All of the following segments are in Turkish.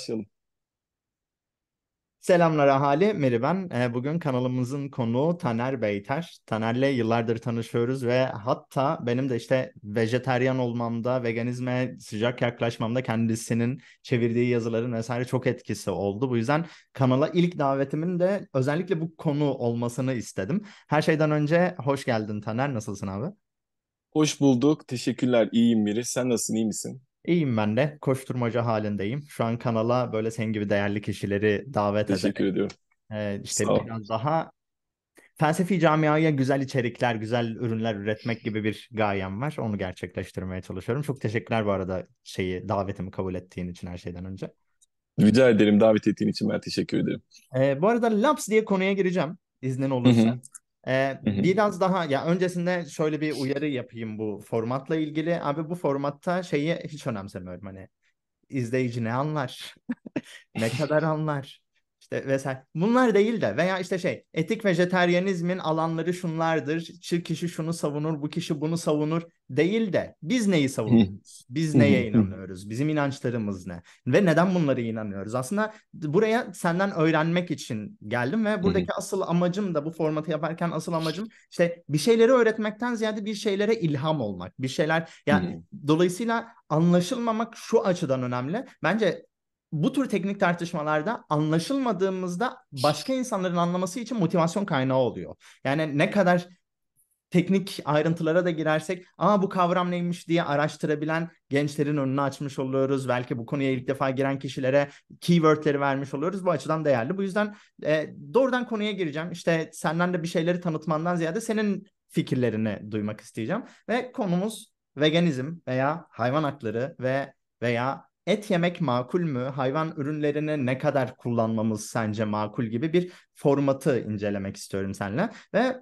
başlayalım. Selamlar ahali, ben. Ee, Bugün kanalımızın konuğu Taner Beyter. Taner'le yıllardır tanışıyoruz ve hatta benim de işte vejeteryan olmamda, veganizme sıcak yaklaşmamda kendisinin çevirdiği yazıların vesaire çok etkisi oldu. Bu yüzden kanala ilk davetimin de özellikle bu konu olmasını istedim. Her şeyden önce hoş geldin Taner. Nasılsın abi? Hoş bulduk. Teşekkürler. İyiyim biri. Sen nasılsın? İyi misin? İyiyim ben de. Koşturmaca halindeyim. Şu an kanala böyle senin gibi değerli kişileri davet Teşekkür ederek ediyorum. e, Sağ işte ol. biraz daha felsefi camiaya güzel içerikler, güzel ürünler üretmek gibi bir gayem var. Onu gerçekleştirmeye çalışıyorum. Çok teşekkürler bu arada şeyi davetimi kabul ettiğin için her şeyden önce. Rica ederim davet ettiğin için ben teşekkür ederim. Ee, bu arada Laps diye konuya gireceğim iznin olursa. hı, hı hı, biraz daha ya öncesinde şöyle bir uyarı yapayım bu formatla ilgili. Abi bu formatta şeyi hiç önemsemiyorum hani izleyici ne anlar? Ne kadar anlar? İşte vesaire. Bunlar değil de veya işte şey etik vejeteryanizmin alanları şunlardır. Şu kişi şunu savunur, bu kişi bunu savunur değil de biz neyi savunuyoruz? Biz neye inanıyoruz? Bizim inançlarımız ne? Ve neden bunlara inanıyoruz? Aslında buraya senden öğrenmek için geldim ve buradaki asıl amacım da bu formatı yaparken asıl amacım işte bir şeyleri öğretmekten ziyade bir şeylere ilham olmak. Bir şeyler hı ya hı, dolayısıyla anlaşılmamak şu açıdan önemli. Bence bu tür teknik tartışmalarda anlaşılmadığımızda başka insanların anlaması için motivasyon kaynağı oluyor. Yani ne kadar teknik ayrıntılara da girersek ama bu kavram neymiş diye araştırabilen gençlerin önünü açmış oluyoruz. Belki bu konuya ilk defa giren kişilere keywordleri vermiş oluyoruz. Bu açıdan değerli. Bu yüzden e, doğrudan konuya gireceğim. İşte senden de bir şeyleri tanıtmandan ziyade senin fikirlerini duymak isteyeceğim. Ve konumuz veganizm veya hayvan hakları ve veya et yemek makul mü? Hayvan ürünlerini ne kadar kullanmamız sence makul gibi bir formatı incelemek istiyorum seninle. Ve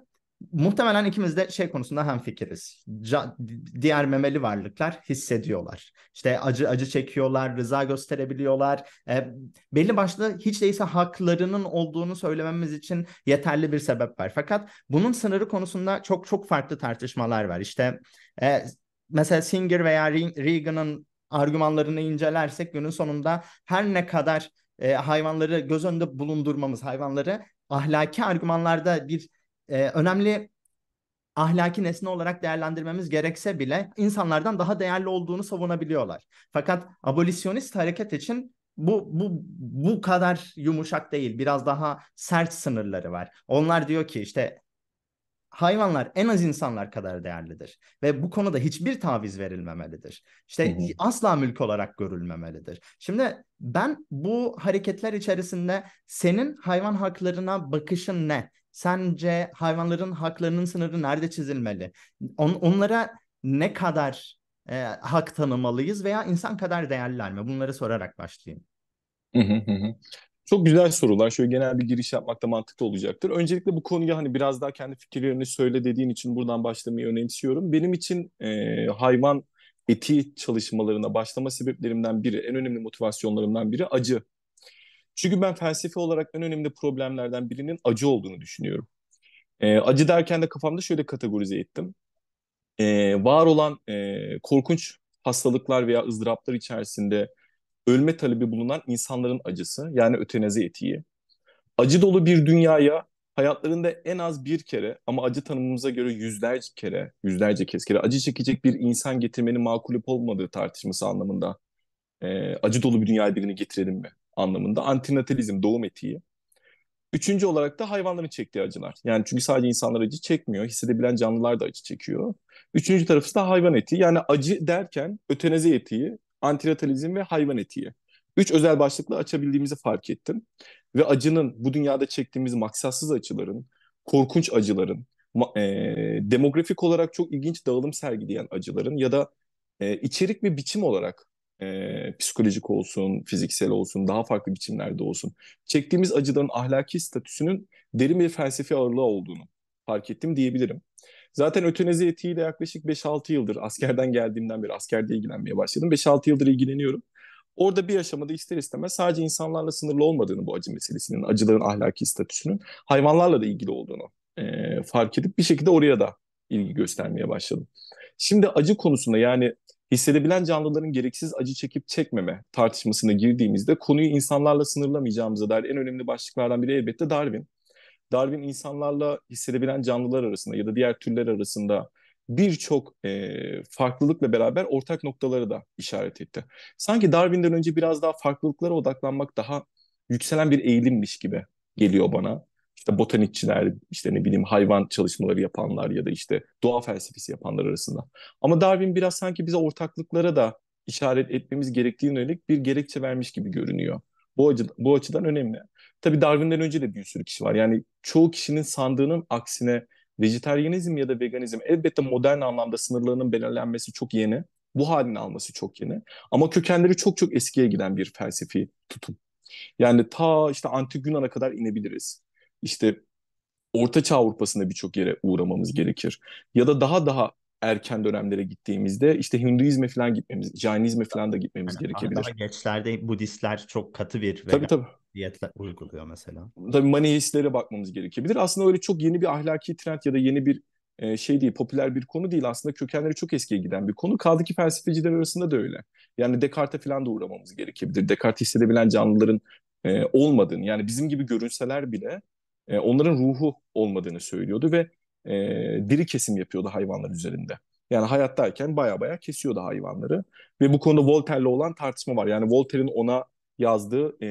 muhtemelen ikimiz de şey konusunda hemfikiriz. Ca- diğer memeli varlıklar hissediyorlar. İşte acı acı çekiyorlar, rıza gösterebiliyorlar. E, belli başlı hiç değilse haklarının olduğunu söylememiz için yeterli bir sebep var. Fakat bunun sınırı konusunda çok çok farklı tartışmalar var. İşte e, mesela Singer veya Re- Reagan'ın argümanlarını incelersek günün sonunda her ne kadar e, hayvanları göz önünde bulundurmamız, hayvanları ahlaki argümanlarda bir e, önemli ahlaki nesne olarak değerlendirmemiz gerekse bile insanlardan daha değerli olduğunu savunabiliyorlar. Fakat abolisyonist hareket için bu bu bu kadar yumuşak değil. Biraz daha sert sınırları var. Onlar diyor ki işte hayvanlar en az insanlar kadar değerlidir ve bu konuda hiçbir taviz verilmemelidir. hı İşte hı, asla mülk olarak görülmemelidir. Şimdi ben bu hareketler içerisinde senin hayvan haklarına bakışın ne? Sence hayvanların haklarının sınırı nerede çizilmeli? On, onlara ne kadar e, hak tanımalıyız veya insan kadar değerliler mi? Bunları sorarak başlayayım. hı hı, hı hı. Çok güzel sorular. Şöyle genel bir giriş yapmak da mantıklı olacaktır. Öncelikle bu konuya hani biraz daha kendi fikirlerini söyle dediğin için buradan başlamayı önemsiyorum. Benim için e, hayvan eti çalışmalarına başlama sebeplerimden biri, en önemli motivasyonlarımdan biri acı. Çünkü ben felsefi olarak en önemli problemlerden birinin acı olduğunu düşünüyorum. E, acı derken de kafamda şöyle kategorize ettim. E, var olan e, korkunç hastalıklar veya ızdıraplar içerisinde ölme talebi bulunan insanların acısı, yani ötenazi etiği. Acı dolu bir dünyaya hayatlarında en az bir kere ama acı tanımımıza göre yüzlerce kere, yüzlerce kez kere acı çekecek bir insan getirmenin makul olup olmadığı tartışması anlamında e, acı dolu bir dünyaya birini getirelim mi anlamında antinatalizm, doğum etiği. Üçüncü olarak da hayvanların çektiği acılar. Yani çünkü sadece insanlar acı çekmiyor, hissedebilen canlılar da acı çekiyor. Üçüncü tarafı da hayvan etiği. Yani acı derken ötenazi etiği, antinatalizm ve hayvan etiği. Üç özel başlıkla açabildiğimizi fark ettim. Ve acının, bu dünyada çektiğimiz maksatsız acıların, korkunç acıların, e, demografik olarak çok ilginç dağılım sergileyen acıların ya da e, içerik ve biçim olarak e, psikolojik olsun, fiziksel olsun, daha farklı biçimlerde olsun çektiğimiz acıların ahlaki statüsünün derin bir felsefi ağırlığı olduğunu fark ettim diyebilirim. Zaten ötenazi etiğiyle yaklaşık 5-6 yıldır askerden geldiğimden beri askerde ilgilenmeye başladım. 5-6 yıldır ilgileniyorum. Orada bir aşamada ister istemez sadece insanlarla sınırlı olmadığını bu acı meselesinin, acıların ahlaki statüsünün hayvanlarla da ilgili olduğunu e, fark edip bir şekilde oraya da ilgi göstermeye başladım. Şimdi acı konusunda yani hissedebilen canlıların gereksiz acı çekip çekmeme tartışmasına girdiğimizde konuyu insanlarla sınırlamayacağımıza dair en önemli başlıklardan biri elbette Darwin. Darwin insanlarla hissedebilen canlılar arasında ya da diğer türler arasında birçok e, farklılıkla beraber ortak noktaları da işaret etti. Sanki Darwin'den önce biraz daha farklılıklara odaklanmak daha yükselen bir eğilimmiş gibi geliyor bana. İşte botanikçiler, işte ne bileyim hayvan çalışmaları yapanlar ya da işte doğa felsefesi yapanlar arasında. Ama Darwin biraz sanki bize ortaklıklara da işaret etmemiz gerektiğine yönelik bir gerekçe vermiş gibi görünüyor. Bu, açı, bu açıdan önemli. Tabii Darwin'den önce de bir sürü kişi var. Yani çoğu kişinin sandığının aksine vejetaryenizm ya da veganizm elbette modern anlamda sınırlarının belirlenmesi çok yeni. Bu halini alması çok yeni. Ama kökenleri çok çok eskiye giden bir felsefi tutum. Yani ta işte antik Yunan'a kadar inebiliriz. İşte Orta Çağ Avrupa'sında birçok yere uğramamız gerekir. Ya da daha daha erken dönemlere gittiğimizde işte Hinduizme falan gitmemiz, Jainizme falan da gitmemiz Yani gerekebilir. daha geçlerde Budistler çok katı bir Tabii tabii. diyetler uyguluyor mesela. Tabii maniheistlere bakmamız gerekebilir. Aslında öyle çok yeni bir ahlaki trend ya da yeni bir e, şey değil, popüler bir konu değil. Aslında kökenleri çok eskiye giden bir konu. Kaldı ki felsefeciler arasında da öyle. Yani Descartes'e falan da uğramamız gerekebilir. Descartes hissedebilen canlıların e, olmadığını, yani bizim gibi görünseler bile e, onların ruhu olmadığını söylüyordu ve e, diri kesim yapıyordu hayvanlar üzerinde. Yani hayattayken baya baya kesiyordu hayvanları. Ve bu konuda Voltaire'le olan tartışma var. Yani Voltaire'in ona yazdığı e,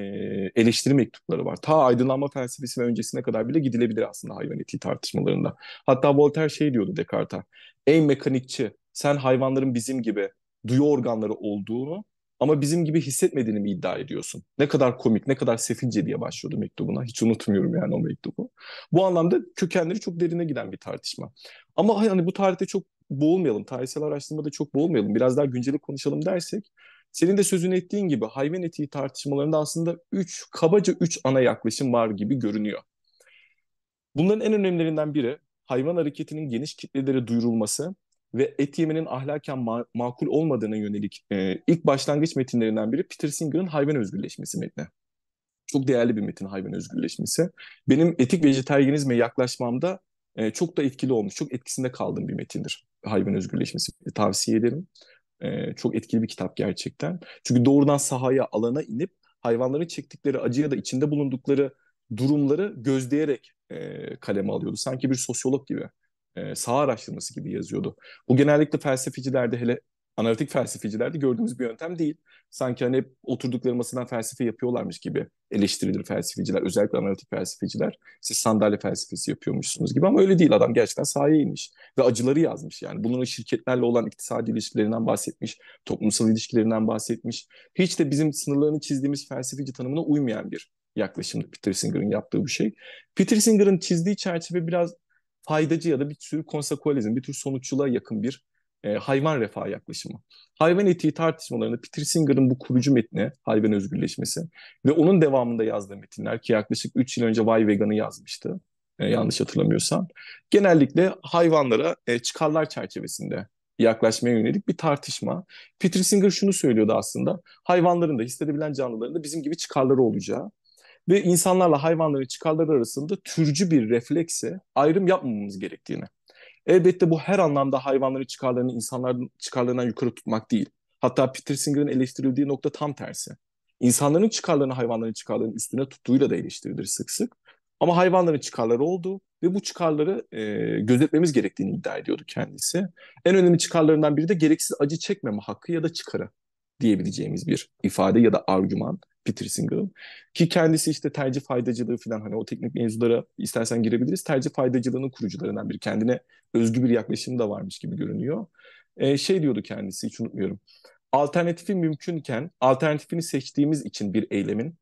eleştiri mektupları var. Ta aydınlanma felsefesi ve öncesine kadar bile gidilebilir aslında hayvan etiği tartışmalarında. Hatta Voltaire şey diyordu Descartes'a. Ey mekanikçi sen hayvanların bizim gibi duyu organları olduğunu ama bizim gibi hissetmediğini mi iddia ediyorsun? Ne kadar komik, ne kadar sefilce diye başlıyordu mektubuna. Hiç unutmuyorum yani o mektubu. Bu anlamda kökenleri çok derine giden bir tartışma. Ama hani bu tarihte çok boğulmayalım, tarihsel araştırmada çok boğulmayalım. Biraz daha günceli konuşalım dersek senin de sözünü ettiğin gibi hayvan etiği tartışmalarında aslında üç, kabaca üç ana yaklaşım var gibi görünüyor. Bunların en önemlilerinden biri hayvan hareketinin geniş kitlelere duyurulması ve et yemenin ahlaken ma- makul olmadığına yönelik e, ilk başlangıç metinlerinden biri Peter Singer'ın Hayvan Özgürleşmesi metni. Çok değerli bir metin hayvan özgürleşmesi. Benim etik vejeteryenizme yaklaşmamda e, çok da etkili olmuş, çok etkisinde kaldığım bir metindir. Hayvan özgürleşmesi tavsiye ederim. E, çok etkili bir kitap gerçekten. Çünkü doğrudan sahaya, alana inip hayvanların çektikleri acı ya da içinde bulundukları durumları gözleyerek e, kaleme alıyordu. Sanki bir sosyolog gibi, e, saha araştırması gibi yazıyordu. Bu genellikle felsefecilerde hele analitik felsefecilerde gördüğümüz bir yöntem değil. Sanki hani hep oturdukları masadan felsefe yapıyorlarmış gibi eleştirilir felsefeciler, özellikle analitik felsefeciler. Siz sandalye felsefesi yapıyormuşsunuz gibi ama öyle değil. Adam gerçekten sahaya inmiş ve acıları yazmış yani. Bunun şirketlerle olan iktisadi ilişkilerinden bahsetmiş, toplumsal ilişkilerinden bahsetmiş. Hiç de bizim sınırlarını çizdiğimiz felsefeci tanımına uymayan bir yaklaşımdı Peter Singer'ın yaptığı bu şey. Peter Singer'ın çizdiği çerçeve biraz faydacı ya da bir tür konsekwalizm, bir tür sonuççuluğa yakın bir e, hayvan refahı yaklaşımı. Hayvan etiği tartışmalarında Peter Singer'ın bu kurucu metni, hayvan özgürleşmesi ve onun devamında yazdığı metinler ki yaklaşık 3 yıl önce Why Vegan'ı yazmıştı. E, yanlış hatırlamıyorsam. Genellikle hayvanlara e, çıkarlar çerçevesinde yaklaşmaya yönelik bir tartışma. Peter Singer şunu söylüyordu aslında. Hayvanların da hissedebilen canlıların da bizim gibi çıkarları olacağı ve insanlarla hayvanların çıkarları arasında türcü bir reflekse ayrım yapmamamız gerektiğini. Elbette bu her anlamda hayvanların çıkarlarını insanların çıkarlarından yukarı tutmak değil. Hatta Peter Singer'ın eleştirildiği nokta tam tersi. İnsanların çıkarlarını hayvanların çıkarlarının üstüne tuttuğuyla da eleştirilir sık sık. Ama hayvanların çıkarları oldu ve bu çıkarları e, gözetmemiz gerektiğini iddia ediyordu kendisi. En önemli çıkarlarından biri de gereksiz acı çekmeme hakkı ya da çıkarı diyebileceğimiz bir ifade ya da argüman Peter Singer'ın. Ki kendisi işte tercih faydacılığı falan hani o teknik mevzulara istersen girebiliriz. Tercih faydacılığının kurucularından biri. Kendine özgü bir yaklaşım da varmış gibi görünüyor. Ee, şey diyordu kendisi hiç unutmuyorum. Alternatifi mümkünken alternatifini seçtiğimiz için bir eylemin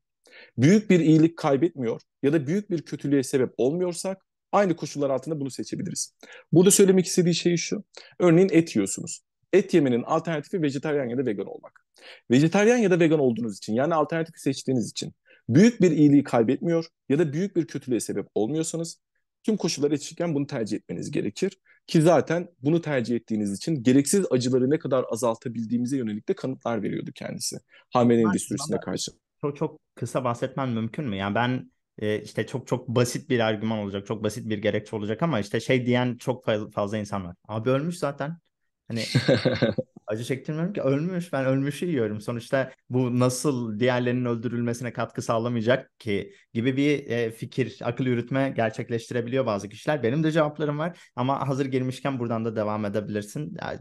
büyük bir iyilik kaybetmiyor ya da büyük bir kötülüğe sebep olmuyorsak aynı koşullar altında bunu seçebiliriz. Burada söylemek istediği şey şu. Örneğin et yiyorsunuz. Et yemenin alternatifi vejetaryen ya da vegan olmak. Vejetaryen ya da vegan olduğunuz için yani alternatifi seçtiğiniz için büyük bir iyiliği kaybetmiyor ya da büyük bir kötülüğe sebep olmuyorsanız tüm koşullar eşitken bunu tercih etmeniz gerekir. Ki zaten bunu tercih ettiğiniz için gereksiz acıları ne kadar azaltabildiğimize yönelik de kanıtlar veriyordu kendisi. Hamle endüstrisine karşı. Çok çok kısa bahsetmem mümkün mü? Yani ben e, işte çok çok basit bir argüman olacak, çok basit bir gerekçe olacak ama işte şey diyen çok fazla insan var. Abi ölmüş zaten. Hani Acı çektirmiyorum ki ölmüş. Ben ölmüşü yiyorum. Sonuçta bu nasıl diğerlerinin öldürülmesine katkı sağlamayacak ki gibi bir e, fikir, akıl yürütme gerçekleştirebiliyor bazı kişiler. Benim de cevaplarım var ama hazır girmişken buradan da devam edebilirsin. Yani,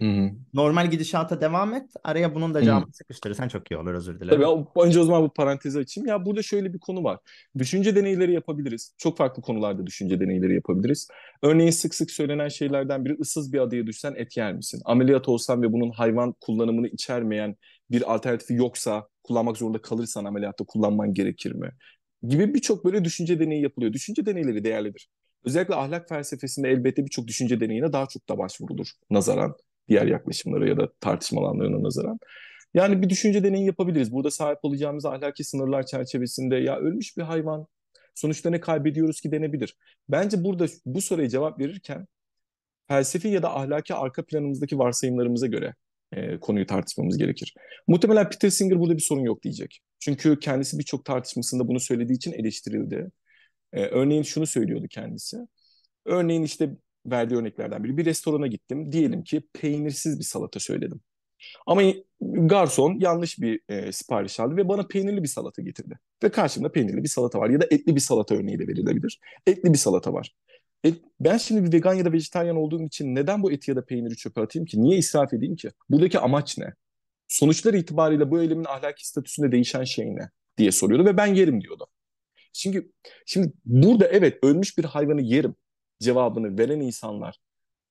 Hı-hı. Normal gidişata devam et. Araya bunun da cevabını sıkıştırırsan çok iyi olur. Özür dilerim. Tabii önce o zaman bu parantezi açayım. Ya burada şöyle bir konu var. Düşünce deneyleri yapabiliriz. Çok farklı konularda düşünce deneyleri yapabiliriz. Örneğin sık sık söylenen şeylerden biri ıssız bir adaya düşsen et yer misin? Ameliyat olsan ve bunun hayvan kullanımını içermeyen bir alternatifi yoksa kullanmak zorunda kalırsan ameliyatta kullanman gerekir mi? Gibi birçok böyle düşünce deneyi yapılıyor. Düşünce deneyleri değerlidir. Özellikle ahlak felsefesinde elbette birçok düşünce deneyine daha çok da başvurulur nazaran diğer yaklaşımlara ya da tartışma alanlarına nazaran. Yani bir düşünce deneyi yapabiliriz. Burada sahip olacağımız ahlaki sınırlar çerçevesinde ya ölmüş bir hayvan sonuçta ne kaybediyoruz ki denebilir. Bence burada bu soruya cevap verirken felsefi ya da ahlaki arka planımızdaki varsayımlarımıza göre e, konuyu tartışmamız gerekir. Muhtemelen Peter Singer burada bir sorun yok diyecek. Çünkü kendisi birçok tartışmasında bunu söylediği için eleştirildi. E, örneğin şunu söylüyordu kendisi. Örneğin işte verdiği örneklerden biri. Bir restorana gittim. Diyelim ki peynirsiz bir salata söyledim. Ama garson yanlış bir e, sipariş aldı ve bana peynirli bir salata getirdi. Ve karşımda peynirli bir salata var ya da etli bir salata örneği de verilebilir. Etli bir salata var. E, ben şimdi bir vegan ya da vejetaryen olduğum için neden bu eti ya da peyniri çöpe atayım ki? Niye israf edeyim ki? Buradaki amaç ne? Sonuçlar itibariyle bu eylemin ahlaki statüsünde değişen şey ne? diye soruyordu ve ben yerim diyordu. Çünkü şimdi burada evet ölmüş bir hayvanı yerim cevabını veren insanlar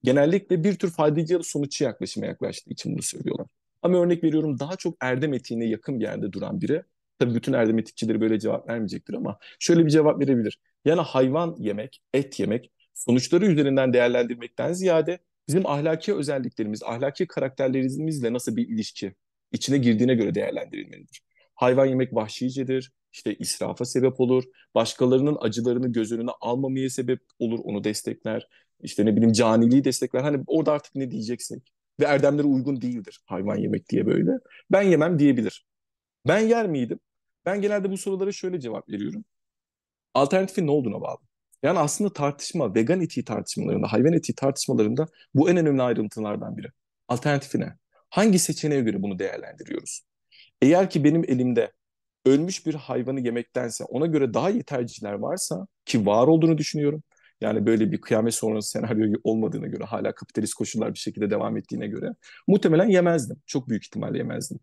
genellikle bir tür faydacı sonuççu yaklaşıma yaklaştığı için bunu söylüyorlar. Ama örnek veriyorum daha çok erdem etiğine yakın bir yerde duran biri, tabii bütün erdem etikçileri böyle cevap vermeyecektir ama şöyle bir cevap verebilir. Yani hayvan yemek, et yemek sonuçları üzerinden değerlendirmekten ziyade bizim ahlaki özelliklerimiz, ahlaki karakterlerimizle nasıl bir ilişki içine girdiğine göre değerlendirilmelidir. Hayvan yemek vahşicedir, işte israfa sebep olur, başkalarının acılarını göz önüne almamaya sebep olur, onu destekler. İşte ne bileyim caniliği destekler. Hani orada artık ne diyeceksek. Ve erdemlere uygun değildir hayvan yemek diye böyle. Ben yemem diyebilir. Ben yer miydim? Ben genelde bu sorulara şöyle cevap veriyorum. Alternatifin ne olduğuna bağlı. Yani aslında tartışma, vegan etiği tartışmalarında, hayvan etiği tartışmalarında bu en önemli ayrıntılardan biri. Alternatifi ne? Hangi seçeneğe göre bunu değerlendiriyoruz? Eğer ki benim elimde ölmüş bir hayvanı yemektense ona göre daha iyi tercihler varsa ki var olduğunu düşünüyorum. Yani böyle bir kıyamet sonrası senaryo olmadığına göre hala kapitalist koşullar bir şekilde devam ettiğine göre muhtemelen yemezdim. Çok büyük ihtimalle yemezdim.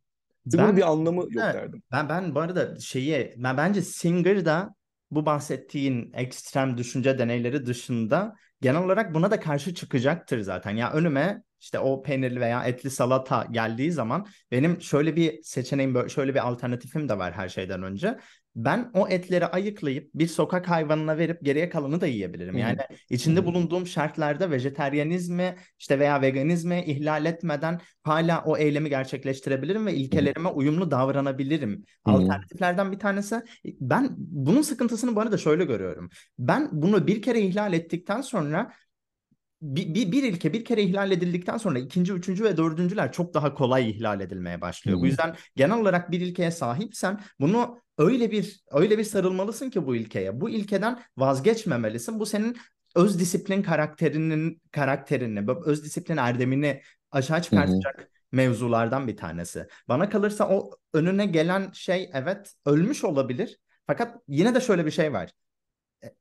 Ben, bunun bir anlamı yok evet, derdim. Ben ben bu arada şeyi ben bence Singer da bu bahsettiğin ekstrem düşünce deneyleri dışında genel olarak buna da karşı çıkacaktır zaten. Ya önüme işte o peynirli veya etli salata geldiği zaman benim şöyle bir seçeneğim, şöyle bir alternatifim de var her şeyden önce ben o etleri ayıklayıp bir sokak hayvanına verip geriye kalanı da yiyebilirim. Yani hmm. içinde bulunduğum şartlarda vejeteryanizmi işte veya veganizmi ihlal etmeden hala o eylemi gerçekleştirebilirim ve ilkelerime uyumlu davranabilirim. Hmm. Alternatiflerden bir tanesi ben bunun sıkıntısını bu arada şöyle görüyorum. Ben bunu bir kere ihlal ettikten sonra bir, bir, bir ilke bir kere ihlal edildikten sonra ikinci, üçüncü ve dördüncüler çok daha kolay ihlal edilmeye başlıyor. Hmm. Bu yüzden genel olarak bir ilkeye sahipsen bunu öyle bir öyle bir sarılmalısın ki bu ilkeye. Bu ilkeden vazgeçmemelisin. Bu senin öz disiplin karakterinin karakterini, öz disiplin erdemini aşağı çıkartacak hı mevzulardan bir tanesi. Bana kalırsa o önüne gelen şey evet ölmüş olabilir. Fakat yine de şöyle bir şey var. E,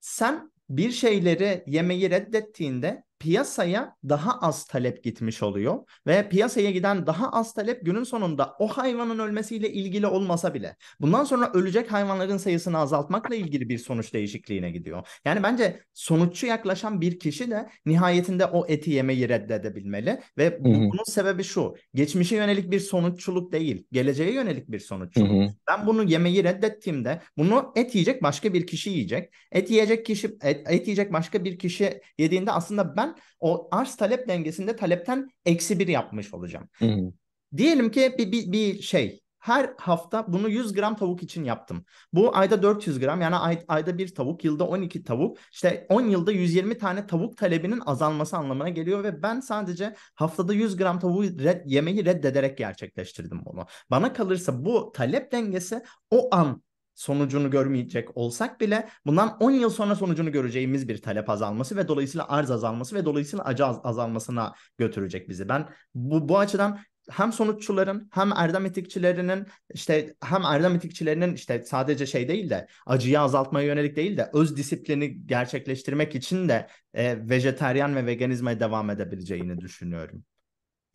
sen bir şeyleri yemeyi reddettiğinde piyasaya daha az talep gitmiş oluyor ve piyasaya giden daha az talep günün sonunda o hayvanın ölmesiyle ilgili olmasa bile bundan sonra ölecek hayvanların sayısını azaltmakla ilgili bir sonuç değişikliğine gidiyor. Yani bence sonuççu yaklaşan bir kişi de nihayetinde o eti yemeyi reddedebilmeli ve bu, bunun sebebi şu. Geçmişe yönelik bir sonuççuluk değil, geleceğe yönelik bir sonuççuluk. Hı hı. Ben bunu yemeyi reddettiğimde bunu et yiyecek başka bir kişi yiyecek. Et yiyecek kişi et, et yiyecek başka bir kişi yediğinde aslında ben o arz talep dengesinde talepten eksi bir yapmış olacağım. Hı hı. Diyelim ki bir, bir, bir şey her hafta bunu 100 gram tavuk için yaptım. Bu ayda 400 gram yani ay, ayda bir tavuk, yılda 12 tavuk. İşte 10 yılda 120 tane tavuk talebinin azalması anlamına geliyor ve ben sadece haftada 100 gram tavuğu red, yemeği reddederek gerçekleştirdim bunu. Bana kalırsa bu talep dengesi o an sonucunu görmeyecek olsak bile bundan 10 yıl sonra sonucunu göreceğimiz bir talep azalması ve dolayısıyla arz azalması ve dolayısıyla acı az- azalmasına götürecek bizi. Ben bu, bu açıdan hem sonuççuların hem erdem etikçilerinin işte hem erdem etikçilerinin işte sadece şey değil de acıyı azaltmaya yönelik değil de öz disiplini gerçekleştirmek için de e, vejeteryan ve veganizme devam edebileceğini düşünüyorum.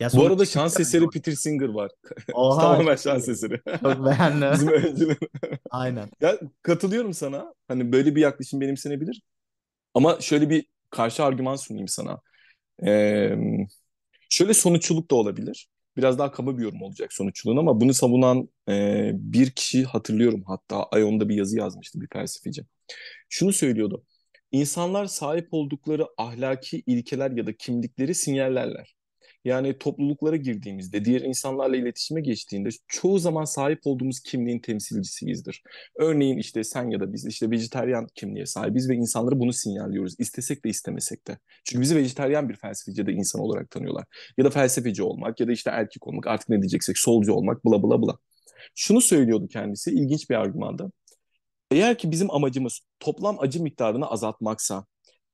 Ya Bu arada şans eseri Peter Singer var. Oha, Tamamen şans eseri. Çok beğendim. Bizim. Aynen. Ya katılıyorum sana. Hani böyle bir yaklaşım benimsenebilir. Ama şöyle bir karşı argüman sunayım sana. Ee, şöyle sonuççuluk da olabilir. Biraz daha kaba bir yorum olacak sonuççuluğun ama bunu savunan e, bir kişi hatırlıyorum hatta Ayon'da bir yazı yazmıştı bir felsefeci. Şunu söylüyordu. İnsanlar sahip oldukları ahlaki ilkeler ya da kimlikleri sinyallerler. Yani topluluklara girdiğimizde, diğer insanlarla iletişime geçtiğinde çoğu zaman sahip olduğumuz kimliğin temsilcisiyizdir. Örneğin işte sen ya da biz işte vejeteryan kimliğe sahibiz ve insanlara bunu sinyalliyoruz. İstesek de istemesek de. Çünkü bizi vejeteryan bir felsefeci da insan olarak tanıyorlar. Ya da felsefeci olmak ya da işte erkek olmak artık ne diyeceksek solcu olmak bla bla bla. Şunu söylüyordu kendisi ilginç bir argümanda. Eğer ki bizim amacımız toplam acı miktarını azaltmaksa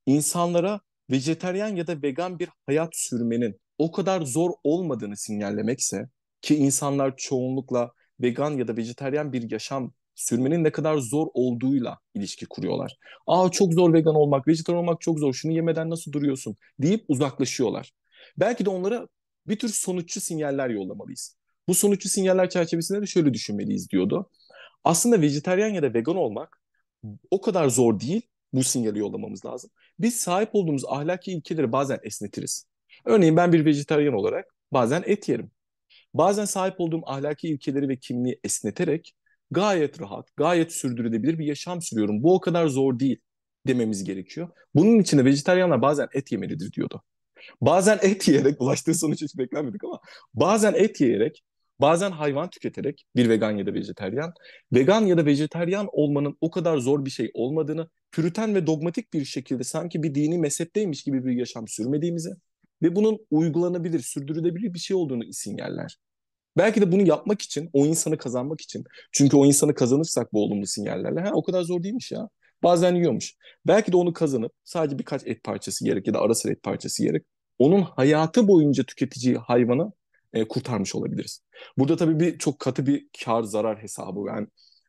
insanlara vejeteryan ya da vegan bir hayat sürmenin o kadar zor olmadığını sinyallemekse ki insanlar çoğunlukla vegan ya da vejeteryan bir yaşam sürmenin ne kadar zor olduğuyla ilişki kuruyorlar. Aa çok zor vegan olmak, vejetaryen olmak çok zor. Şunu yemeden nasıl duruyorsun deyip uzaklaşıyorlar. Belki de onlara bir tür sonuççu sinyaller yollamalıyız. Bu sonuççu sinyaller çerçevesinde de şöyle düşünmeliyiz diyordu. Aslında vejeteryan ya da vegan olmak o kadar zor değil. Bu sinyali yollamamız lazım. Biz sahip olduğumuz ahlaki ilkeleri bazen esnetiriz. Örneğin ben bir vejetaryen olarak bazen et yerim. Bazen sahip olduğum ahlaki ilkeleri ve kimliği esneterek gayet rahat, gayet sürdürülebilir bir yaşam sürüyorum. Bu o kadar zor değil dememiz gerekiyor. Bunun için de vejetaryenler bazen et yemelidir diyordu. Bazen et yiyerek, ulaştığı sonuç hiç beklenmedik ama bazen et yiyerek, bazen hayvan tüketerek bir vegan ya da vejeteryan, vegan ya da vejeteryan olmanın o kadar zor bir şey olmadığını, pürüten ve dogmatik bir şekilde sanki bir dini mezhepteymiş gibi bir yaşam sürmediğimizi, ve bunun uygulanabilir, sürdürülebilir bir şey olduğunu sinyaller. Belki de bunu yapmak için, o insanı kazanmak için. Çünkü o insanı kazanırsak bu olumlu sinyallerle, ha o kadar zor değilmiş ya. Bazen yiyormuş. Belki de onu kazanıp sadece birkaç et parçası yiyerek ya da ara sıra et parçası yiyerek onun hayatı boyunca tüketeceği hayvanı e, kurtarmış olabiliriz. Burada tabii bir çok katı bir kar zarar hesabı. Yani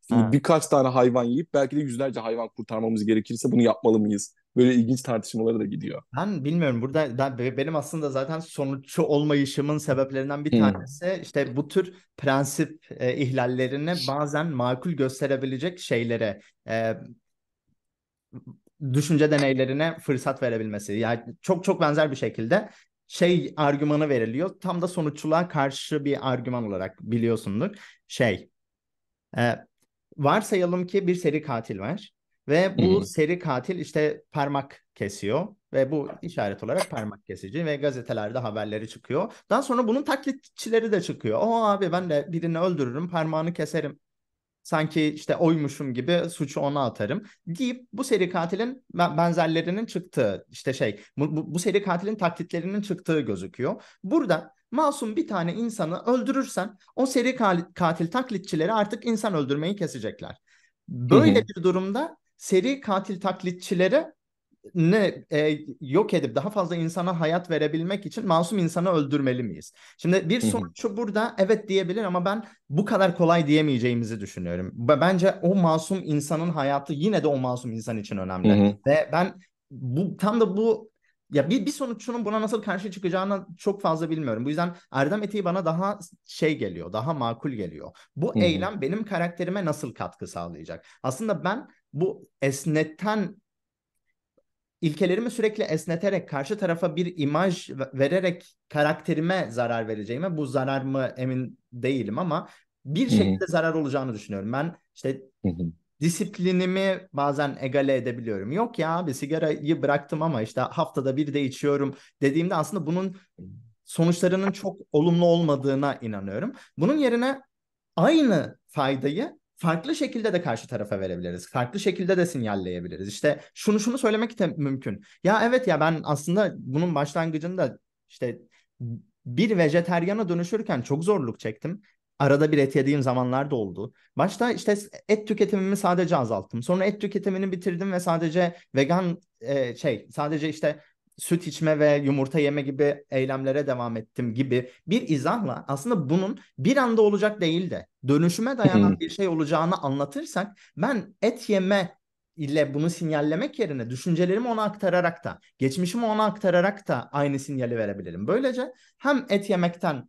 Şimdi birkaç tane hayvan yiyip belki de yüzlerce hayvan kurtarmamız gerekirse bunu yapmalı mıyız? Böyle ilginç tartışmalara da gidiyor. Ben bilmiyorum. Burada ben, benim aslında zaten sonuççu olmayışımın sebeplerinden bir tanesi hmm. işte bu tür prensip e, ihlallerini bazen makul gösterebilecek şeylere e, düşünce deneylerine fırsat verebilmesi. Yani çok çok benzer bir şekilde şey argümanı veriliyor. Tam da sonuççuluğa karşı bir argüman olarak biliyorsundur. Şey, e, varsayalım ki bir seri katil var ve bu Hı-hı. seri katil işte parmak kesiyor ve bu işaret olarak parmak kesici ve gazetelerde haberleri çıkıyor. Daha sonra bunun taklitçileri de çıkıyor. O abi ben de birini öldürürüm, parmağını keserim. Sanki işte oymuşum gibi suçu ona atarım deyip bu seri katilin benzerlerinin çıktığı işte şey bu, bu, bu seri katilin taklitlerinin çıktığı gözüküyor. Burada masum bir tane insanı öldürürsen o seri katil taklitçileri artık insan öldürmeyi kesecekler. Böyle hı hı. bir durumda seri katil taklitçileri ne e, yok edip daha fazla insana hayat verebilmek için masum insanı öldürmeli miyiz? Şimdi bir sonuççu burada evet diyebilir ama ben bu kadar kolay diyemeyeceğimizi düşünüyorum. Bence o masum insanın hayatı yine de o masum insan için önemli. Ve ben bu tam da bu ya bir, bir sonuççunun buna nasıl karşı çıkacağını çok fazla bilmiyorum. Bu yüzden Erdem etiği bana daha şey geliyor, daha makul geliyor. Bu Hı-hı. eylem benim karakterime nasıl katkı sağlayacak? Aslında ben bu esneten ilkelerimi sürekli esneterek karşı tarafa bir imaj vererek karakterime zarar vereceğime bu zarar mı emin değilim ama bir şekilde zarar olacağını düşünüyorum. Ben işte Hı-hı disiplinimi bazen egale edebiliyorum. Yok ya abi sigarayı bıraktım ama işte haftada bir de içiyorum dediğimde aslında bunun sonuçlarının çok olumlu olmadığına inanıyorum. Bunun yerine aynı faydayı farklı şekilde de karşı tarafa verebiliriz. Farklı şekilde de sinyalleyebiliriz. İşte şunu şunu söylemek de mümkün. Ya evet ya ben aslında bunun başlangıcında işte bir vejetaryana dönüşürken çok zorluk çektim. arada bir et yediğim zamanlar da oldu. Başta işte et tüketimimi sadece azalttım. Sonra et tüketimini bitirdim ve sadece vegan e, şey sadece işte süt içme ve yumurta yeme gibi eylemlere devam ettim gibi bir izahla aslında bunun bir anda olacak değil de dönüşüme dayanan bir şey olacağını anlatırsak ben et yeme ile bunu sinyallemek yerine düşüncelerimi ona aktararak da, geçmişimi ona aktararak da aynı sinyali verebilirim. Böylece hem et yemekten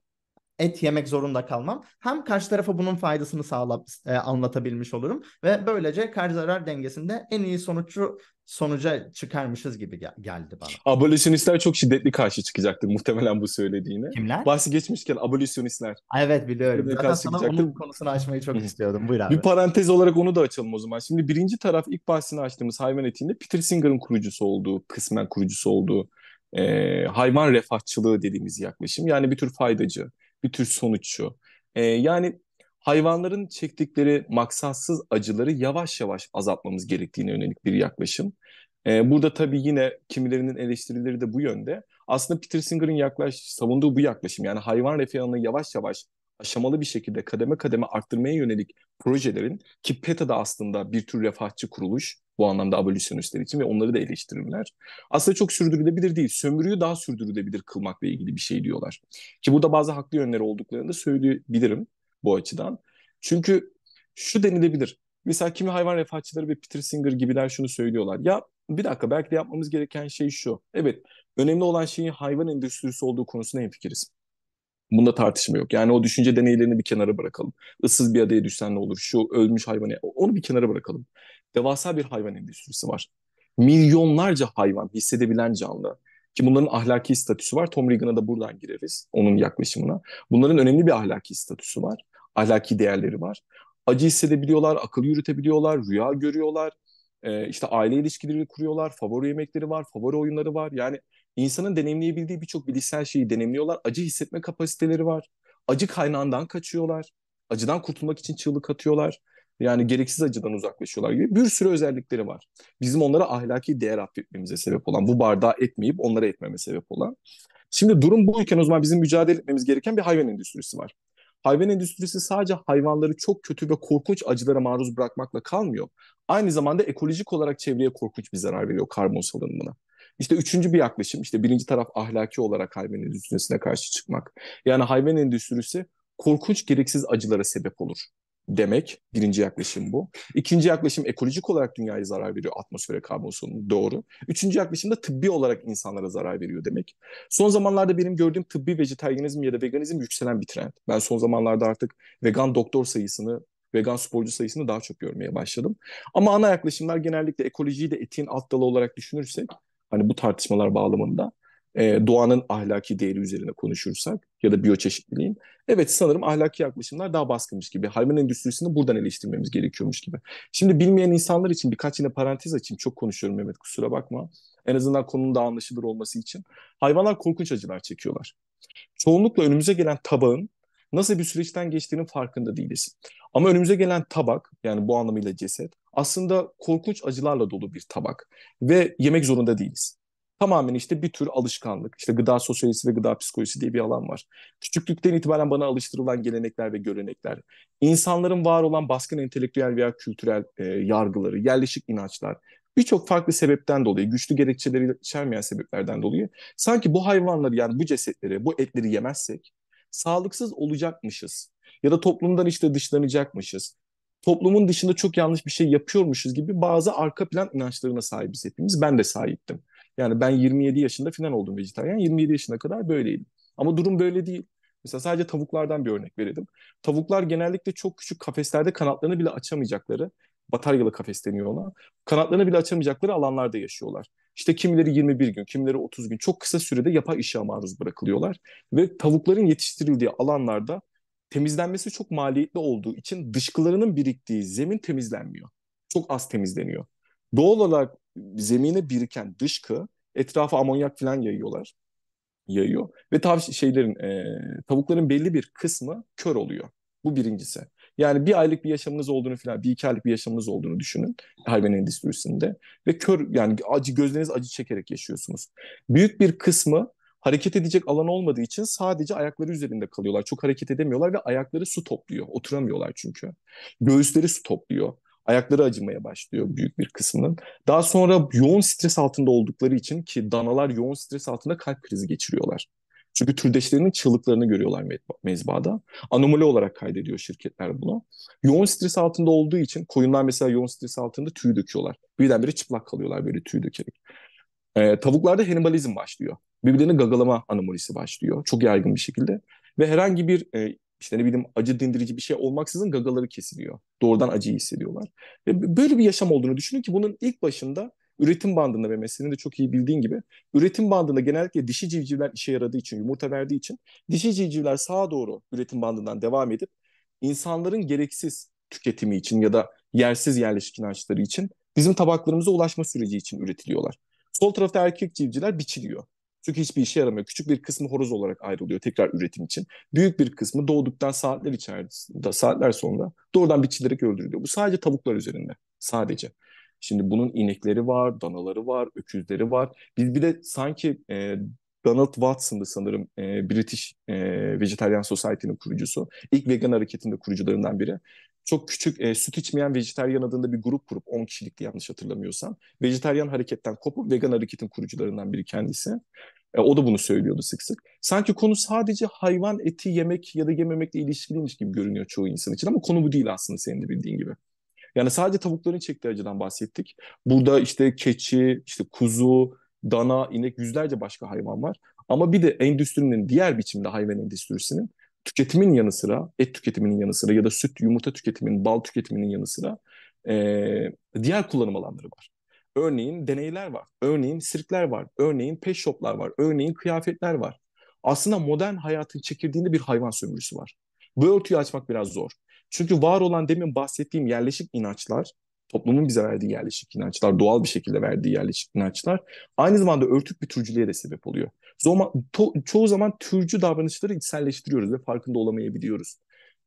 et yemek zorunda kalmam. Hem karşı tarafa bunun faydasını sağlap e, anlatabilmiş olurum ve böylece kar zarar dengesinde en iyi sonucu sonuca çıkarmışız gibi gel- geldi bana. Abolisyonistler çok şiddetli karşı çıkacaktır muhtemelen bu söylediğine. Kimler? Bahsi geçmişken abolisyonistler. Evet biliyorum. Zaten karşı sana çıkacaktır. onun konusunu açmayı çok istiyordum. Buyur abi. Bir parantez olarak onu da açalım o zaman. Şimdi birinci taraf ilk bahsini açtığımız hayvan etiğinde Peter Singer'ın kurucusu olduğu, kısmen kurucusu olduğu e, hayvan refahçılığı dediğimiz yaklaşım. Yani bir tür faydacı, bir tür sonuççu. E, yani hayvanların çektikleri maksatsız acıları yavaş yavaş azaltmamız gerektiğine yönelik bir yaklaşım. E, burada tabii yine kimilerinin eleştirileri de bu yönde. Aslında Peter Singer'ın yaklaş, savunduğu bu yaklaşım yani hayvan refahını yavaş yavaş aşamalı bir şekilde kademe kademe arttırmaya yönelik projelerin ki PETA da aslında bir tür refahçı kuruluş bu anlamda abolisyonistler için ve onları da eleştirirler. Aslında çok sürdürülebilir değil. Sömürüyü daha sürdürülebilir kılmakla ilgili bir şey diyorlar. Ki burada bazı haklı yönleri olduklarını da söyleyebilirim bu açıdan. Çünkü şu denilebilir. Mesela kimi hayvan refahçıları ve Peter Singer gibiler şunu söylüyorlar. Ya bir dakika belki de yapmamız gereken şey şu. Evet önemli olan şeyin hayvan endüstrisi olduğu konusunda hemfikiriz. Bunda tartışma yok. Yani o düşünce deneylerini bir kenara bırakalım. Issız bir adaya düşsen ne olur? Şu ölmüş hayvanı onu bir kenara bırakalım. Devasa bir hayvan endüstrisi var. Milyonlarca hayvan hissedebilen canlı. Ki bunların ahlaki statüsü var. Tom Regan'a da buradan gireriz. Onun yaklaşımına. Bunların önemli bir ahlaki statüsü var. Ahlaki değerleri var. Acı hissedebiliyorlar, akıl yürütebiliyorlar, rüya görüyorlar. Ee, işte aile ilişkileri kuruyorlar, favori yemekleri var, favori oyunları var. Yani insanın deneyimleyebildiği birçok bilişsel şeyi deneyimliyorlar. Acı hissetme kapasiteleri var. Acı kaynağından kaçıyorlar. Acıdan kurtulmak için çığlık atıyorlar. Yani gereksiz acıdan uzaklaşıyorlar gibi bir sürü özellikleri var. Bizim onlara ahlaki değer atfetmemize sebep olan, bu bardağı etmeyip onlara etmeme sebep olan. Şimdi durum buyken o zaman bizim mücadele etmemiz gereken bir hayvan endüstrisi var. Hayvan endüstrisi sadece hayvanları çok kötü ve korkunç acılara maruz bırakmakla kalmıyor. Aynı zamanda ekolojik olarak çevreye korkunç bir zarar veriyor karbon salınımına. İşte üçüncü bir yaklaşım, işte birinci taraf ahlaki olarak hayvan endüstrisine karşı çıkmak. Yani hayvan endüstrisi korkunç gereksiz acılara sebep olur demek. Birinci yaklaşım bu. İkinci yaklaşım ekolojik olarak dünyaya zarar veriyor atmosfere karbon salınımı doğru. Üçüncü yaklaşım da tıbbi olarak insanlara zarar veriyor demek. Son zamanlarda benim gördüğüm tıbbi vejetaryenizm ya da veganizm yükselen bir trend. Ben son zamanlarda artık vegan doktor sayısını vegan sporcu sayısını daha çok görmeye başladım. Ama ana yaklaşımlar genellikle ekolojiyi de etiğin alt dalı olarak düşünürsek hani bu tartışmalar bağlamında e, doğanın ahlaki değeri üzerine konuşursak ya da biyoçeşitliliğin evet sanırım ahlaki yaklaşımlar daha baskınmış gibi. Hayvan endüstrisini buradan eleştirmemiz gerekiyormuş gibi. Şimdi bilmeyen insanlar için birkaç yine parantez açayım. Çok konuşuyorum Mehmet kusura bakma. En azından konunun daha anlaşılır olması için. Hayvanlar korkunç acılar çekiyorlar. Çoğunlukla önümüze gelen tabağın nasıl bir süreçten geçtiğinin farkında değiliz. Ama önümüze gelen tabak yani bu anlamıyla ceset aslında korkunç acılarla dolu bir tabak ve yemek zorunda değiliz. Tamamen işte bir tür alışkanlık. İşte gıda sosyolojisi ve gıda psikolojisi diye bir alan var. Küçüklükten itibaren bana alıştırılan gelenekler ve görenekler, insanların var olan baskın entelektüel veya kültürel e, yargıları, yerleşik inançlar, birçok farklı sebepten dolayı, güçlü gerekçeleri içermeyen sebeplerden dolayı sanki bu hayvanları yani bu cesetleri, bu etleri yemezsek sağlıksız olacakmışız ya da toplumdan işte dışlanacakmışız. Toplumun dışında çok yanlış bir şey yapıyormuşuz gibi bazı arka plan inançlarına sahibiz hepimiz. Ben de sahiptim. Yani ben 27 yaşında falan oldum vejetaryen. 27 yaşına kadar böyleydim. Ama durum böyle değil. Mesela sadece tavuklardan bir örnek verelim. Tavuklar genellikle çok küçük kafeslerde kanatlarını bile açamayacakları, bataryalı kafes deniyor ona, kanatlarını bile açamayacakları alanlarda yaşıyorlar. İşte kimileri 21 gün, kimileri 30 gün çok kısa sürede yapay ışığa maruz bırakılıyorlar. Ve tavukların yetiştirildiği alanlarda temizlenmesi çok maliyetli olduğu için dışkılarının biriktiği zemin temizlenmiyor. Çok az temizleniyor. Doğal olarak zemine biriken dışkı etrafa amonyak falan yayıyorlar. Yayıyor. Ve tav şeylerin e, tavukların belli bir kısmı kör oluyor. Bu birincisi. Yani bir aylık bir yaşamınız olduğunu falan, bir iki aylık bir yaşamınız olduğunu düşünün hayvan endüstrisinde. Ve kör yani acı gözleriniz acı çekerek yaşıyorsunuz. Büyük bir kısmı Hareket edecek alan olmadığı için sadece ayakları üzerinde kalıyorlar. Çok hareket edemiyorlar ve ayakları su topluyor. Oturamıyorlar çünkü. Göğüsleri su topluyor. Ayakları acımaya başlıyor büyük bir kısmının. Daha sonra yoğun stres altında oldukları için ki danalar yoğun stres altında kalp krizi geçiriyorlar. Çünkü türdeşlerinin çığlıklarını görüyorlar mezbada. Anomali olarak kaydediyor şirketler bunu. Yoğun stres altında olduğu için koyunlar mesela yoğun stres altında tüy döküyorlar. Birdenbire çıplak kalıyorlar böyle tüy dökerek. Ee, tavuklarda hannibalizm başlıyor. Birbirlerini gagalama anomalisi başlıyor. Çok yaygın bir şekilde. Ve herhangi bir e, işte ne bileyim acı dindirici bir şey olmaksızın gagaları kesiliyor. Doğrudan acıyı hissediyorlar. Ve böyle bir yaşam olduğunu düşünün ki bunun ilk başında üretim bandında ve mesleğini de çok iyi bildiğin gibi üretim bandında genellikle dişi civcivler işe yaradığı için, yumurta verdiği için dişi civcivler sağa doğru üretim bandından devam edip insanların gereksiz tüketimi için ya da yersiz yerleşik inançları için bizim tabaklarımıza ulaşma süreci için üretiliyorlar. Sol tarafta erkek civcivler biçiliyor. Çünkü hiçbir işe yaramıyor. Küçük bir kısmı horoz olarak ayrılıyor tekrar üretim için. Büyük bir kısmı doğduktan saatler içerisinde, saatler sonra doğrudan biçilerek öldürülüyor. Bu sadece tavuklar üzerinde. Sadece. Şimdi bunun inekleri var, danaları var, öküzleri var. Biz bir de sanki e, Donald Watson'dı sanırım e, British e, Vegetarian Society'nin kurucusu. İlk vegan hareketinde kurucularından biri. Çok küçük e, süt içmeyen vejetaryen adında bir grup kurup 10 kişilikti yanlış hatırlamıyorsam. Vejetaryen hareketten kopup vegan hareketin kurucularından biri kendisi. E, o da bunu söylüyordu sık sık. Sanki konu sadece hayvan eti yemek ya da yememekle ilişkiliymiş gibi görünüyor çoğu insan için ama konu bu değil aslında senin de bildiğin gibi. Yani sadece tavukların çektiği acıdan bahsettik. Burada işte keçi, işte kuzu, dana, inek yüzlerce başka hayvan var. Ama bir de endüstrinin diğer biçimde hayvan endüstrisinin tüketimin yanı sıra, et tüketiminin yanı sıra ya da süt, yumurta tüketiminin, bal tüketiminin yanı sıra e, diğer kullanım alanları var. Örneğin deneyler var, örneğin sirkler var, örneğin pet shoplar var, örneğin kıyafetler var. Aslında modern hayatın çekirdiğinde bir hayvan sömürüsü var. Bu örtüyü açmak biraz zor. Çünkü var olan demin bahsettiğim yerleşik inançlar, toplumun bize verdiği yerleşik inançlar, doğal bir şekilde verdiği yerleşik inançlar aynı zamanda örtük bir türcülüğe de sebep oluyor. Zoma, to, çoğu zaman türcü davranışları içselleştiriyoruz ve farkında olamayabiliyoruz.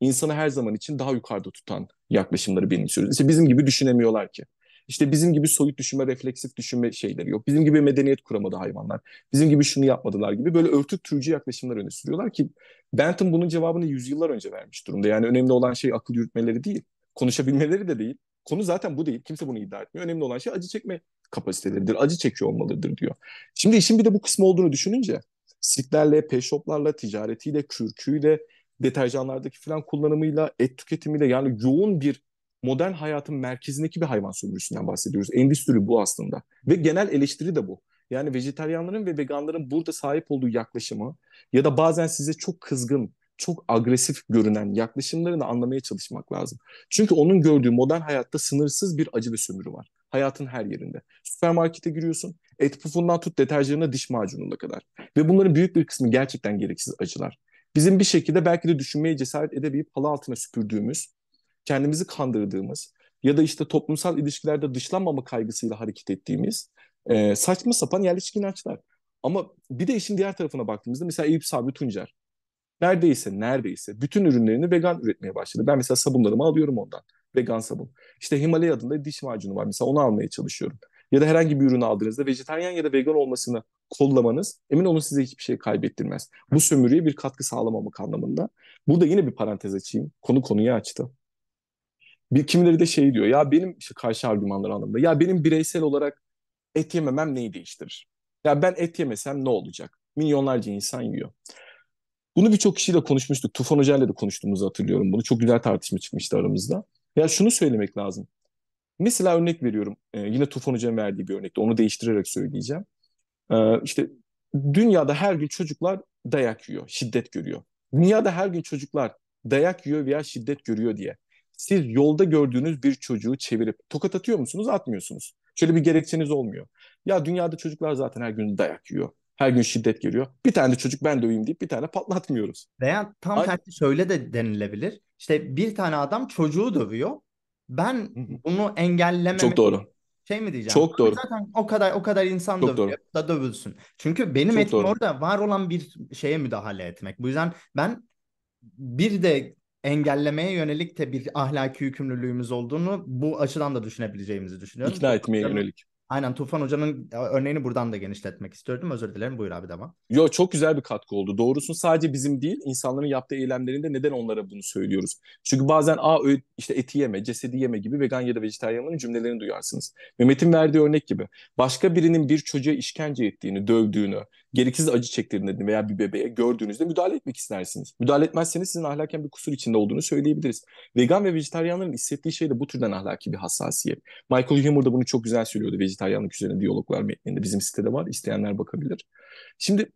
İnsanı her zaman için daha yukarıda tutan yaklaşımları benimsiyoruz. İşte bizim gibi düşünemiyorlar ki. İşte bizim gibi soyut düşünme, refleksif düşünme şeyleri yok. Bizim gibi medeniyet kuramadı hayvanlar. Bizim gibi şunu yapmadılar gibi böyle örtük türcü yaklaşımlar öne sürüyorlar ki Bentham bunun cevabını yüzyıllar önce vermiş durumda. Yani önemli olan şey akıl yürütmeleri değil, konuşabilmeleri de değil. Konu zaten bu değil. Kimse bunu iddia etmiyor. Önemli olan şey acı çekme kapasiteleridir. Acı çekiyor olmalıdır diyor. Şimdi işin bir de bu kısmı olduğunu düşününce sirklerle, pet shoplarla, ticaretiyle, kürküyle, deterjanlardaki falan kullanımıyla, et tüketimiyle yani yoğun bir modern hayatın merkezindeki bir hayvan sömürüsünden bahsediyoruz. Endüstri bu aslında. Ve genel eleştiri de bu. Yani vejetaryenlerin ve veganların burada sahip olduğu yaklaşımı ya da bazen size çok kızgın, çok agresif görünen yaklaşımlarını anlamaya çalışmak lazım. Çünkü onun gördüğü modern hayatta sınırsız bir acı ve sömürü var. Hayatın her yerinde. Süpermarkete giriyorsun, et pufundan tut deterjanına diş macununa kadar. Ve bunların büyük bir kısmı gerçekten gereksiz acılar. Bizim bir şekilde belki de düşünmeye cesaret edemeyip halı altına süpürdüğümüz, kendimizi kandırdığımız ya da işte toplumsal ilişkilerde dışlanmama kaygısıyla hareket ettiğimiz saçma sapan yerleşik inançlar. Ama bir de işin diğer tarafına baktığımızda mesela Eyüp Sabri Tuncer neredeyse neredeyse bütün ürünlerini vegan üretmeye başladı. Ben mesela sabunlarımı alıyorum ondan. Vegan sabun. İşte Himalaya adında diş macunu var. Mesela onu almaya çalışıyorum. Ya da herhangi bir ürünü aldığınızda vejetaryen ya da vegan olmasını kollamanız emin olun size hiçbir şey kaybettirmez. Bu sömürüye bir katkı sağlamamak anlamında. Burada yine bir parantez açayım. Konu konuyu açtı. Bir kimileri de şey diyor ya benim işte karşı argümanlar anlamında ya benim bireysel olarak et yememem neyi değiştirir? Ya ben et yemesem ne olacak? Milyonlarca insan yiyor. Bunu birçok kişiyle konuşmuştuk. Tufan Hoca ile de konuştuğumuzu hatırlıyorum bunu. Çok güzel tartışma çıkmıştı aramızda. Ya şunu söylemek lazım. Mesela örnek veriyorum. Ee, yine Tufan Hoca'nın verdiği bir örnekte. Onu değiştirerek söyleyeceğim. Ee, işte dünyada her gün çocuklar dayak yiyor, şiddet görüyor. Dünyada her gün çocuklar dayak yiyor veya şiddet görüyor diye. Siz yolda gördüğünüz bir çocuğu çevirip tokat atıyor musunuz? Atmıyorsunuz. Şöyle bir gerekçeniz olmuyor. Ya dünyada çocuklar zaten her gün dayak yiyor. Her gün şiddet görüyor. Bir tane de çocuk ben döveyim deyip bir tane patlatmıyoruz. Veya tam Ay- tersi şöyle de denilebilir. İşte bir tane adam çocuğu dövüyor. Ben bunu engellememek Çok doğru. şey mi diyeceğim? Çok doğru. Zaten o kadar o kadar insan Çok dövüyor doğru. da dövülsün. Çünkü benim Çok etkim doğru. orada var olan bir şeye müdahale etmek. Bu yüzden ben bir de engellemeye yönelik de bir ahlaki yükümlülüğümüz olduğunu bu açıdan da düşünebileceğimizi düşünüyorum. İkna etmeye Canım- yönelik. Aynen Tufan Hoca'nın e, örneğini buradan da genişletmek istiyordum. Özür dilerim. Buyur abi devam. Yo çok güzel bir katkı oldu. Doğrusu sadece bizim değil, insanların yaptığı eylemlerinde neden onlara bunu söylüyoruz? Çünkü bazen a işte eti yeme, cesedi yeme gibi vegan ya da vejetaryenlerin cümlelerini duyarsınız. Mehmet'in verdiği örnek gibi. Başka birinin bir çocuğa işkence ettiğini, dövdüğünü, gereksiz acı çektirdiğini veya bir bebeğe gördüğünüzde müdahale etmek istersiniz. Müdahale etmezseniz sizin ahlaken bir kusur içinde olduğunu söyleyebiliriz. Vegan ve vejetaryenlerin hissettiği şey de bu türden ahlaki bir hassasiyet. Michael Humor da bunu çok güzel söylüyordu vejetaryenlik üzerine diyaloglar metninde. Bizim sitede var. İsteyenler bakabilir. Şimdi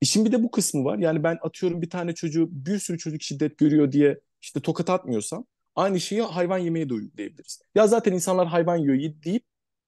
işin bir de bu kısmı var. Yani ben atıyorum bir tane çocuğu bir sürü çocuk şiddet görüyor diye işte tokat atmıyorsam aynı şeyi hayvan yemeye de uygulayabiliriz. Ya zaten insanlar hayvan yiyor deyip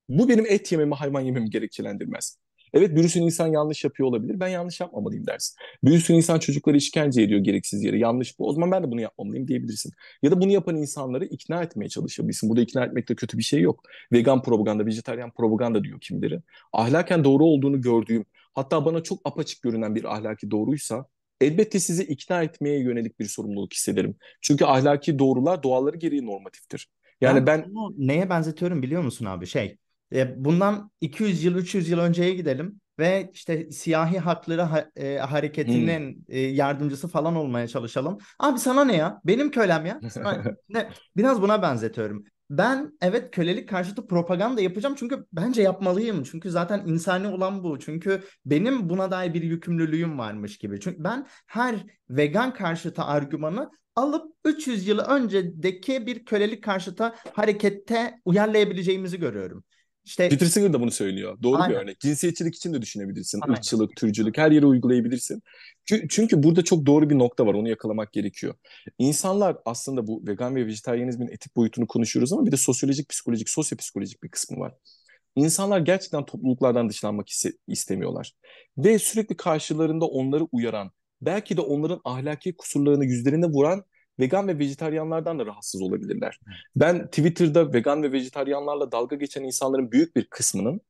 bu benim et yememi hayvan yememi gerekçelendirmez. Evet bir sürü insan yanlış yapıyor olabilir. Ben yanlış yapmamalıyım dersin. Bir sürü insan çocukları işkence ediyor gereksiz yere. Yanlış bu. O zaman ben de bunu yapmamalıyım diyebilirsin. Ya da bunu yapan insanları ikna etmeye çalışabilirsin. Burada ikna etmekte kötü bir şey yok. Vegan propaganda, vejetaryen propaganda diyor kimleri. Ahlaken doğru olduğunu gördüğüm, hatta bana çok apaçık görünen bir ahlaki doğruysa elbette sizi ikna etmeye yönelik bir sorumluluk hissederim. Çünkü ahlaki doğrular doğaları gereği normatiftir. Yani ben, ben... neye benzetiyorum biliyor musun abi? Şey, e, bundan 200 yıl, 300 yıl önceye gidelim ve işte siyahi hakları ha, e, hareketinin hmm. e, yardımcısı falan olmaya çalışalım. Abi sana ne ya? Benim kölem ya. ne? Biraz buna benzetiyorum. Ben evet kölelik karşıtı propaganda yapacağım çünkü bence yapmalıyım. Çünkü zaten insani olan bu. Çünkü benim buna dair bir yükümlülüğüm varmış gibi. Çünkü ben her vegan karşıtı argümanı alıp 300 yıl öncedeki bir kölelik karşıtı harekette uyarlayabileceğimizi görüyorum. İşte Peter Singer da bunu söylüyor. Doğru Aynen. bir örnek. Cinsiyetçilik için de düşünebilirsin. Aynen. Irkçılık, türcülük her yere uygulayabilirsin. Çünkü burada çok doğru bir nokta var. Onu yakalamak gerekiyor. İnsanlar aslında bu vegan ve vejetaryenizmin etik boyutunu konuşuyoruz ama bir de sosyolojik, psikolojik, sosyopsikolojik bir kısmı var. İnsanlar gerçekten topluluklardan dışlanmak istemiyorlar. Ve sürekli karşılarında onları uyaran, belki de onların ahlaki kusurlarını yüzlerine vuran vegan ve vejetaryenlerden de rahatsız olabilirler. Ben Twitter'da vegan ve vejetaryenlerle dalga geçen insanların büyük bir kısmının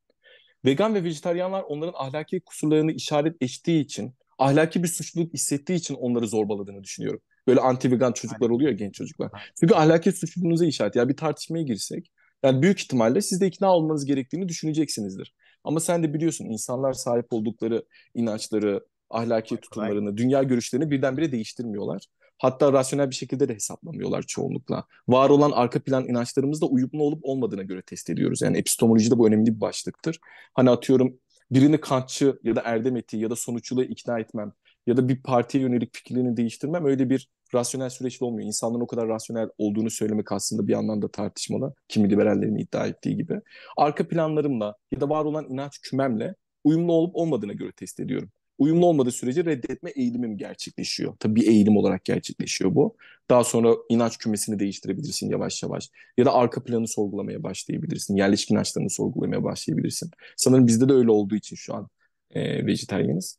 vegan ve vejetaryenler onların ahlaki kusurlarını işaret ettiği için, ahlaki bir suçluluk hissettiği için onları zorbaladığını düşünüyorum. Böyle anti vegan çocuklar oluyor ya genç çocuklar. Çünkü ahlaki suçluluğunuza işaret. Ya bir tartışmaya girsek yani büyük ihtimalle siz de ikna olmanız gerektiğini düşüneceksinizdir. Ama sen de biliyorsun insanlar sahip oldukları inançları, ahlaki tutumlarını, dünya görüşlerini birdenbire değiştirmiyorlar. Hatta rasyonel bir şekilde de hesaplamıyorlar çoğunlukla. Var olan arka plan inançlarımızda uyumlu olup olmadığına göre test ediyoruz. Yani epistemolojide bu önemli bir başlıktır. Hani atıyorum birini kantçı ya da erdem etiği ya da sonuççuluğa ikna etmem ya da bir partiye yönelik fikirlerini değiştirmem öyle bir rasyonel süreçte olmuyor. İnsanların o kadar rasyonel olduğunu söylemek aslında bir yandan da tartışmalı. Kimi liberallerin iddia ettiği gibi. Arka planlarımla ya da var olan inanç kümemle uyumlu olup olmadığına göre test ediyorum uyumlu olmadığı sürece reddetme eğilimim gerçekleşiyor. Tabii bir eğilim olarak gerçekleşiyor bu. Daha sonra inanç kümesini değiştirebilirsin yavaş yavaş. Ya da arka planı sorgulamaya başlayabilirsin. Yerleşik inançlarını sorgulamaya başlayabilirsin. Sanırım bizde de öyle olduğu için şu an e, vejetaryeniz.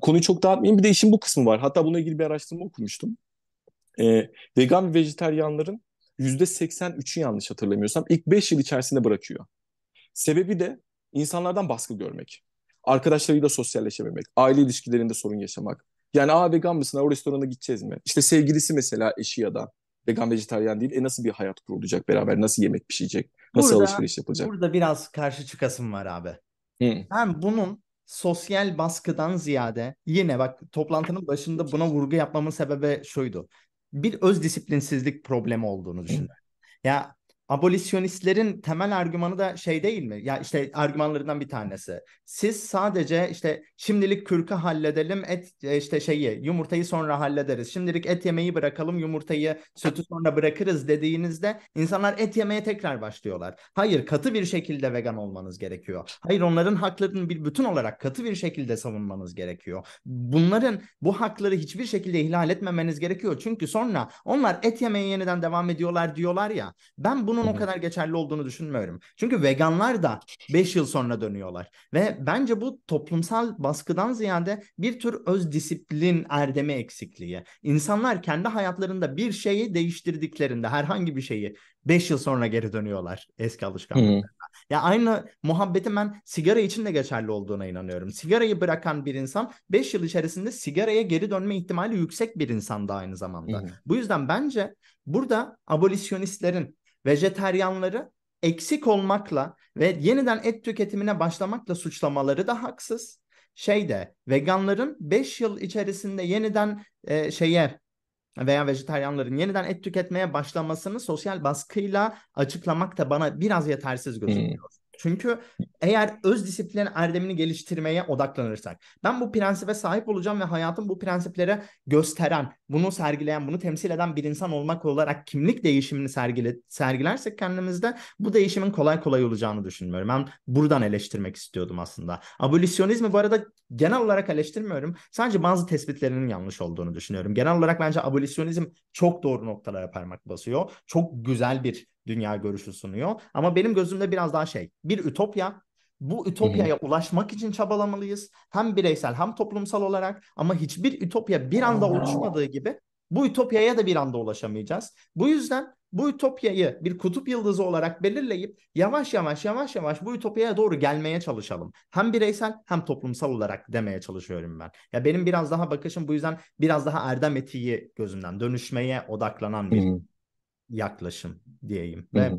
Konuyu çok dağıtmayayım. Bir de işin bu kısmı var. Hatta bununla ilgili bir araştırma okumuştum. E, vegan ve vejetaryenlerin %83'ü yanlış hatırlamıyorsam ilk 5 yıl içerisinde bırakıyor. Sebebi de insanlardan baskı görmek arkadaşlarıyla sosyalleşememek, aile ilişkilerinde sorun yaşamak. Yani aa vegan mısın? O restorana gideceğiz mi? İşte sevgilisi mesela eşi ya da vegan vejetaryen değil. E nasıl bir hayat kurulacak beraber? Nasıl yemek pişecek? Nasıl burada, alışveriş yapılacak? Burada biraz karşı çıkasım var abi. Hı. Ben bunun sosyal baskıdan ziyade yine bak toplantının başında buna vurgu yapmamın sebebi şuydu. Bir öz disiplinsizlik problemi olduğunu düşünüyorum. Ya abolisyonistlerin temel argümanı da şey değil mi? Ya işte argümanlarından bir tanesi. Siz sadece işte şimdilik kürkü halledelim, et e, işte şeyi yumurtayı sonra hallederiz. Şimdilik et yemeyi bırakalım, yumurtayı sütü sonra bırakırız dediğinizde insanlar et yemeye tekrar başlıyorlar. Hayır, katı bir şekilde vegan olmanız gerekiyor. Hayır, onların haklarını bir bütün olarak katı bir şekilde savunmanız gerekiyor. Bunların bu hakları hiçbir şekilde ihlal etmemeniz gerekiyor. Çünkü sonra onlar et yemeye yeniden devam ediyorlar diyorlar ya. Ben bunu bunun o kadar geçerli olduğunu düşünmüyorum. Çünkü veganlar da 5 yıl sonra dönüyorlar. Ve bence bu toplumsal baskıdan ziyade bir tür öz disiplin erdemi eksikliği. İnsanlar kendi hayatlarında bir şeyi değiştirdiklerinde herhangi bir şeyi 5 yıl sonra geri dönüyorlar eski alışkanlıklarına. Ya aynı muhabbetin ben sigara için de geçerli olduğuna inanıyorum. Sigarayı bırakan bir insan 5 yıl içerisinde sigaraya geri dönme ihtimali yüksek bir insan da aynı zamanda. Bu yüzden bence burada abolisyonistlerin vejeteryanları eksik olmakla ve yeniden et tüketimine başlamakla suçlamaları da haksız. Şeyde veganların 5 yıl içerisinde yeniden e, şeye veya vejetaryenlerin yeniden et tüketmeye başlamasını sosyal baskıyla açıklamak da bana biraz yetersiz gözüküyor. Hmm. Çünkü eğer öz disiplin erdemini geliştirmeye odaklanırsak, ben bu prensibe sahip olacağım ve hayatım bu prensiplere gösteren, bunu sergileyen, bunu temsil eden bir insan olmak olarak kimlik değişimini sergile, sergilersek kendimizde bu değişimin kolay kolay olacağını düşünmüyorum. Ben buradan eleştirmek istiyordum aslında. Abolisyonizmi bu arada genel olarak eleştirmiyorum. Sadece bazı tespitlerinin yanlış olduğunu düşünüyorum. Genel olarak bence abolisyonizm çok doğru noktalara parmak basıyor. Çok güzel bir dünya görüşü sunuyor. Ama benim gözümde biraz daha şey bir ütopya. Bu ütopyaya Hı-hı. ulaşmak için çabalamalıyız. Hem bireysel hem toplumsal olarak ama hiçbir ütopya bir anda oluşmadığı gibi bu ütopyaya da bir anda ulaşamayacağız. Bu yüzden bu ütopyayı bir kutup yıldızı olarak belirleyip yavaş yavaş yavaş yavaş bu ütopyaya doğru gelmeye çalışalım. Hem bireysel hem toplumsal olarak demeye çalışıyorum ben. Ya benim biraz daha bakışım bu yüzden biraz daha erdem etiği gözünden dönüşmeye odaklanan bir Hı-hı yaklaşım diyeyim. Ve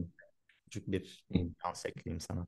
küçük bir şans ekleyeyim sana.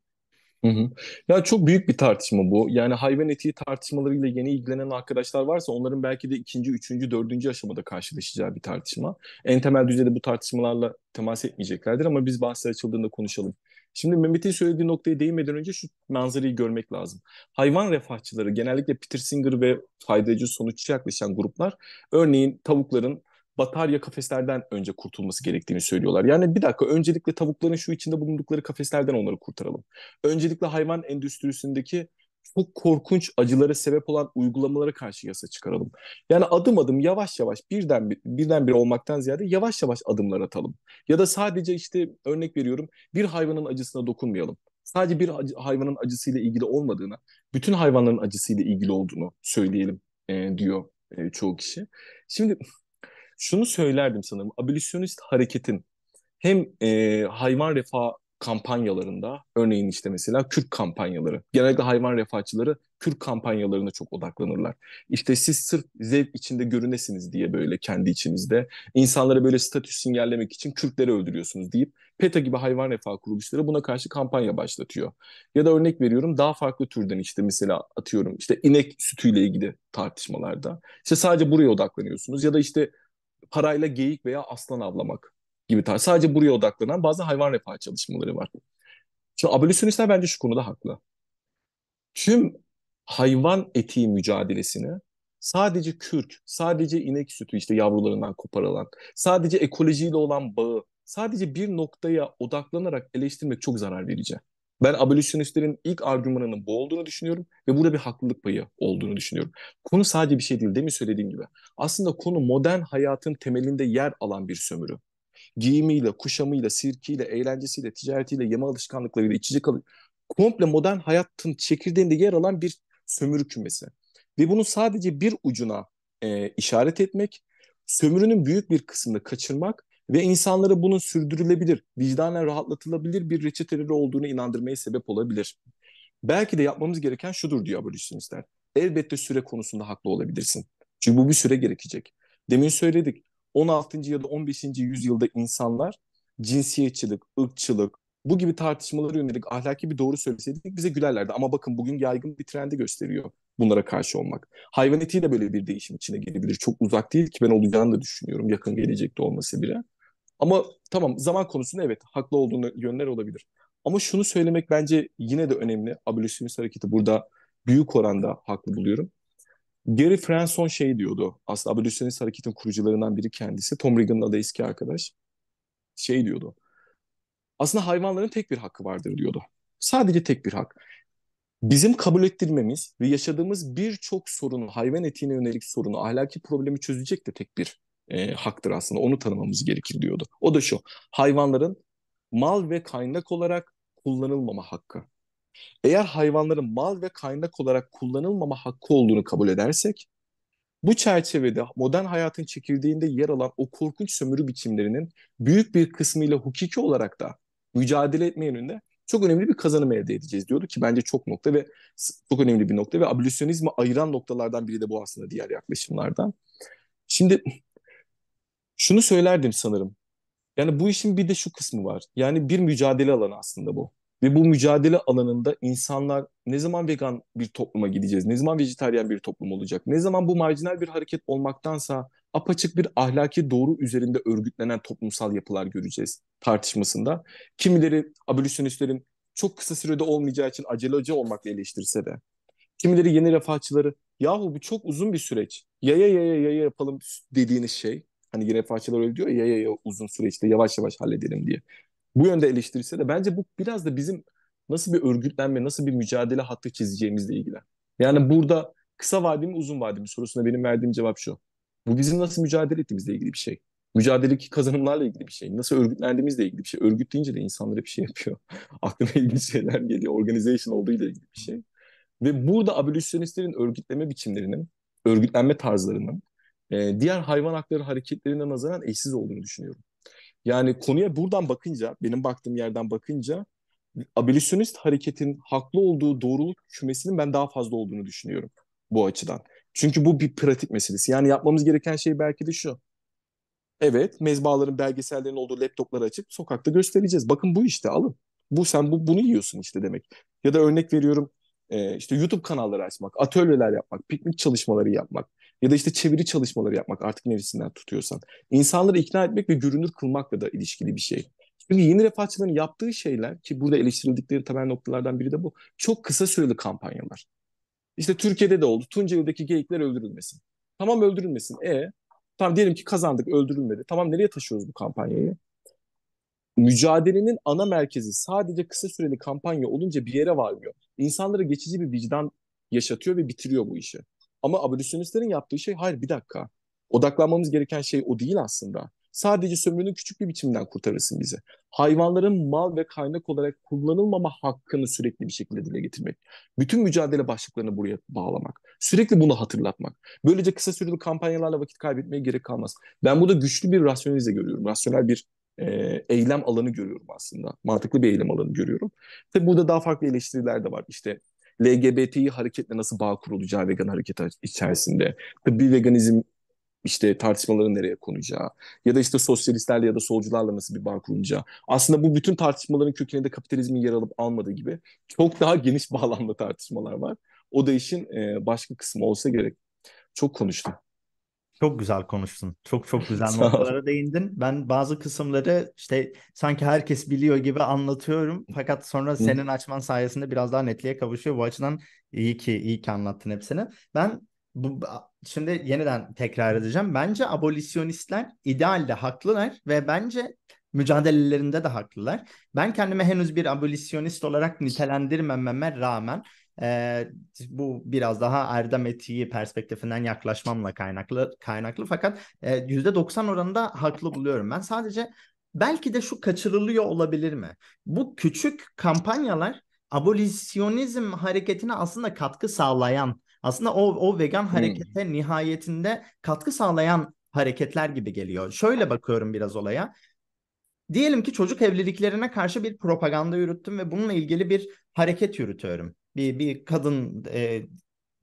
Hı hı. Ya çok büyük bir tartışma bu. Yani hayvan etiği tartışmalarıyla yeni ilgilenen arkadaşlar varsa onların belki de ikinci, üçüncü, dördüncü aşamada karşılaşacağı bir tartışma. En temel düzeyde bu tartışmalarla temas etmeyeceklerdir ama biz bahsi açıldığında konuşalım. Şimdi Mehmet'in söylediği noktaya değinmeden önce şu manzarayı görmek lazım. Hayvan refahçıları genellikle Peter Singer ve faydacı sonuççu yaklaşan gruplar örneğin tavukların batarya kafeslerden önce kurtulması gerektiğini söylüyorlar. Yani bir dakika öncelikle tavukların şu içinde bulundukları kafeslerden onları kurtaralım. Öncelikle hayvan endüstrisindeki çok korkunç acılara sebep olan uygulamalara karşı yasa çıkaralım. Yani adım adım yavaş yavaş birden birden bir olmaktan ziyade yavaş yavaş adımlar atalım. Ya da sadece işte örnek veriyorum bir hayvanın acısına dokunmayalım. Sadece bir hayvanın acısıyla ilgili olmadığına, bütün hayvanların acısıyla ilgili olduğunu söyleyelim e, diyor e, çoğu kişi. Şimdi şunu söylerdim sanırım. Abolisyonist hareketin hem e, hayvan refah kampanyalarında örneğin işte mesela Kürt kampanyaları. Genelde hayvan refahçıları Kürt kampanyalarına çok odaklanırlar. İşte siz sırf zevk içinde görünesiniz diye böyle kendi içinizde insanlara böyle statü sinyallemek için Kürtleri öldürüyorsunuz deyip PETA gibi hayvan refah kuruluşları buna karşı kampanya başlatıyor. Ya da örnek veriyorum daha farklı türden işte mesela atıyorum işte inek sütüyle ilgili tartışmalarda. İşte sadece buraya odaklanıyorsunuz ya da işte parayla geyik veya aslan avlamak gibi tarz. Sadece buraya odaklanan bazı hayvan refah çalışmaları var. Şimdi abolisyonistler bence şu konuda haklı. Tüm hayvan etiği mücadelesini sadece kürk, sadece inek sütü işte yavrularından koparılan, sadece ekolojiyle olan bağı, sadece bir noktaya odaklanarak eleştirmek çok zarar verici. Ben abolisyonistlerin ilk argümanının bu olduğunu düşünüyorum ve burada bir haklılık payı olduğunu düşünüyorum. Konu sadece bir şey değil, demin söylediğim gibi. Aslında konu modern hayatın temelinde yer alan bir sömürü. Giyimiyle, kuşamıyla, sirkiyle, eğlencesiyle, ticaretiyle, yeme alışkanlıklarıyla, içecek alı komple modern hayatın çekirdeğinde yer alan bir sömürü kümesi. Ve bunu sadece bir ucuna e, işaret etmek, sömürünün büyük bir kısmını kaçırmak ve insanlara bunun sürdürülebilir, vicdanen rahatlatılabilir bir reçeteleri olduğunu inandırmaya sebep olabilir. Belki de yapmamız gereken şudur diyor abolisyonistler. Elbette süre konusunda haklı olabilirsin. Çünkü bu bir süre gerekecek. Demin söyledik. 16. ya da 15. yüzyılda insanlar cinsiyetçilik, ırkçılık, bu gibi tartışmalara yönelik ahlaki bir doğru söyleseydik bize gülerlerdi. Ama bakın bugün yaygın bir trendi gösteriyor bunlara karşı olmak. Hayvan etiği de böyle bir değişim içine gelebilir. Çok uzak değil ki ben olacağını da düşünüyorum. Yakın gelecekte olması bile. Ama tamam zaman konusunda evet haklı olduğunu yönler olabilir. Ama şunu söylemek bence yine de önemli. Abolisyonist hareketi burada büyük oranda haklı buluyorum. Gary Franson şey diyordu. Aslında abolisyonist hareketin kurucularından biri kendisi. Tom Reagan'ın da eski arkadaş. Şey diyordu. Aslında hayvanların tek bir hakkı vardır diyordu. Sadece tek bir hak. Bizim kabul ettirmemiz ve yaşadığımız birçok sorunu, hayvan etiğine yönelik sorunu, ahlaki problemi çözecek de tek bir e, haktır aslında. Onu tanımamız gerekir diyordu. O da şu. Hayvanların mal ve kaynak olarak kullanılmama hakkı. Eğer hayvanların mal ve kaynak olarak kullanılmama hakkı olduğunu kabul edersek, bu çerçevede modern hayatın çekirdeğinde yer alan o korkunç sömürü biçimlerinin büyük bir kısmıyla hukuki olarak da mücadele etme yönünde çok önemli bir kazanım elde edeceğiz diyordu ki bence çok nokta ve çok önemli bir nokta ve abolisyonizmi ayıran noktalardan biri de bu aslında diğer yaklaşımlardan. Şimdi şunu söylerdim sanırım. Yani bu işin bir de şu kısmı var. Yani bir mücadele alanı aslında bu. Ve bu mücadele alanında insanlar ne zaman vegan bir topluma gideceğiz? Ne zaman vejetaryen bir toplum olacak? Ne zaman bu marjinal bir hareket olmaktansa apaçık bir ahlaki doğru üzerinde örgütlenen toplumsal yapılar göreceğiz tartışmasında. Kimileri abolisyonistlerin çok kısa sürede olmayacağı için aceleci olmakla eleştirse de. Kimileri yeni refahçıları yahu bu çok uzun bir süreç. Yaya yaya yaya yapalım dediğiniz şey. Hani yeni refahçılar öyle diyor ya yaya yaya uzun süreçte yavaş yavaş halledelim diye. Bu yönde eleştirirse de bence bu biraz da bizim nasıl bir örgütlenme, nasıl bir mücadele hattı çizeceğimizle ilgili. Yani burada kısa vadeli mi uzun vadeli mi sorusuna benim verdiğim cevap şu. Bu bizim nasıl mücadele ettiğimizle ilgili bir şey. Mücadeledeki kazanımlarla ilgili bir şey. Nasıl örgütlendiğimizle ilgili bir şey. Örgüt deyince de insanlara bir şey yapıyor. Aklına ilgili şeyler geliyor. Organization olduğuyla ilgili bir şey. Ve burada abolisyonistlerin örgütleme biçimlerinin, örgütlenme tarzlarının e, diğer hayvan hakları hareketlerine nazaran eşsiz olduğunu düşünüyorum. Yani konuya buradan bakınca, benim baktığım yerden bakınca abolisyonist hareketin haklı olduğu doğruluk kümesinin ben daha fazla olduğunu düşünüyorum bu açıdan. Çünkü bu bir pratik meselesi. Yani yapmamız gereken şey belki de şu. Evet, mezbahaların belgesellerinin olduğu laptopları açıp sokakta göstereceğiz. Bakın bu işte alın. Bu sen bu bunu yiyorsun işte demek. Ya da örnek veriyorum e, işte YouTube kanalları açmak, atölyeler yapmak, piknik çalışmaları yapmak ya da işte çeviri çalışmaları yapmak artık neresinden tutuyorsan. İnsanları ikna etmek ve görünür kılmakla da ilişkili bir şey. Çünkü yeni refahçıların yaptığı şeyler ki burada eleştirildikleri temel noktalardan biri de bu. Çok kısa süreli kampanyalar. İşte Türkiye'de de oldu. Tunceli'deki geyikler öldürülmesin. Tamam öldürülmesin. E tamam diyelim ki kazandık öldürülmedi. Tamam nereye taşıyoruz bu kampanyayı? Mücadelenin ana merkezi sadece kısa süreli kampanya olunca bir yere varmıyor. İnsanlara geçici bir vicdan yaşatıyor ve bitiriyor bu işi. Ama abolisyonistlerin yaptığı şey hayır bir dakika. Odaklanmamız gereken şey o değil aslında. Sadece sömürünün küçük bir biçiminden kurtarırsın bizi. Hayvanların mal ve kaynak olarak kullanılmama hakkını sürekli bir şekilde dile getirmek. Bütün mücadele başlıklarını buraya bağlamak. Sürekli bunu hatırlatmak. Böylece kısa süreli kampanyalarla vakit kaybetmeye gerek kalmaz. Ben burada güçlü bir rasyonelize görüyorum. Rasyonel bir e, eylem alanı görüyorum aslında. Mantıklı bir eylem alanı görüyorum. Tabii burada daha farklı eleştiriler de var. İşte LGBTİ hareketle nasıl bağ kurulacağı vegan hareket içerisinde. Tıbbi veganizm işte tartışmaların nereye konacağı ya da işte sosyalistlerle ya da solcularla nasıl bir bağ kurulacağı. Aslında bu bütün tartışmaların kökeninde kapitalizmin yer alıp almadığı gibi çok daha geniş bağlamda tartışmalar var. O da işin başka kısmı olsa gerek. Çok konuştum. Çok güzel konuştun. Çok çok güzel noktalara değindin. Ben bazı kısımları işte sanki herkes biliyor gibi anlatıyorum. Fakat sonra senin açman sayesinde biraz daha netliğe kavuşuyor. Bu açıdan iyi ki iyi ki anlattın hepsini. Ben bu şimdi yeniden tekrar edeceğim. Bence abolisyonistler idealde haklılar ve bence mücadelelerinde de haklılar. Ben kendime henüz bir abolisyonist olarak nitelendirmememe rağmen e, bu biraz daha erdem etiği perspektifinden yaklaşmamla kaynaklı kaynaklı fakat e, %90 oranında haklı buluyorum. Ben sadece belki de şu kaçırılıyor olabilir mi? Bu küçük kampanyalar abolisyonizm hareketine aslında katkı sağlayan aslında o, o vegan hmm. harekete nihayetinde katkı sağlayan hareketler gibi geliyor. Şöyle bakıyorum biraz olaya. Diyelim ki çocuk evliliklerine karşı bir propaganda yürüttüm ve bununla ilgili bir hareket yürütüyorum. Bir, bir kadın, e,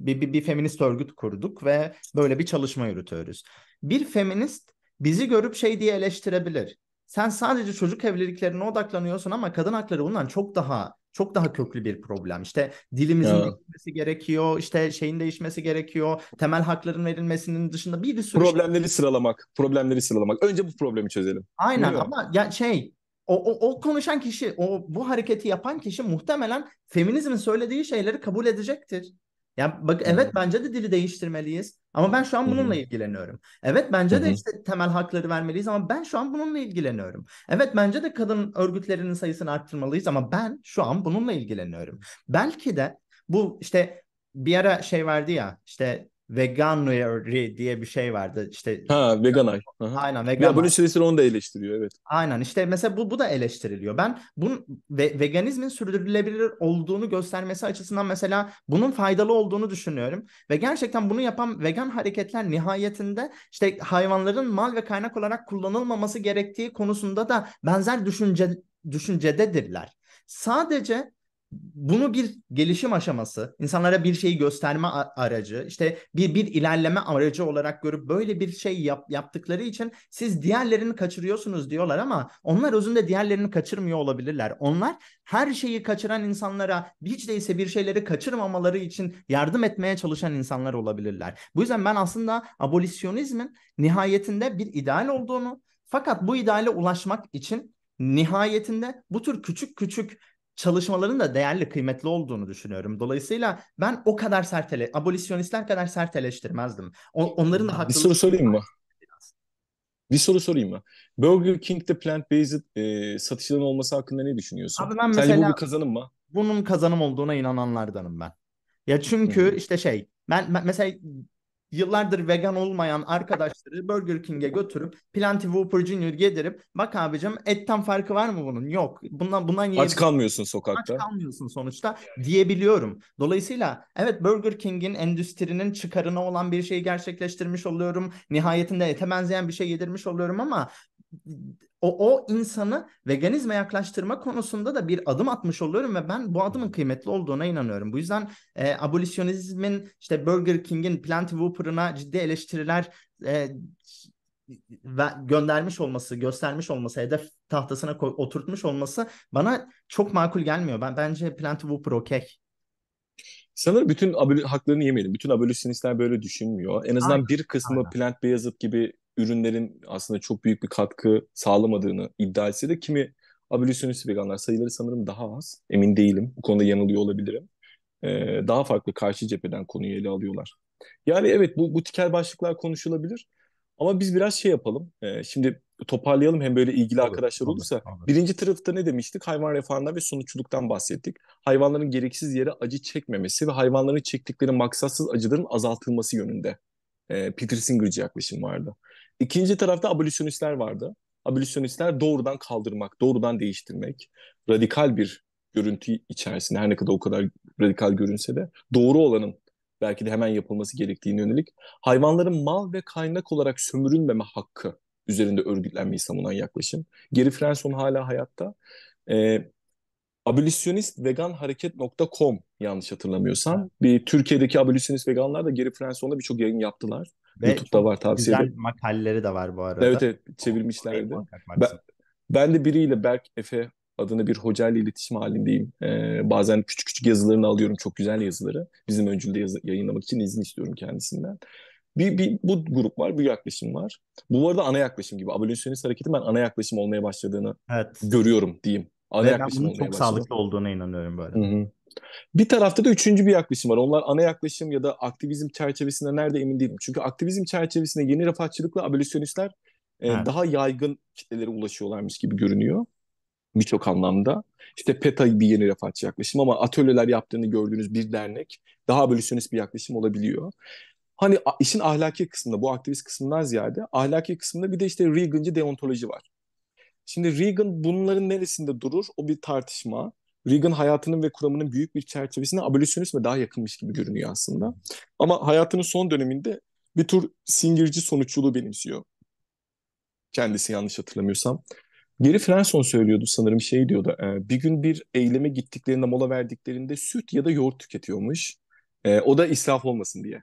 bir, bir, bir feminist örgüt kurduk ve böyle bir çalışma yürütüyoruz. Bir feminist bizi görüp şey diye eleştirebilir. Sen sadece çocuk evliliklerine odaklanıyorsun ama kadın hakları bundan çok daha çok daha köklü bir problem. İşte dilimizin ya. değişmesi gerekiyor, işte şeyin değişmesi gerekiyor, temel hakların verilmesinin dışında bir sürü şey problemleri şey... sıralamak, problemleri sıralamak. Önce bu problemi çözelim. Aynen ama ya şey o, o, o konuşan kişi, o bu hareketi yapan kişi muhtemelen feminizmin söylediği şeyleri kabul edecektir. Ya bak evet bence de dili değiştirmeliyiz. Ama ben şu an bununla ilgileniyorum. Evet bence de işte temel hakları vermeliyiz ama ben şu an bununla ilgileniyorum. Evet bence de kadın örgütlerinin sayısını arttırmalıyız ama ben şu an bununla ilgileniyorum. Belki de bu işte bir ara şey vardı ya işte Veganuary diye bir şey vardı. İşte ha vegan ay. Aynen vegan. Ya bunun içerisinde onu da eleştiriyor evet. Aynen işte mesela bu bu da eleştiriliyor. Ben bunun ve, veganizmin sürdürülebilir olduğunu göstermesi açısından mesela bunun faydalı olduğunu düşünüyorum. Ve gerçekten bunu yapan vegan hareketler nihayetinde işte hayvanların mal ve kaynak olarak kullanılmaması gerektiği konusunda da benzer düşünce düşüncededirler. Sadece bunu bir gelişim aşaması, insanlara bir şeyi gösterme aracı, işte bir bir ilerleme aracı olarak görüp böyle bir şey yap, yaptıkları için siz diğerlerini kaçırıyorsunuz diyorlar ama onlar özünde diğerlerini kaçırmıyor olabilirler. Onlar her şeyi kaçıran insanlara hiç değilse bir şeyleri kaçırmamaları için yardım etmeye çalışan insanlar olabilirler. Bu yüzden ben aslında abolisyonizmin nihayetinde bir ideal olduğunu fakat bu ideale ulaşmak için nihayetinde bu tür küçük küçük çalışmaların da değerli, kıymetli olduğunu düşünüyorum. Dolayısıyla ben o kadar sert ele, abolisyonistler kadar sert eleştirmezdim. O, onların da Bir soru sorayım mı? Bir soru sorayım mı? Burger King'de plant-based e, satışların olması hakkında ne düşünüyorsun? Abi ben Sence mesela, bu bir kazanım mı? Bunun kazanım olduğuna inananlardanım ben. Ya çünkü hmm. işte şey ben, ben mesela yıllardır vegan olmayan arkadaşları Burger King'e götürüp Planty Whopper Junior yedirip bak abicim etten farkı var mı bunun? Yok. Bundan bundan yiyebilirsin. Aç kalmıyorsun sokakta. Aç kalmıyorsun sonuçta diyebiliyorum. Dolayısıyla evet Burger King'in endüstrinin çıkarına olan bir şeyi gerçekleştirmiş oluyorum. Nihayetinde ete benzeyen bir şey yedirmiş oluyorum ama o, o insanı veganizme yaklaştırma konusunda da bir adım atmış oluyorum ve ben bu adımın kıymetli olduğuna inanıyorum. Bu yüzden e, abolisyonizmin işte Burger King'in Plenty Whopper'ına ciddi eleştiriler e, ve göndermiş olması, göstermiş olması, hedef tahtasına koy, oturtmuş olması bana çok makul gelmiyor. Ben bence Plenty Whopper okey. Sanırım bütün aboli haklarını yemeyelim. Bütün abolisyonistler böyle düşünmüyor. En azından aynen, bir kısmı aynen. Plant Beyazıt gibi ürünlerin aslında çok büyük bir katkı sağlamadığını iddia etse de kimi abolisyonist veganlar sayıları sanırım daha az. Emin değilim. Bu konuda yanılıyor olabilirim. Ee, daha farklı karşı cepheden konuyu ele alıyorlar. Yani evet bu, bu tikel başlıklar konuşulabilir. Ama biz biraz şey yapalım. Ee, şimdi toparlayalım hem böyle ilgili olur, arkadaşlar olursa. Olur, olur. Birinci tarafta ne demiştik? Hayvan refahından ve sonuçluluktan bahsettik. Hayvanların gereksiz yere acı çekmemesi ve hayvanların çektikleri maksatsız acıların azaltılması yönünde. Ee, Peter Singer'cı yaklaşım vardı. İkinci tarafta abolisyonistler vardı. Abolisyonistler doğrudan kaldırmak, doğrudan değiştirmek, radikal bir görüntü içerisinde her ne kadar o kadar radikal görünse de doğru olanın belki de hemen yapılması gerektiğine yönelik hayvanların mal ve kaynak olarak sömürülmeme hakkı üzerinde örgütlenmeyi savunan yaklaşım. Geri Frenson hala hayatta. Ee, abolisyonistveganhareket.com yanlış hatırlamıyorsam. Bir Türkiye'deki abolisyonist veganlar da Geri Frenson'da birçok yayın yaptılar. Ve YouTube'da var tavsiye ederim. Güzel makaleleri de var bu arada. Evet evet çevirmişlerdi. Ben, ben de biriyle Berk Efe adına bir hocayla iletişim halindeyim. Ee, bazen küçük küçük yazılarını alıyorum. Çok güzel yazıları. Bizim öncülde yazı, yayınlamak için izin istiyorum kendisinden. Bir, bir, bu grup var, bu yaklaşım var. Bu arada ana yaklaşım gibi. Abolisyonist hareketin ben ana yaklaşım olmaya başladığını evet. görüyorum diyeyim. Ana Ve yaklaşım ben bunun çok başladım. sağlıklı olduğuna inanıyorum böyle. Hı hı. Bir tarafta da üçüncü bir yaklaşım var. Onlar ana yaklaşım ya da aktivizm çerçevesinde nerede emin değilim. Çünkü aktivizm çerçevesinde yeni refahçılıkla abolisyonistler e, daha yaygın kitlelere ulaşıyorlarmış gibi görünüyor. Birçok anlamda. İşte PETA bir yeni refahçı yaklaşım ama atölyeler yaptığını gördüğünüz bir dernek daha abolisyonist bir yaklaşım olabiliyor. Hani işin ahlaki kısmında, bu aktivist kısmından ziyade ahlaki kısmında bir de işte Reagan'cı deontoloji var. Şimdi Reagan bunların neresinde durur? O bir tartışma. Reagan hayatının ve kuramının büyük bir çerçevesinde abolisyonizme daha yakınmış gibi görünüyor aslında. Ama hayatının son döneminde bir tür singirci sonuççuluğu benimsiyor. Kendisi yanlış hatırlamıyorsam. Geri Frenson söylüyordu sanırım şey diyordu. E, bir gün bir eyleme gittiklerinde mola verdiklerinde süt ya da yoğurt tüketiyormuş. E, o da israf olmasın diye.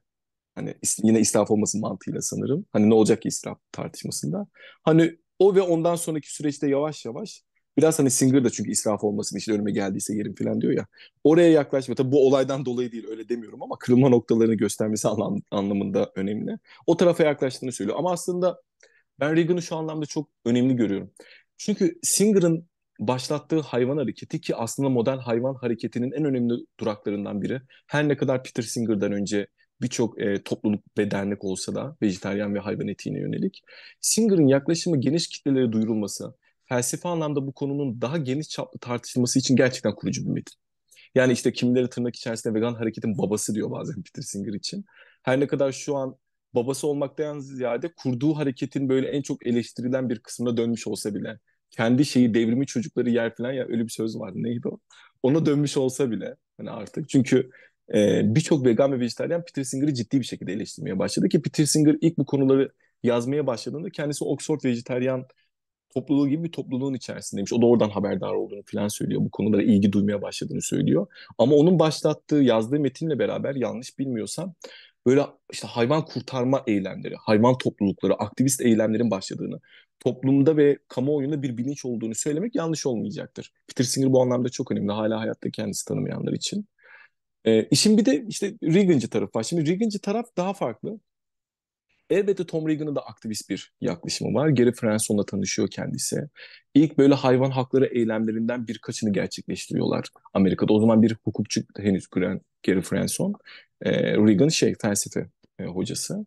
Hani yine israf olmasın mantığıyla sanırım. Hani ne olacak ki israf tartışmasında. Hani o ve ondan sonraki süreçte yavaş yavaş Biraz hani Singer da çünkü israf olmasın işte önüme geldiyse yerim falan diyor ya. Oraya yaklaşma. Tabii bu olaydan dolayı değil öyle demiyorum ama kırılma noktalarını göstermesi anlam, anlamında önemli. O tarafa yaklaştığını söylüyor. Ama aslında ben Reagan'ı şu anlamda çok önemli görüyorum. Çünkü Singer'ın başlattığı hayvan hareketi ki aslında modern hayvan hareketinin en önemli duraklarından biri. Her ne kadar Peter Singer'dan önce birçok e, topluluk ve dernek olsa da vejetaryen ve hayvan etiğine yönelik. Singer'ın yaklaşımı geniş kitlelere duyurulması, felsefi anlamda bu konunun daha geniş çaplı tartışılması için gerçekten kurucu bir metin. Yani işte kimileri tırnak içerisinde vegan hareketin babası diyor bazen Peter Singer için. Her ne kadar şu an babası olmaktan ziyade kurduğu hareketin böyle en çok eleştirilen bir kısmına dönmüş olsa bile kendi şeyi devrimi çocukları yer falan ya öyle bir söz vardı neydi o? Ona dönmüş olsa bile hani artık çünkü e, birçok vegan ve vejetaryen Peter Singer'ı ciddi bir şekilde eleştirmeye başladı ki Peter Singer ilk bu konuları yazmaya başladığında kendisi Oxford vejetaryen topluluğu gibi bir topluluğun içerisindeymiş. O da oradan haberdar olduğunu falan söylüyor. Bu konulara ilgi duymaya başladığını söylüyor. Ama onun başlattığı, yazdığı metinle beraber yanlış bilmiyorsam böyle işte hayvan kurtarma eylemleri, hayvan toplulukları, aktivist eylemlerin başladığını, toplumda ve kamuoyunda bir bilinç olduğunu söylemek yanlış olmayacaktır. Peter Singer bu anlamda çok önemli. Hala hayatta kendisi tanımayanlar için. Ee, işin bir de işte Reagan'cı tarafı var. Şimdi Reagan'cı taraf daha farklı. Elbette Tom Reagan'ın da aktivist bir yaklaşımı var. Gary Franson'la tanışıyor kendisi. İlk böyle hayvan hakları eylemlerinden birkaçını gerçekleştiriyorlar Amerika'da. O zaman bir hukukçu henüz gören Gary Franson. Ee, Reagan şey felsefe e, hocası.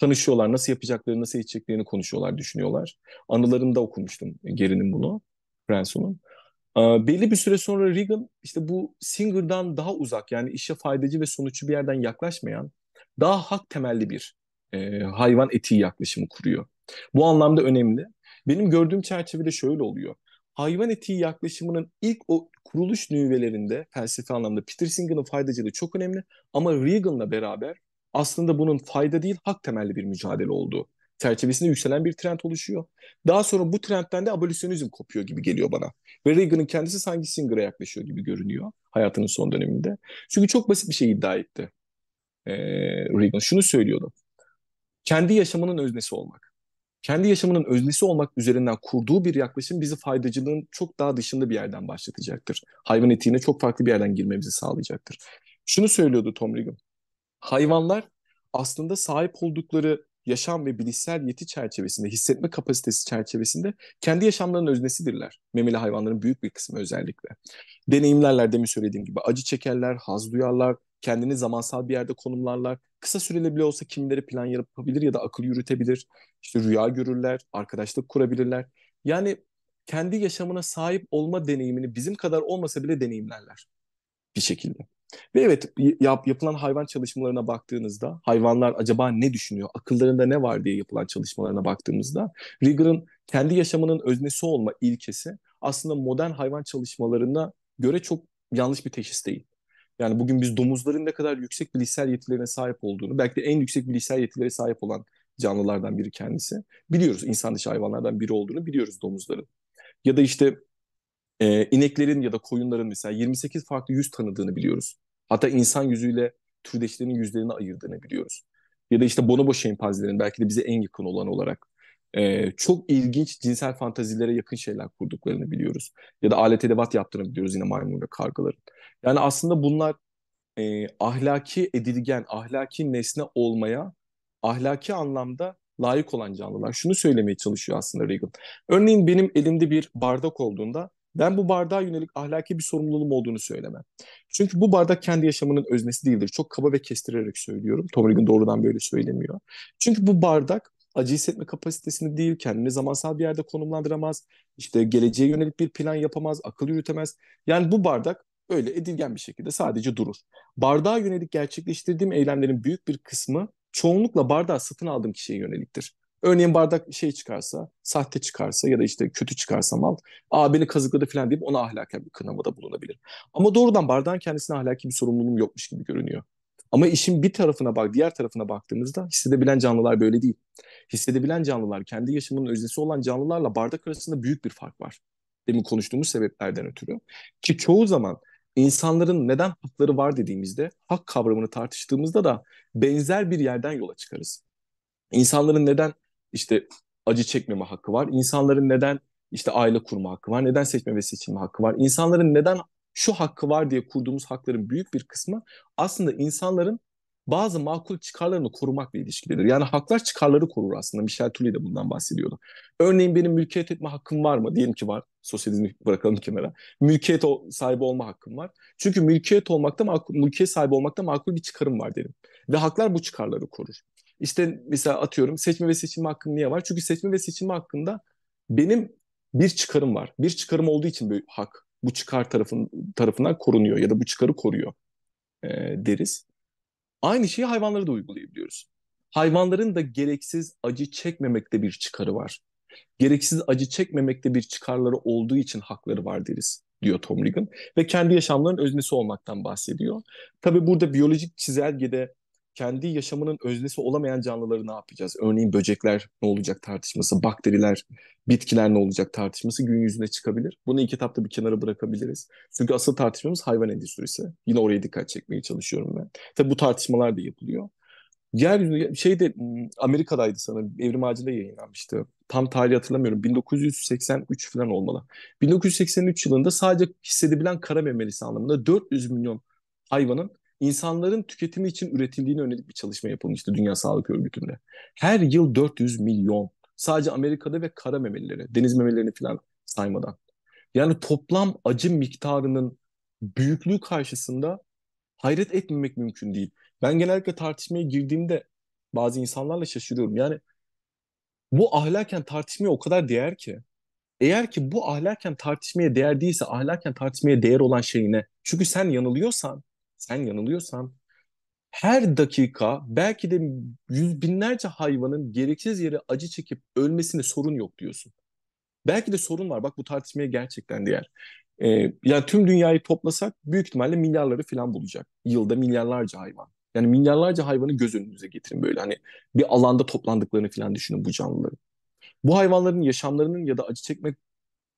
Tanışıyorlar, nasıl yapacaklarını, nasıl edeceklerini konuşuyorlar, düşünüyorlar. Anılarında okumuştum Gary'nin bunu, Franson'un. Ee, belli bir süre sonra Reagan işte bu Singer'dan daha uzak yani işe faydacı ve sonuçlu bir yerden yaklaşmayan daha hak temelli bir e, hayvan etiği yaklaşımı kuruyor. Bu anlamda önemli. Benim gördüğüm çerçevede şöyle oluyor. Hayvan etiği yaklaşımının ilk o kuruluş nüvelerinde felsefe anlamda Peter Singer'ın faydacılığı çok önemli ama Reagan'la beraber aslında bunun fayda değil hak temelli bir mücadele olduğu çerçevesinde yükselen bir trend oluşuyor. Daha sonra bu trendten de abolisyonizm kopuyor gibi geliyor bana. Ve Reagan'ın kendisi sanki Singer'a yaklaşıyor gibi görünüyor hayatının son döneminde. Çünkü çok basit bir şey iddia etti. Ee, Reagan şunu söylüyordu kendi yaşamının öznesi olmak. Kendi yaşamının öznesi olmak üzerinden kurduğu bir yaklaşım bizi faydacılığın çok daha dışında bir yerden başlatacaktır. Hayvan etiğine çok farklı bir yerden girmemizi sağlayacaktır. Şunu söylüyordu Tom Regan. Hayvanlar aslında sahip oldukları yaşam ve bilişsel yeti çerçevesinde, hissetme kapasitesi çerçevesinde kendi yaşamlarının öznesidirler. Memeli hayvanların büyük bir kısmı özellikle. Deneyimlerler demin söylediğim gibi acı çekerler, haz duyarlar, kendini zamansal bir yerde konumlarlar. Kısa süreli bile olsa kimileri plan yapabilir ya da akıl yürütebilir. İşte rüya görürler, arkadaşlık kurabilirler. Yani kendi yaşamına sahip olma deneyimini bizim kadar olmasa bile deneyimlerler bir şekilde. Ve evet yap, yapılan hayvan çalışmalarına baktığınızda hayvanlar acaba ne düşünüyor, akıllarında ne var diye yapılan çalışmalarına baktığımızda Rigger'ın kendi yaşamının öznesi olma ilkesi aslında modern hayvan çalışmalarına göre çok yanlış bir teşhis değil. Yani bugün biz domuzların ne kadar yüksek bilişsel yetilerine sahip olduğunu, belki de en yüksek bilişsel yetilere sahip olan canlılardan biri kendisi. Biliyoruz insan dışı hayvanlardan biri olduğunu biliyoruz domuzların. Ya da işte e, ineklerin ya da koyunların mesela 28 farklı yüz tanıdığını biliyoruz. Hatta insan yüzüyle türdeşlerinin yüzlerini ayırdığını biliyoruz. Ya da işte bonobo şempanzelerin belki de bize en yakın olan olarak e, çok ilginç cinsel fantazilere yakın şeyler kurduklarını biliyoruz. Ya da alet edevat yaptığını biliyoruz yine maymun ve kargaların. Yani aslında bunlar e, ahlaki edilgen, ahlaki nesne olmaya ahlaki anlamda layık olan canlılar. Şunu söylemeye çalışıyor aslında Reagan. Örneğin benim elimde bir bardak olduğunda ben bu bardağa yönelik ahlaki bir sorumluluğum olduğunu söylemem. Çünkü bu bardak kendi yaşamının öznesi değildir. Çok kaba ve kestirerek söylüyorum. Tom Reagan doğrudan böyle söylemiyor. Çünkü bu bardak acı hissetme kapasitesini değil, kendini zamansal bir yerde konumlandıramaz, işte geleceğe yönelik bir plan yapamaz, akıl yürütemez. Yani bu bardak öyle edilgen bir şekilde sadece durur. Bardağa yönelik gerçekleştirdiğim eylemlerin büyük bir kısmı çoğunlukla bardağı satın aldığım kişiye yöneliktir. Örneğin bardak şey çıkarsa, sahte çıkarsa ya da işte kötü çıkarsa mal, aa beni kazıkladı falan deyip ona ahlaki bir kınamada bulunabilir. Ama doğrudan bardağın kendisine ahlaki bir sorumluluğum yokmuş gibi görünüyor. Ama işin bir tarafına bak, diğer tarafına baktığımızda hissedebilen canlılar böyle değil. Hissedebilen canlılar, kendi yaşamının öznesi olan canlılarla bardak arasında büyük bir fark var. Demin konuştuğumuz sebeplerden ötürü. Ki çoğu zaman insanların neden hakları var dediğimizde, hak kavramını tartıştığımızda da benzer bir yerden yola çıkarız. İnsanların neden işte acı çekmeme hakkı var? İnsanların neden işte aile kurma hakkı var? Neden seçme ve seçilme hakkı var? İnsanların neden şu hakkı var diye kurduğumuz hakların büyük bir kısmı aslında insanların bazı makul çıkarlarını korumakla ilişkilidir. Yani haklar çıkarları korur aslında. Michel Toulet de bundan bahsediyordu. Örneğin benim mülkiyet etme hakkım var mı? Diyelim ki var. Sosyalizmi bırakalım kenara. Mülkiyet sahibi olma hakkım var. Çünkü mülkiyet olmakta makul, mülkiyet sahibi olmakta makul bir çıkarım var derim. Ve haklar bu çıkarları korur. İşte mesela atıyorum seçme ve seçilme hakkım niye var? Çünkü seçme ve seçilme hakkında benim bir çıkarım var. Bir çıkarım olduğu için bir hak bu çıkar tarafın, tarafından korunuyor ya da bu çıkarı koruyor e, deriz. Aynı şeyi hayvanlara da uygulayabiliyoruz. Hayvanların da gereksiz acı çekmemekte bir çıkarı var. Gereksiz acı çekmemekte bir çıkarları olduğu için hakları var deriz diyor Tom Regan ve kendi yaşamlarının öznesi olmaktan bahsediyor. Tabi burada biyolojik çizelgede kendi yaşamının öznesi olamayan canlıları ne yapacağız? Örneğin böcekler ne olacak tartışması, bakteriler, bitkiler ne olacak tartışması gün yüzüne çıkabilir. Bunu ilk etapta bir kenara bırakabiliriz. Çünkü asıl tartışmamız hayvan endüstrisi. Yine oraya dikkat çekmeye çalışıyorum ben. Tabii bu tartışmalar da yapılıyor. Yeryüzünde şeyde Amerika'daydı sanırım. Evrim Ağacı'nda yayınlanmıştı. Tam tarihi hatırlamıyorum. 1983 falan olmalı. 1983 yılında sadece hissedebilen kara memelisi anlamında 400 milyon hayvanın insanların tüketimi için üretildiğine yönelik bir çalışma yapılmıştı Dünya Sağlık Örgütü'nde. Her yıl 400 milyon. Sadece Amerika'da ve kara memelileri, deniz memelilerini falan saymadan. Yani toplam acı miktarının büyüklüğü karşısında hayret etmemek mümkün değil. Ben genellikle tartışmaya girdiğimde bazı insanlarla şaşırıyorum. Yani bu ahlaken tartışmaya o kadar değer ki. Eğer ki bu ahlaken tartışmaya değer değilse ahlaken tartışmaya değer olan şey ne? Çünkü sen yanılıyorsan, sen yanılıyorsan her dakika belki de yüz binlerce hayvanın gereksiz yere acı çekip ölmesine sorun yok diyorsun. Belki de sorun var. Bak bu tartışmaya gerçekten değer. Ee, yani tüm dünyayı toplasak büyük ihtimalle milyarları falan bulacak. Yılda milyarlarca hayvan. Yani milyarlarca hayvanı göz önünüze getirin böyle hani bir alanda toplandıklarını falan düşünün bu canlıların. Bu hayvanların yaşamlarının ya da acı çekmek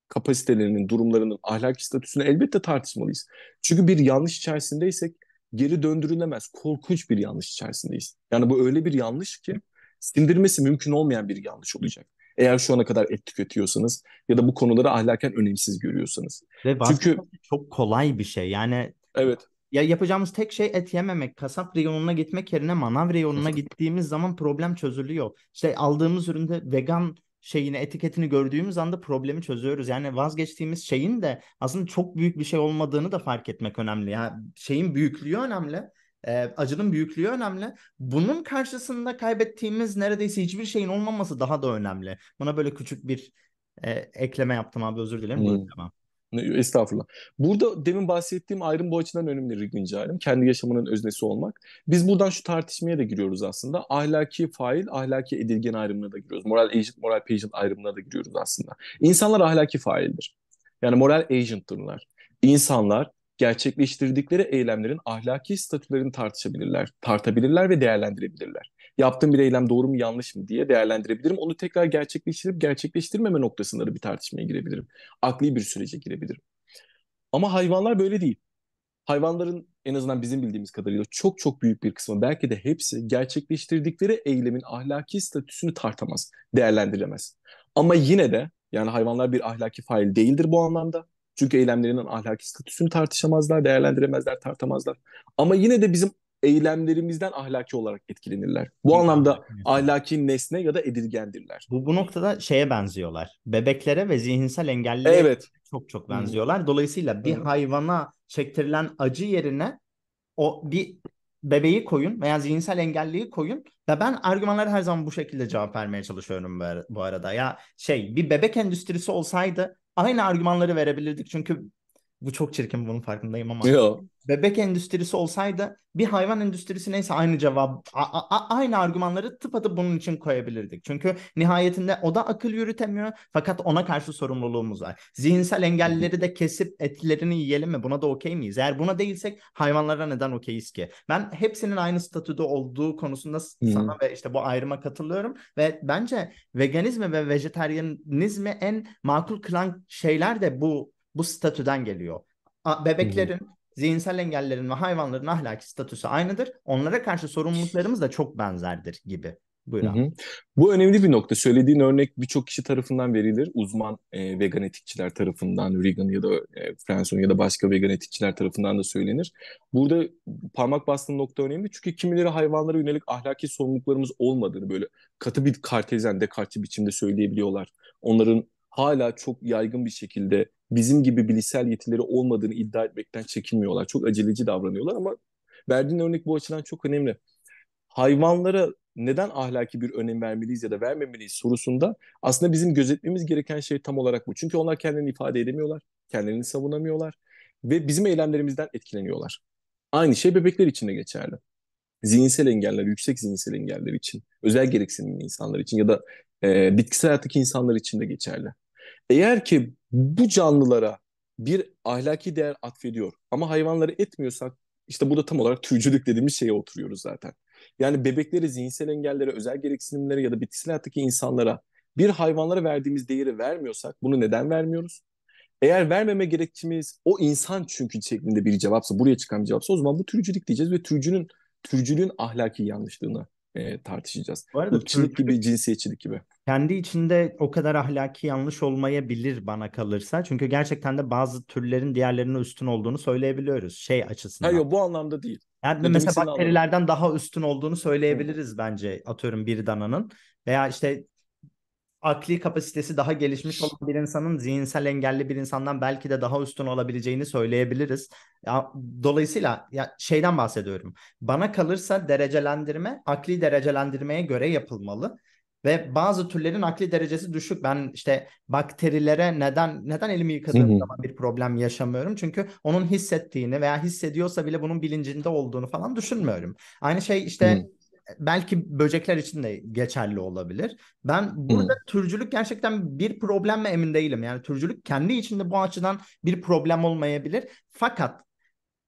kapasitelerinin, durumlarının ahlaki statüsünü elbette tartışmalıyız. Çünkü bir yanlış içerisindeysek geri döndürülemez. Korkunç bir yanlış içerisindeyiz. Yani bu öyle bir yanlış ki sindirmesi mümkün olmayan bir yanlış olacak. Eğer şu ana kadar et tüketiyorsanız ya da bu konuları ahlaken önemsiz görüyorsanız. Ve Çünkü çok kolay bir şey. Yani Evet. Ya yapacağımız tek şey et yememek. Kasap reyonuna gitmek yerine manav reyonuna gittiğimiz zaman problem çözülüyor. İşte aldığımız üründe vegan şeyini etiketini gördüğümüz anda problemi çözüyoruz. Yani vazgeçtiğimiz şeyin de aslında çok büyük bir şey olmadığını da fark etmek önemli. Yani şeyin büyüklüğü önemli. E, acının büyüklüğü önemli. Bunun karşısında kaybettiğimiz neredeyse hiçbir şeyin olmaması daha da önemli. Buna böyle küçük bir e, ekleme yaptım abi özür dilerim. Hmm. Tamam. Estağfurullah. Burada demin bahsettiğim ayrım bu açıdan önemli Riglinci ayrım. Kendi yaşamının öznesi olmak. Biz buradan şu tartışmaya da giriyoruz aslında. Ahlaki fail, ahlaki edilgen ayrımına da giriyoruz. Moral agent, moral patient ayrımına da giriyoruz aslında. İnsanlar ahlaki faildir. Yani moral agent'tırlar. İnsanlar gerçekleştirdikleri eylemlerin ahlaki statülerini tartışabilirler, tartabilirler ve değerlendirebilirler. Yaptığım bir eylem doğru mu yanlış mı diye değerlendirebilirim. Onu tekrar gerçekleştirip gerçekleştirmeme noktasında da bir tartışmaya girebilirim. Akli bir sürece girebilirim. Ama hayvanlar böyle değil. Hayvanların en azından bizim bildiğimiz kadarıyla çok çok büyük bir kısmı belki de hepsi gerçekleştirdikleri eylemin ahlaki statüsünü tartamaz, değerlendiremez. Ama yine de yani hayvanlar bir ahlaki fail değildir bu anlamda. Çünkü eylemlerinin ahlaki statüsünü tartışamazlar, değerlendiremezler, tartamazlar. Ama yine de bizim eylemlerimizden ahlaki olarak etkilenirler. Bu anlamda ahlaki nesne ya da edilgendirler. Bu, bu noktada şeye benziyorlar. Bebeklere ve zihinsel engellilere evet. çok çok benziyorlar. Dolayısıyla bir hayvana çektirilen acı yerine o bir bebeği koyun veya zihinsel engelliyi koyun ve ben argümanlara her zaman bu şekilde cevap vermeye çalışıyorum bu arada. Ya şey bir bebek endüstrisi olsaydı aynı argümanları verebilirdik. Çünkü bu çok çirkin bunun farkındayım ama. Yo. Bebek endüstrisi olsaydı bir hayvan endüstrisi neyse aynı cevap a- a- aynı argümanları tıpatıp bunun için koyabilirdik. Çünkü nihayetinde o da akıl yürütemiyor fakat ona karşı sorumluluğumuz var. Zihinsel engellileri de kesip etkilerini yiyelim mi? Buna da okey miyiz? Eğer buna değilsek hayvanlara neden okeyiz ki? Ben hepsinin aynı statüde olduğu konusunda hmm. sana ve işte bu ayrıma katılıyorum ve bence veganizmi ve vejetaryenizmi en makul kılan şeyler de bu bu statüden geliyor. Bebeklerin, Hı-hı. Zihinsel engellerin ve hayvanların ahlaki statüsü aynıdır. Onlara karşı sorumluluklarımız da çok benzerdir gibi. Buyurun. Bu önemli bir nokta. Söylediğin örnek birçok kişi tarafından verilir. Uzman e, vegan etikçiler tarafından, vegan ya da e, Franson ya da başka vegan etikçiler tarafından da söylenir. Burada parmak bastığın nokta önemli. Çünkü kimileri hayvanlara yönelik ahlaki sorumluluklarımız olmadığını böyle katı bir kartezyen, dekartçı biçimde söyleyebiliyorlar. Onların hala çok yaygın bir şekilde bizim gibi bilişsel yetileri olmadığını iddia etmekten çekinmiyorlar. Çok aceleci davranıyorlar ama verdiğin örnek bu açıdan çok önemli. Hayvanlara neden ahlaki bir önem vermeliyiz ya da vermemeliyiz sorusunda aslında bizim gözetmemiz gereken şey tam olarak bu. Çünkü onlar kendilerini ifade edemiyorlar, kendilerini savunamıyorlar ve bizim eylemlerimizden etkileniyorlar. Aynı şey bebekler için de geçerli. Zihinsel engeller, yüksek zihinsel engeller için, özel gereksinimli insanlar için ya da e, bitkisel hayattaki insanlar için de geçerli. Eğer ki bu canlılara bir ahlaki değer atfediyor ama hayvanları etmiyorsak işte burada tam olarak türcülük dediğimiz şeye oturuyoruz zaten. Yani bebeklere, zihinsel engellere, özel gereksinimlere ya da bitkisel hayattaki insanlara bir hayvanlara verdiğimiz değeri vermiyorsak bunu neden vermiyoruz? Eğer vermeme gerekçemiz o insan çünkü şeklinde bir cevapsa, buraya çıkan bir cevapsa o zaman bu türcülük diyeceğiz ve türcünün türcülüğün ahlaki yanlışlığını e, tartışacağız. Bu arada Irkçılık gibi, cinsiyetçilik gibi. kendi içinde o kadar ahlaki yanlış olmayabilir bana kalırsa. Çünkü gerçekten de bazı türlerin diğerlerine üstün olduğunu söyleyebiliyoruz şey açısından. Hayır bu anlamda değil. Yani demek mesela bakterilerden daha üstün olduğunu söyleyebiliriz bence atıyorum bir dananın. Veya işte akli kapasitesi daha gelişmiş olan bir insanın zihinsel engelli bir insandan belki de daha üstün olabileceğini söyleyebiliriz. Ya, dolayısıyla ya şeyden bahsediyorum. Bana kalırsa derecelendirme akli derecelendirmeye göre yapılmalı. Ve bazı türlerin akli derecesi düşük. Ben işte bakterilere neden neden elimi yıkadığım Hı hı. zaman bir problem yaşamıyorum. Çünkü onun hissettiğini veya hissediyorsa bile bunun bilincinde olduğunu falan düşünmüyorum. Aynı şey işte Hı. Belki böcekler için de geçerli olabilir. Ben burada türcülük gerçekten bir problem mi emin değilim. Yani türcülük kendi içinde bu açıdan bir problem olmayabilir. Fakat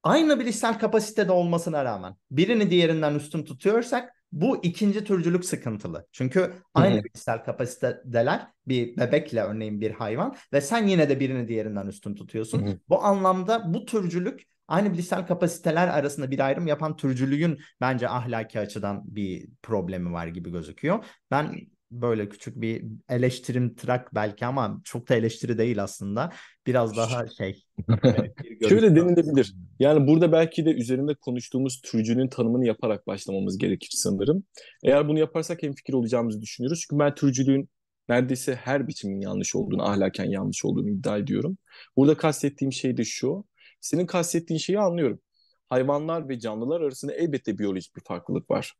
aynı bilişsel kapasitede olmasına rağmen birini diğerinden üstün tutuyorsak bu ikinci türcülük sıkıntılı. Çünkü aynı hı. bilişsel kapasitedeler bir bebekle örneğin bir hayvan ve sen yine de birini diğerinden üstün tutuyorsun. Hı hı. Bu anlamda bu türcülük aynı bilişsel kapasiteler arasında bir ayrım yapan türcülüğün bence ahlaki açıdan bir problemi var gibi gözüküyor. Ben böyle küçük bir eleştirim trak belki ama çok da eleştiri değil aslında. Biraz daha şey. Şöyle denilebilir. Yani burada belki de üzerinde konuştuğumuz türcünün tanımını yaparak başlamamız gerekir sanırım. Eğer bunu yaparsak hemfikir olacağımızı düşünüyoruz. Çünkü ben türcülüğün neredeyse her biçimin yanlış olduğunu, ahlaken yanlış olduğunu iddia ediyorum. Burada kastettiğim şey de şu. Senin kastettiğin şeyi anlıyorum. Hayvanlar ve canlılar arasında elbette biyolojik bir farklılık var.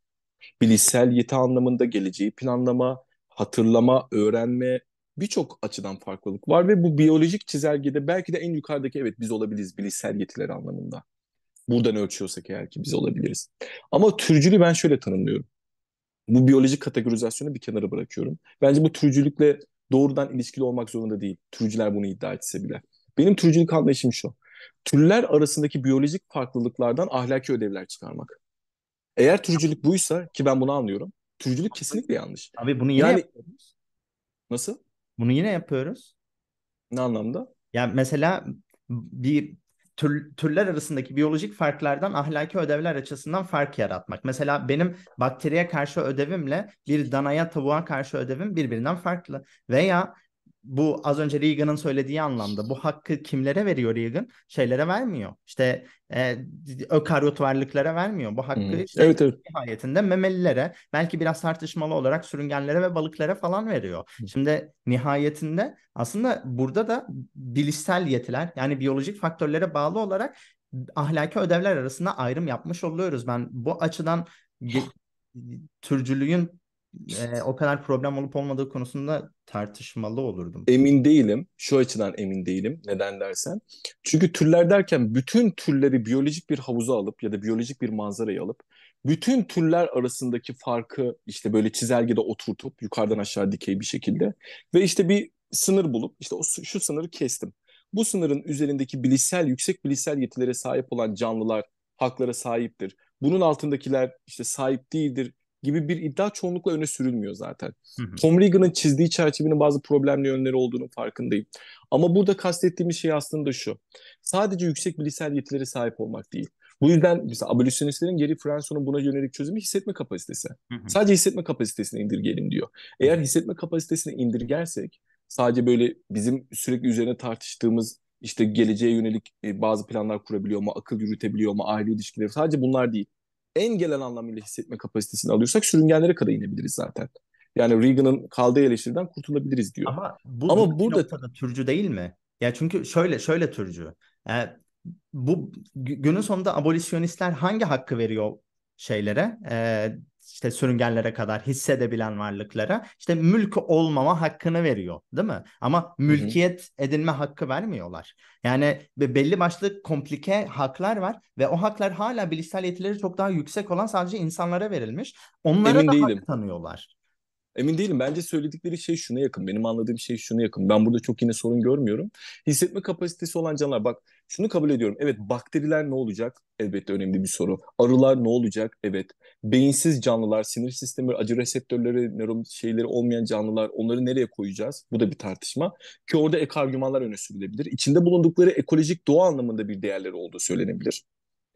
Bilişsel yeti anlamında geleceği planlama, hatırlama, öğrenme birçok açıdan farklılık var ve bu biyolojik çizelgede belki de en yukarıdaki evet biz olabiliriz bilişsel yetiler anlamında. Buradan ölçüyorsak eğer ki biz olabiliriz. Ama türcülüğü ben şöyle tanımlıyorum. Bu biyolojik kategorizasyonu bir kenara bırakıyorum. Bence bu türcülükle doğrudan ilişkili olmak zorunda değil. Türcüler bunu iddia etse bile. Benim türcülük anlayışım şu. Türler arasındaki biyolojik farklılıklardan ahlaki ödevler çıkarmak. Eğer türcülük buysa ki ben bunu anlıyorum. Türcülük kesinlikle yanlış. Abi bunu yine Yani yapıyoruz. nasıl? Bunu yine yapıyoruz. Ne anlamda? Yani mesela bir tür, türler arasındaki biyolojik farklardan ahlaki ödevler açısından fark yaratmak. Mesela benim bakteriye karşı ödevimle bir danaya tavuğa karşı ödevim birbirinden farklı. Veya bu az önce Reagan'ın söylediği anlamda bu hakkı kimlere veriyor Reagan? Şeylere vermiyor. İşte e, ökaryot varlıklara vermiyor. Bu hakkı Hmm. işte Evet evet. nihayetinde memelilere, belki biraz tartışmalı olarak sürüngenlere ve balıklara falan veriyor. Şimdi nihayetinde aslında burada da bilişsel yetiler yani biyolojik faktörlere bağlı olarak ahlaki ödevler arasında ayrım yapmış oluyoruz. Ben bu açıdan türcülüğün e, o kadar problem olup olmadığı konusunda tartışmalı olurdum. Emin değilim. Şu açıdan emin değilim. Neden dersen. Çünkü türler derken bütün türleri biyolojik bir havuza alıp ya da biyolojik bir manzaraya alıp bütün türler arasındaki farkı işte böyle çizelgede oturtup yukarıdan aşağı dikey bir şekilde ve işte bir sınır bulup işte o şu sınırı kestim. Bu sınırın üzerindeki bilişsel yüksek bilişsel yetilere sahip olan canlılar haklara sahiptir. Bunun altındakiler işte sahip değildir gibi bir iddia çoğunlukla öne sürülmüyor zaten. Hı hı. Tom Regan'ın çizdiği çerçevenin bazı problemli yönleri olduğunu farkındayım. Ama burada kastettiğimiz şey aslında şu. Sadece yüksek bilişsel yetilere sahip olmak değil. Bu yüzden mesela abolisyonistlerin Geri Franson'un buna yönelik çözümü hissetme kapasitesi. Hı hı. Sadece hissetme kapasitesini indirgeyelim diyor. Eğer hissetme kapasitesini indirgersek sadece böyle bizim sürekli üzerine tartıştığımız işte geleceğe yönelik e, bazı planlar kurabiliyor mu, akıl yürütebiliyor mu, aile ilişkileri sadece bunlar değil. En gelen anlamıyla hissetme kapasitesini alıyorsak sürüngenlere kadar inebiliriz zaten. Yani Reagan'ın kaldığı eleştiriden kurtulabiliriz diyor. Ama bu Ama burada- noktada türcü değil mi? Ya çünkü şöyle şöyle türcü. E, bu gü- günün sonunda abolisyonistler hangi hakkı veriyor şeylere? E, işte sürüngenlere kadar hissedebilen varlıklara işte mülk olmama hakkını veriyor, değil mi? Ama mülkiyet edinme hakkı vermiyorlar. Yani be- belli başlı komplike haklar var ve o haklar hala bilişsel yetileri çok daha yüksek olan sadece insanlara verilmiş. Onlara Emin da hak değilim. tanıyorlar. Emin değilim. Bence söyledikleri şey şuna yakın. Benim anladığım şey şuna yakın. Ben burada çok yine sorun görmüyorum. Hissetme kapasitesi olan canlılar. Bak şunu kabul ediyorum. Evet bakteriler ne olacak? Elbette önemli bir soru. Arılar ne olacak? Evet. Beyinsiz canlılar, sinir sistemi, acı reseptörleri, nöron şeyleri olmayan canlılar onları nereye koyacağız? Bu da bir tartışma. Ki orada ek argümanlar öne sürülebilir. İçinde bulundukları ekolojik doğa anlamında bir değerleri olduğu söylenebilir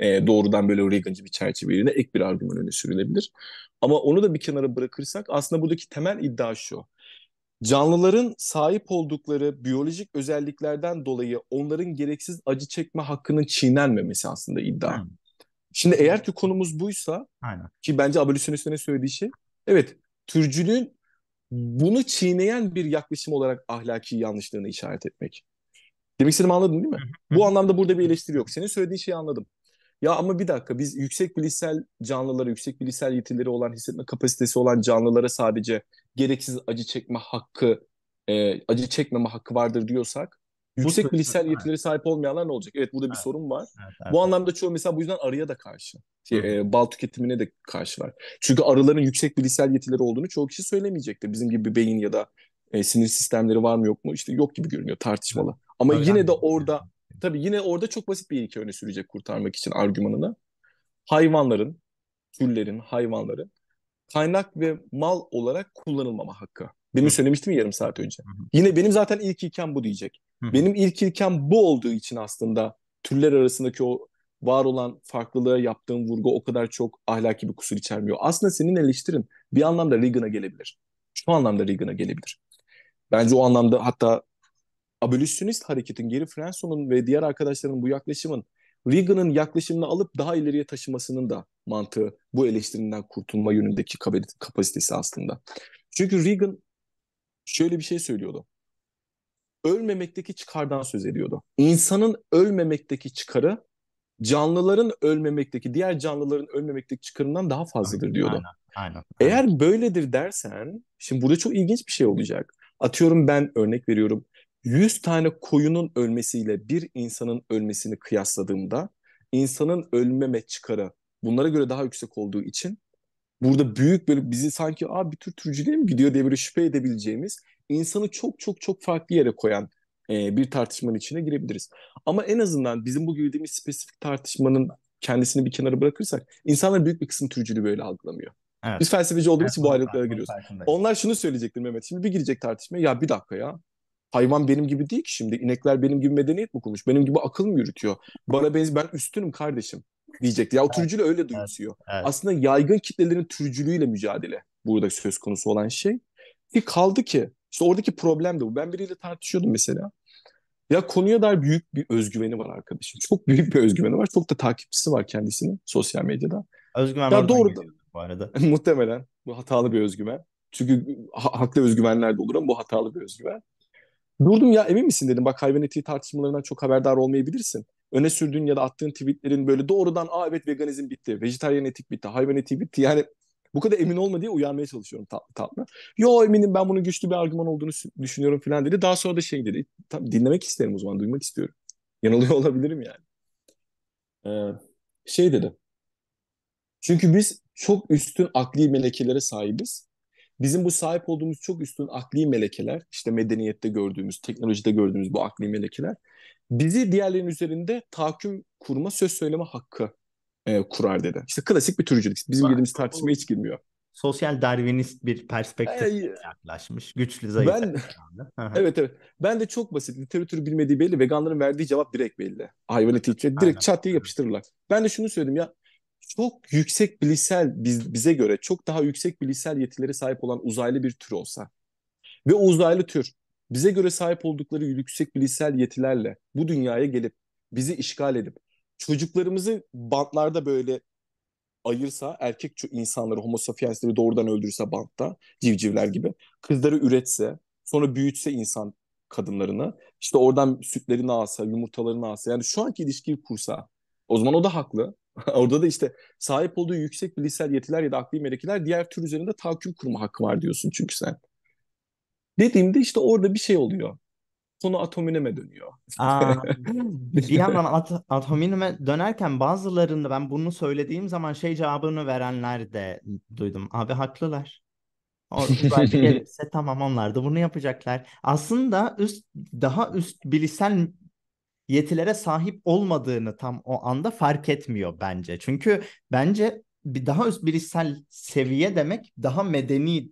e, doğrudan böyle Reagan'cı bir çerçeveyle ek bir argüman öne sürülebilir. Ama onu da bir kenara bırakırsak aslında buradaki temel iddia şu. Canlıların sahip oldukları biyolojik özelliklerden dolayı onların gereksiz acı çekme hakkının çiğnenmemesi aslında iddia. Hmm. Şimdi eğer ki konumuz buysa Aynen. ki bence abolisyonistlerin söylediği şey evet türcülüğün bunu çiğneyen bir yaklaşım olarak ahlaki yanlışlığını işaret etmek. Demek istediğimi anladın değil mi? Bu anlamda burada bir eleştiri yok. Senin söylediğin şeyi anladım. Ya ama bir dakika biz yüksek bilişsel canlılara, yüksek bilişsel yetileri olan, hissetme kapasitesi olan canlılara sadece gereksiz acı çekme hakkı, e, acı çekmeme hakkı vardır diyorsak yüksek Bu, bilişsel yetilere sahip olmayanlar ne olacak? Evet burada bir evet. sorun var. Evet, evet, bu anlamda çoğu mesela bu yüzden arıya da karşı. Şey, e, bal tüketimine de karşı var. Çünkü arıların yüksek bilişsel yetileri olduğunu çoğu kişi söylemeyecektir. Bizim gibi bir beyin ya da e, sinir sistemleri var mı yok mu? İşte yok gibi görünüyor tartışmalı. Ama Öyle yine de orada Tabii yine orada çok basit bir ilke öne sürecek kurtarmak için argümanını. Hayvanların, türlerin, hayvanların kaynak ve mal olarak kullanılmama hakkı. Demin Hı. söylemiştim ya yarım saat önce. Hı. Yine benim zaten ilk ilkem bu diyecek. Hı. Benim ilk ilkem bu olduğu için aslında türler arasındaki o var olan farklılığa yaptığım vurgu o kadar çok ahlaki bir kusur içermiyor. Aslında senin eleştirin bir anlamda Reagan'a gelebilir. Şu anlamda Reagan'a gelebilir. Bence o anlamda hatta abolisyonist hareketin, Geri Frenson'un ve diğer arkadaşların bu yaklaşımın Reagan'ın yaklaşımını alıp daha ileriye taşımasının da mantığı bu eleştirinden kurtulma yönündeki kapasitesi aslında. Çünkü Reagan şöyle bir şey söylüyordu. Ölmemekteki çıkardan söz ediyordu. İnsanın ölmemekteki çıkarı canlıların ölmemekteki, diğer canlıların ölmemekteki çıkarından daha fazladır diyordu. Aynen, aynen, aynen. Eğer böyledir dersen, şimdi burada çok ilginç bir şey olacak. Atıyorum ben örnek veriyorum. 100 tane koyunun ölmesiyle bir insanın ölmesini kıyasladığımda insanın ölmeme çıkarı bunlara göre daha yüksek olduğu için burada büyük böyle bizi sanki Aa, bir tür türcülüğe mi gidiyor diye böyle şüphe edebileceğimiz insanı çok çok çok farklı yere koyan e, bir tartışmanın içine girebiliriz. Ama en azından bizim bu girdiğimiz spesifik tartışmanın kendisini bir kenara bırakırsak insanlar büyük bir kısım türcülüğü böyle algılamıyor. Evet. Biz felsefeci olduğumuz evet, için bu ayrılıklara giriyoruz. Onlar şunu söyleyecektir Mehmet. Şimdi bir girecek tartışmaya. Ya bir dakika ya hayvan benim gibi değil ki şimdi. İnekler benim gibi medeniyet mi kurmuş? Benim gibi akıl mı yürütüyor? Bana benzi ben üstünüm kardeşim diyecekti. Ya o türcülü öyle duyusuyor. Evet, evet. Aslında yaygın kitlelerin türcülüğüyle mücadele burada söz konusu olan şey. Ki kaldı ki işte oradaki problem de bu. Ben biriyle tartışıyordum mesela. Ya konuya dair büyük bir özgüveni var arkadaşım. Çok büyük bir özgüveni var. Çok da takipçisi var kendisinin sosyal medyada. Özgüven ya doğru bu arada. muhtemelen bu hatalı bir özgüven. Çünkü ha- haklı özgüvenler de olur ama bu hatalı bir özgüven. Durdum ya emin misin dedim. Bak hayvan etiği tartışmalarından çok haberdar olmayabilirsin. Öne sürdüğün ya da attığın tweetlerin böyle doğrudan aa evet veganizm bitti, vejetaryen etik bitti, hayvan etiği bitti. Yani bu kadar emin olma diye uyarmaya çalışıyorum tatlı tatlı. Yo eminim ben bunun güçlü bir argüman olduğunu düşünüyorum falan dedi. Daha sonra da şey dedi. Tabii dinlemek isterim o zaman, duymak istiyorum. Yanılıyor olabilirim yani. Ee, şey dedi. Çünkü biz çok üstün akli melekelere sahibiz bizim bu sahip olduğumuz çok üstün akli melekeler, işte medeniyette gördüğümüz, teknolojide gördüğümüz bu akli melekeler, bizi diğerlerinin üzerinde tahakküm kurma, söz söyleme hakkı e, kurar dedi. İşte klasik bir türcülük. Bizim girdiğimiz tartışmaya hiç girmiyor. Sosyal Darwinist bir perspektif yaklaşmış. Güçlü zayıf. Ben, evet evet. Ben de çok basit. Literatürü bilmediği belli. Veganların verdiği cevap direkt belli. Hayvan etiği direkt Aynen. çat diye yapıştırırlar. Ben de şunu söyledim ya çok yüksek bilişsel biz, bize göre çok daha yüksek bilişsel yetilere sahip olan uzaylı bir tür olsa ve o uzaylı tür bize göre sahip oldukları yüksek bilişsel yetilerle bu dünyaya gelip bizi işgal edip çocuklarımızı bantlarda böyle ayırsa erkek insanları homo sapiensleri doğrudan öldürse bantta civcivler gibi kızları üretse sonra büyütse insan kadınlarını işte oradan sütlerini alsa yumurtalarını alsa yani şu anki ilişkiyi kursa o zaman o da haklı Orada da işte sahip olduğu yüksek bilişsel yetiler ya da akli melekeler diğer tür üzerinde tahakküm kurma hakkı var diyorsun çünkü sen. Dediğimde işte orada bir şey oluyor. Konu atomineme dönüyor. Aa, bir yandan at atomineme dönerken bazılarında ben bunu söylediğim zaman şey cevabını verenler de duydum. Abi haklılar. O uzaylı gelirse tamam onlar da bunu yapacaklar. Aslında üst daha üst bilişsel yetilere sahip olmadığını tam o anda fark etmiyor bence. Çünkü bence bir daha üst bilişsel seviye demek daha medeni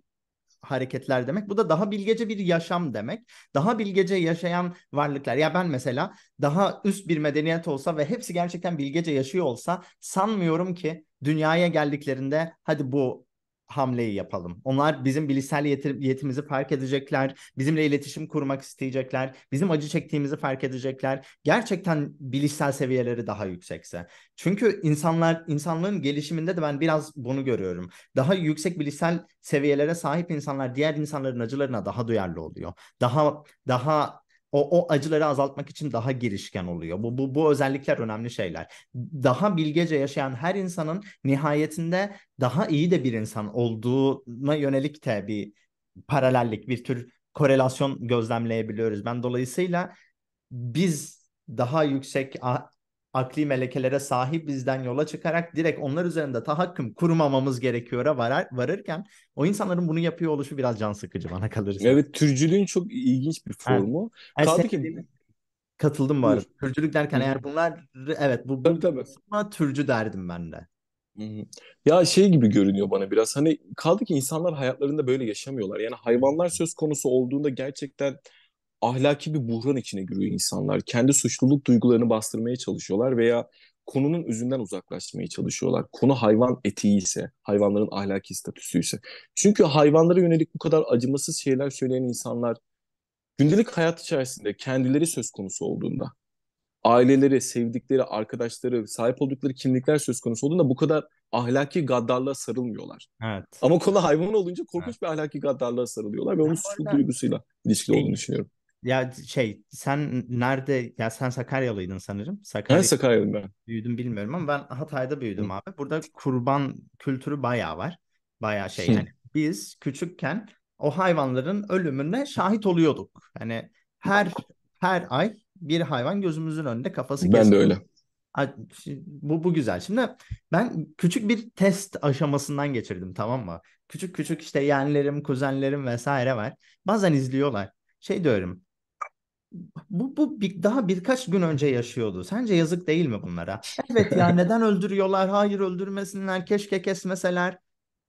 hareketler demek. Bu da daha bilgece bir yaşam demek. Daha bilgece yaşayan varlıklar. Ya ben mesela daha üst bir medeniyet olsa ve hepsi gerçekten bilgece yaşıyor olsa sanmıyorum ki dünyaya geldiklerinde hadi bu hamleyi yapalım. Onlar bizim bilişsel yetimizi fark edecekler, bizimle iletişim kurmak isteyecekler, bizim acı çektiğimizi fark edecekler. Gerçekten bilişsel seviyeleri daha yüksekse. Çünkü insanlar insanlığın gelişiminde de ben biraz bunu görüyorum. Daha yüksek bilişsel seviyelere sahip insanlar diğer insanların acılarına daha duyarlı oluyor. Daha daha o, o acıları azaltmak için daha girişken oluyor. Bu, bu, bu özellikler önemli şeyler. Daha bilgece yaşayan her insanın nihayetinde daha iyi de bir insan olduğuna yönelik de bir paralellik, bir tür korelasyon gözlemleyebiliyoruz. Ben dolayısıyla biz daha yüksek akli melekelere sahip bizden yola çıkarak direkt onlar üzerinde tahakküm kurmamamız gerekiyor varar, varırken o insanların bunu yapıyor oluşu biraz can sıkıcı bana kalırsa. Evet türcülüğün çok ilginç bir formu. Evet. Kaldı ki katıldım bu arada. Türcülük derken Hı. eğer bunlar evet bu, bu tabii, tabii. Ama türcü derdim ben de. Ya şey gibi görünüyor bana biraz hani kaldı ki insanlar hayatlarında böyle yaşamıyorlar. Yani hayvanlar söz konusu olduğunda gerçekten ahlaki bir buhran içine giriyor insanlar. Kendi suçluluk duygularını bastırmaya çalışıyorlar veya konunun üzünden uzaklaşmaya çalışıyorlar. Konu hayvan etiği ise, hayvanların ahlaki statüsü ise. Çünkü hayvanlara yönelik bu kadar acımasız şeyler söyleyen insanlar gündelik hayat içerisinde kendileri söz konusu olduğunda, aileleri, sevdikleri, arkadaşları, sahip oldukları kimlikler söz konusu olduğunda bu kadar ahlaki gaddarlığa sarılmıyorlar. Evet. Ama konu hayvan olunca korkunç evet. bir ahlaki gaddarlığa sarılıyorlar ve onun suçluluk duygusuyla ilişkili olduğunu düşünüyorum. Ya şey sen nerede ya sen Sakaryalıydın sanırım. Sakarya Ben Sakaryalıyım ben. büyüdüm bilmiyorum ama ben Hatay'da büyüdüm Hı. abi. Burada kurban kültürü bayağı var. Bayağı şey yani biz küçükken o hayvanların ölümüne şahit oluyorduk. Hani her her ay bir hayvan gözümüzün önünde kafası Ben de öyle. Bu, bu güzel. Şimdi ben küçük bir test aşamasından geçirdim tamam mı? Küçük küçük işte yeğenlerim, kuzenlerim vesaire var. Bazen izliyorlar. Şey diyorum bu, bu bir, daha birkaç gün önce yaşıyordu. Sence yazık değil mi bunlara? Evet ya neden öldürüyorlar? Hayır öldürmesinler. Keşke kesmeseler.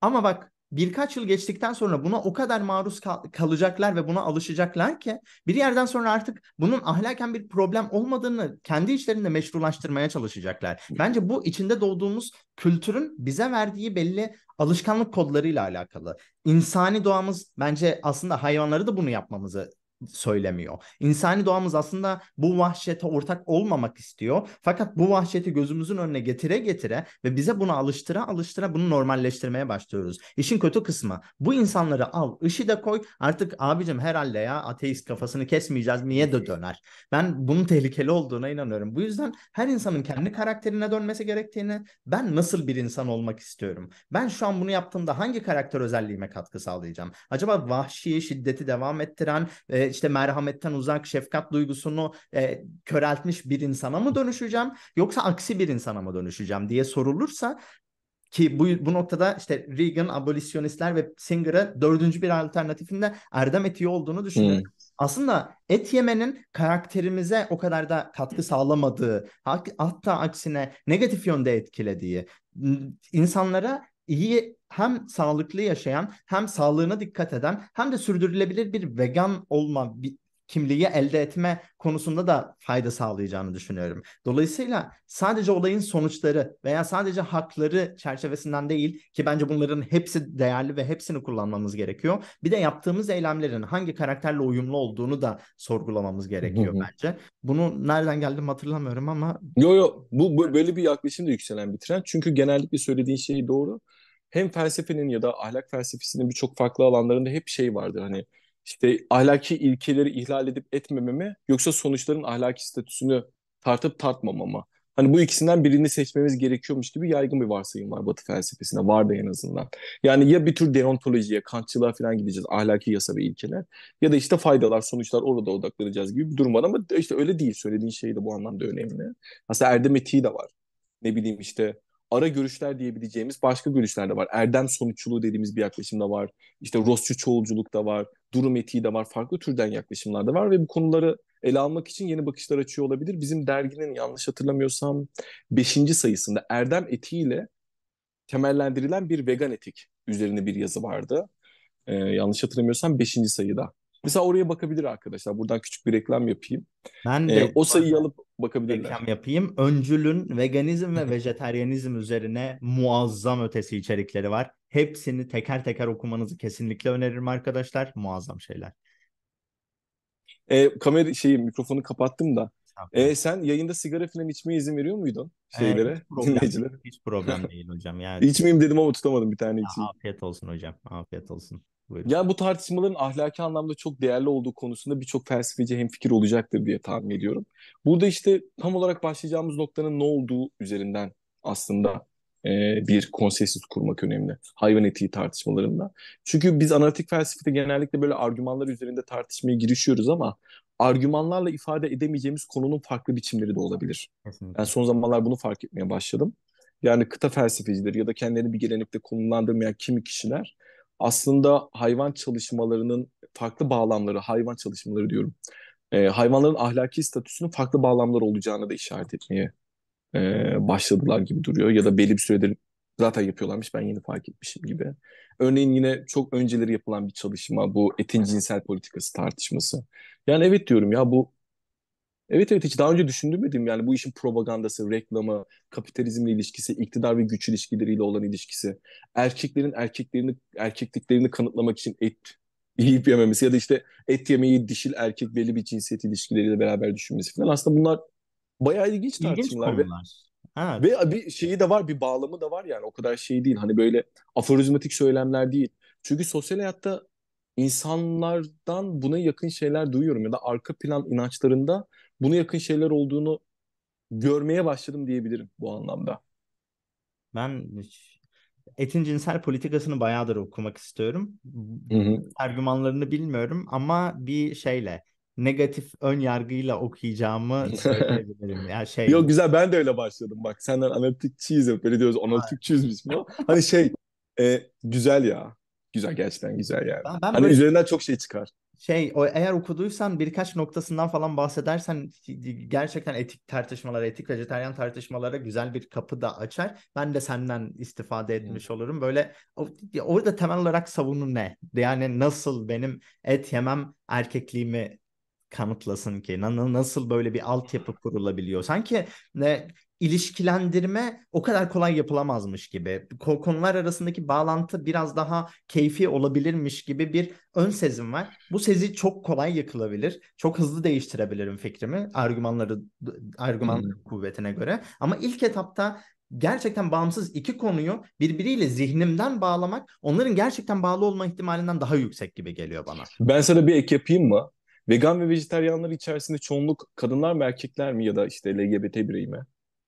Ama bak birkaç yıl geçtikten sonra buna o kadar maruz kal- kalacaklar ve buna alışacaklar ki bir yerden sonra artık bunun ahlaken bir problem olmadığını kendi içlerinde meşrulaştırmaya çalışacaklar. Bence bu içinde doğduğumuz kültürün bize verdiği belli alışkanlık kodlarıyla alakalı. İnsani doğamız bence aslında hayvanları da bunu yapmamızı söylemiyor. İnsani doğamız aslında bu vahşete ortak olmamak istiyor. Fakat bu vahşeti gözümüzün önüne getire getire ve bize bunu alıştıra alıştıra bunu normalleştirmeye başlıyoruz. İşin kötü kısmı bu insanları al ışı da koy artık abicim herhalde ya ateist kafasını kesmeyeceğiz niye de döner. Ben bunun tehlikeli olduğuna inanıyorum. Bu yüzden her insanın kendi karakterine dönmesi gerektiğini ben nasıl bir insan olmak istiyorum. Ben şu an bunu yaptığımda hangi karakter özelliğime katkı sağlayacağım? Acaba vahşi şiddeti devam ettiren e, işte merhametten uzak, şefkat duygusunu e, köreltmiş bir insana mı dönüşeceğim yoksa aksi bir insana mı dönüşeceğim diye sorulursa ki bu, bu noktada işte Reagan, abolisyonistler ve Singer'a dördüncü bir alternatifinde erdem etiği olduğunu düşünüyorum. Hmm. Aslında et yemenin karakterimize o kadar da katkı sağlamadığı, hatta aksine negatif yönde etkilediği, insanlara iyi hem sağlıklı yaşayan hem sağlığına dikkat eden hem de sürdürülebilir bir vegan olma bir kimliği elde etme konusunda da fayda sağlayacağını düşünüyorum. Dolayısıyla sadece olayın sonuçları veya sadece hakları çerçevesinden değil ki bence bunların hepsi değerli ve hepsini kullanmamız gerekiyor. Bir de yaptığımız eylemlerin hangi karakterle uyumlu olduğunu da sorgulamamız gerekiyor bence. Bunu nereden geldim hatırlamıyorum ama Yo yo bu, böyle bir yaklaşım da yükselen bir trend. Çünkü genellikle söylediğin şey doğru hem felsefenin ya da ahlak felsefesinin birçok farklı alanlarında hep şey vardır hani işte ahlaki ilkeleri ihlal edip etmememe yoksa sonuçların ahlaki statüsünü tartıp tartmamama. Hani bu ikisinden birini seçmemiz gerekiyormuş gibi yaygın bir varsayım var Batı felsefesinde. Vardı en azından. Yani ya bir tür deontolojiye, kantçılığa falan gideceğiz. Ahlaki yasa ve ilkeler. Ya da işte faydalar, sonuçlar orada odaklanacağız gibi bir durum var. Ama işte öyle değil. Söylediğin şey de bu anlamda önemli. Aslında erdem etiği de var. Ne bileyim işte ara görüşler diyebileceğimiz başka görüşler de var. Erdem sonuççuluğu dediğimiz bir yaklaşım da var. İşte Rossçu çoğulculuk da var. Durum etiği de var. Farklı türden yaklaşımlar da var ve bu konuları ele almak için yeni bakışlar açıyor olabilir. Bizim derginin yanlış hatırlamıyorsam 5. sayısında Erdem etiğiyle temellendirilen bir vegan etik üzerine bir yazı vardı. Ee, yanlış hatırlamıyorsam 5. sayıda. Mesela oraya bakabilir arkadaşlar. Buradan küçük bir reklam yapayım. Ben de Ee, o sayıyı alıp bakabilirler. reklam yapayım. Öncül'ün veganizm ve vejeteryanizm üzerine muazzam ötesi içerikleri var. Hepsini teker teker okumanızı kesinlikle öneririm arkadaşlar. Muazzam şeyler. Ee, kamera şeyi mikrofonu kapattım da. Ee, sen yayında sigara falan içmeye izin veriyor muydun şeylere, hiç problem, dinleyicilere? hiç problem değil hocam. Yani İçmeyeyim dedim ama tutamadım bir tane içeyim. afiyet olsun hocam. Afiyet olsun. Buyurun. Ya bu tartışmaların ahlaki anlamda çok değerli olduğu konusunda birçok felsefeci hemfikir olacaktır diye tahmin ediyorum. Burada işte tam olarak başlayacağımız noktanın ne olduğu üzerinden aslında e, bir konsensüs kurmak önemli. Hayvan etiği tartışmalarında. Çünkü biz analitik felsefede genellikle böyle argümanlar üzerinde tartışmaya girişiyoruz ama argümanlarla ifade edemeyeceğimiz konunun farklı biçimleri de olabilir. Kesinlikle. Ben son zamanlar bunu fark etmeye başladım. Yani kıta felsefecileri ya da kendilerini bir gelenekte konumlandırmayan kimi kişiler aslında hayvan çalışmalarının farklı bağlamları, hayvan çalışmaları diyorum, e, hayvanların ahlaki statüsünün farklı bağlamlar olacağını da işaret etmeye e, başladılar gibi duruyor. Ya da belli bir süredir zaten yapıyorlarmış, ben yeni fark etmişim gibi. Örneğin yine çok önceleri yapılan bir çalışma, bu etin cinsel politikası tartışması. Yani evet diyorum ya bu Evet evet hiç daha önce düşündürmedim yani bu işin propagandası, reklamı, kapitalizmle ilişkisi, iktidar ve güç ilişkileriyle olan ilişkisi, erkeklerin erkeklerini erkekliklerini kanıtlamak için et yiyip yememesi ya da işte et yemeyi dişil erkek belli bir cinsiyet ilişkileriyle beraber düşünmesi falan aslında bunlar bayağı ilginç İlginç tartışmalar ve konular. Evet. ve bir şeyi de var, bir bağlamı da var yani o kadar şey değil. Hani böyle aforizmatik söylemler değil. Çünkü sosyal hayatta insanlardan buna yakın şeyler duyuyorum ya da arka plan inançlarında buna yakın şeyler olduğunu görmeye başladım diyebilirim bu anlamda. Ben etin cinsel politikasını bayağıdır okumak istiyorum. Hı hı. Argümanlarını bilmiyorum ama bir şeyle negatif ön yargıyla okuyacağımı söyleyebilirim. Ya şey Yok güzel ben de öyle başladım bak senden analitikçiyiz hep böyle diyoruz analitikçiyiz biz mi? Hani şey e, güzel ya. Güzel gerçekten güzel yani. Ben, ben Hani böyle üzerinden çok şey çıkar. Şey o eğer okuduysan birkaç noktasından falan bahsedersen gerçekten etik tartışmalara, etik vejetaryen tartışmalara güzel bir kapı da açar. Ben de senden istifade etmiş olurum. Böyle orada temel olarak savunu ne? Yani nasıl benim et yemem erkekliğimi kanıtlasın ki? Na- Nasıl böyle bir altyapı kurulabiliyor? Sanki ne ilişkilendirme o kadar kolay yapılamazmış gibi. Ko- Konular arasındaki bağlantı biraz daha keyfi olabilirmiş gibi bir ön sezim var. Bu sezi çok kolay yıkılabilir. Çok hızlı değiştirebilirim fikrimi argümanları argümanların kuvvetine göre. Ama ilk etapta gerçekten bağımsız iki konuyu birbiriyle zihnimden bağlamak onların gerçekten bağlı olma ihtimalinden daha yüksek gibi geliyor bana. Ben sana bir ek yapayım mı? Vegan ve vejetaryenler içerisinde çoğunluk kadınlar mı erkekler mi ya da işte LGBT birey mi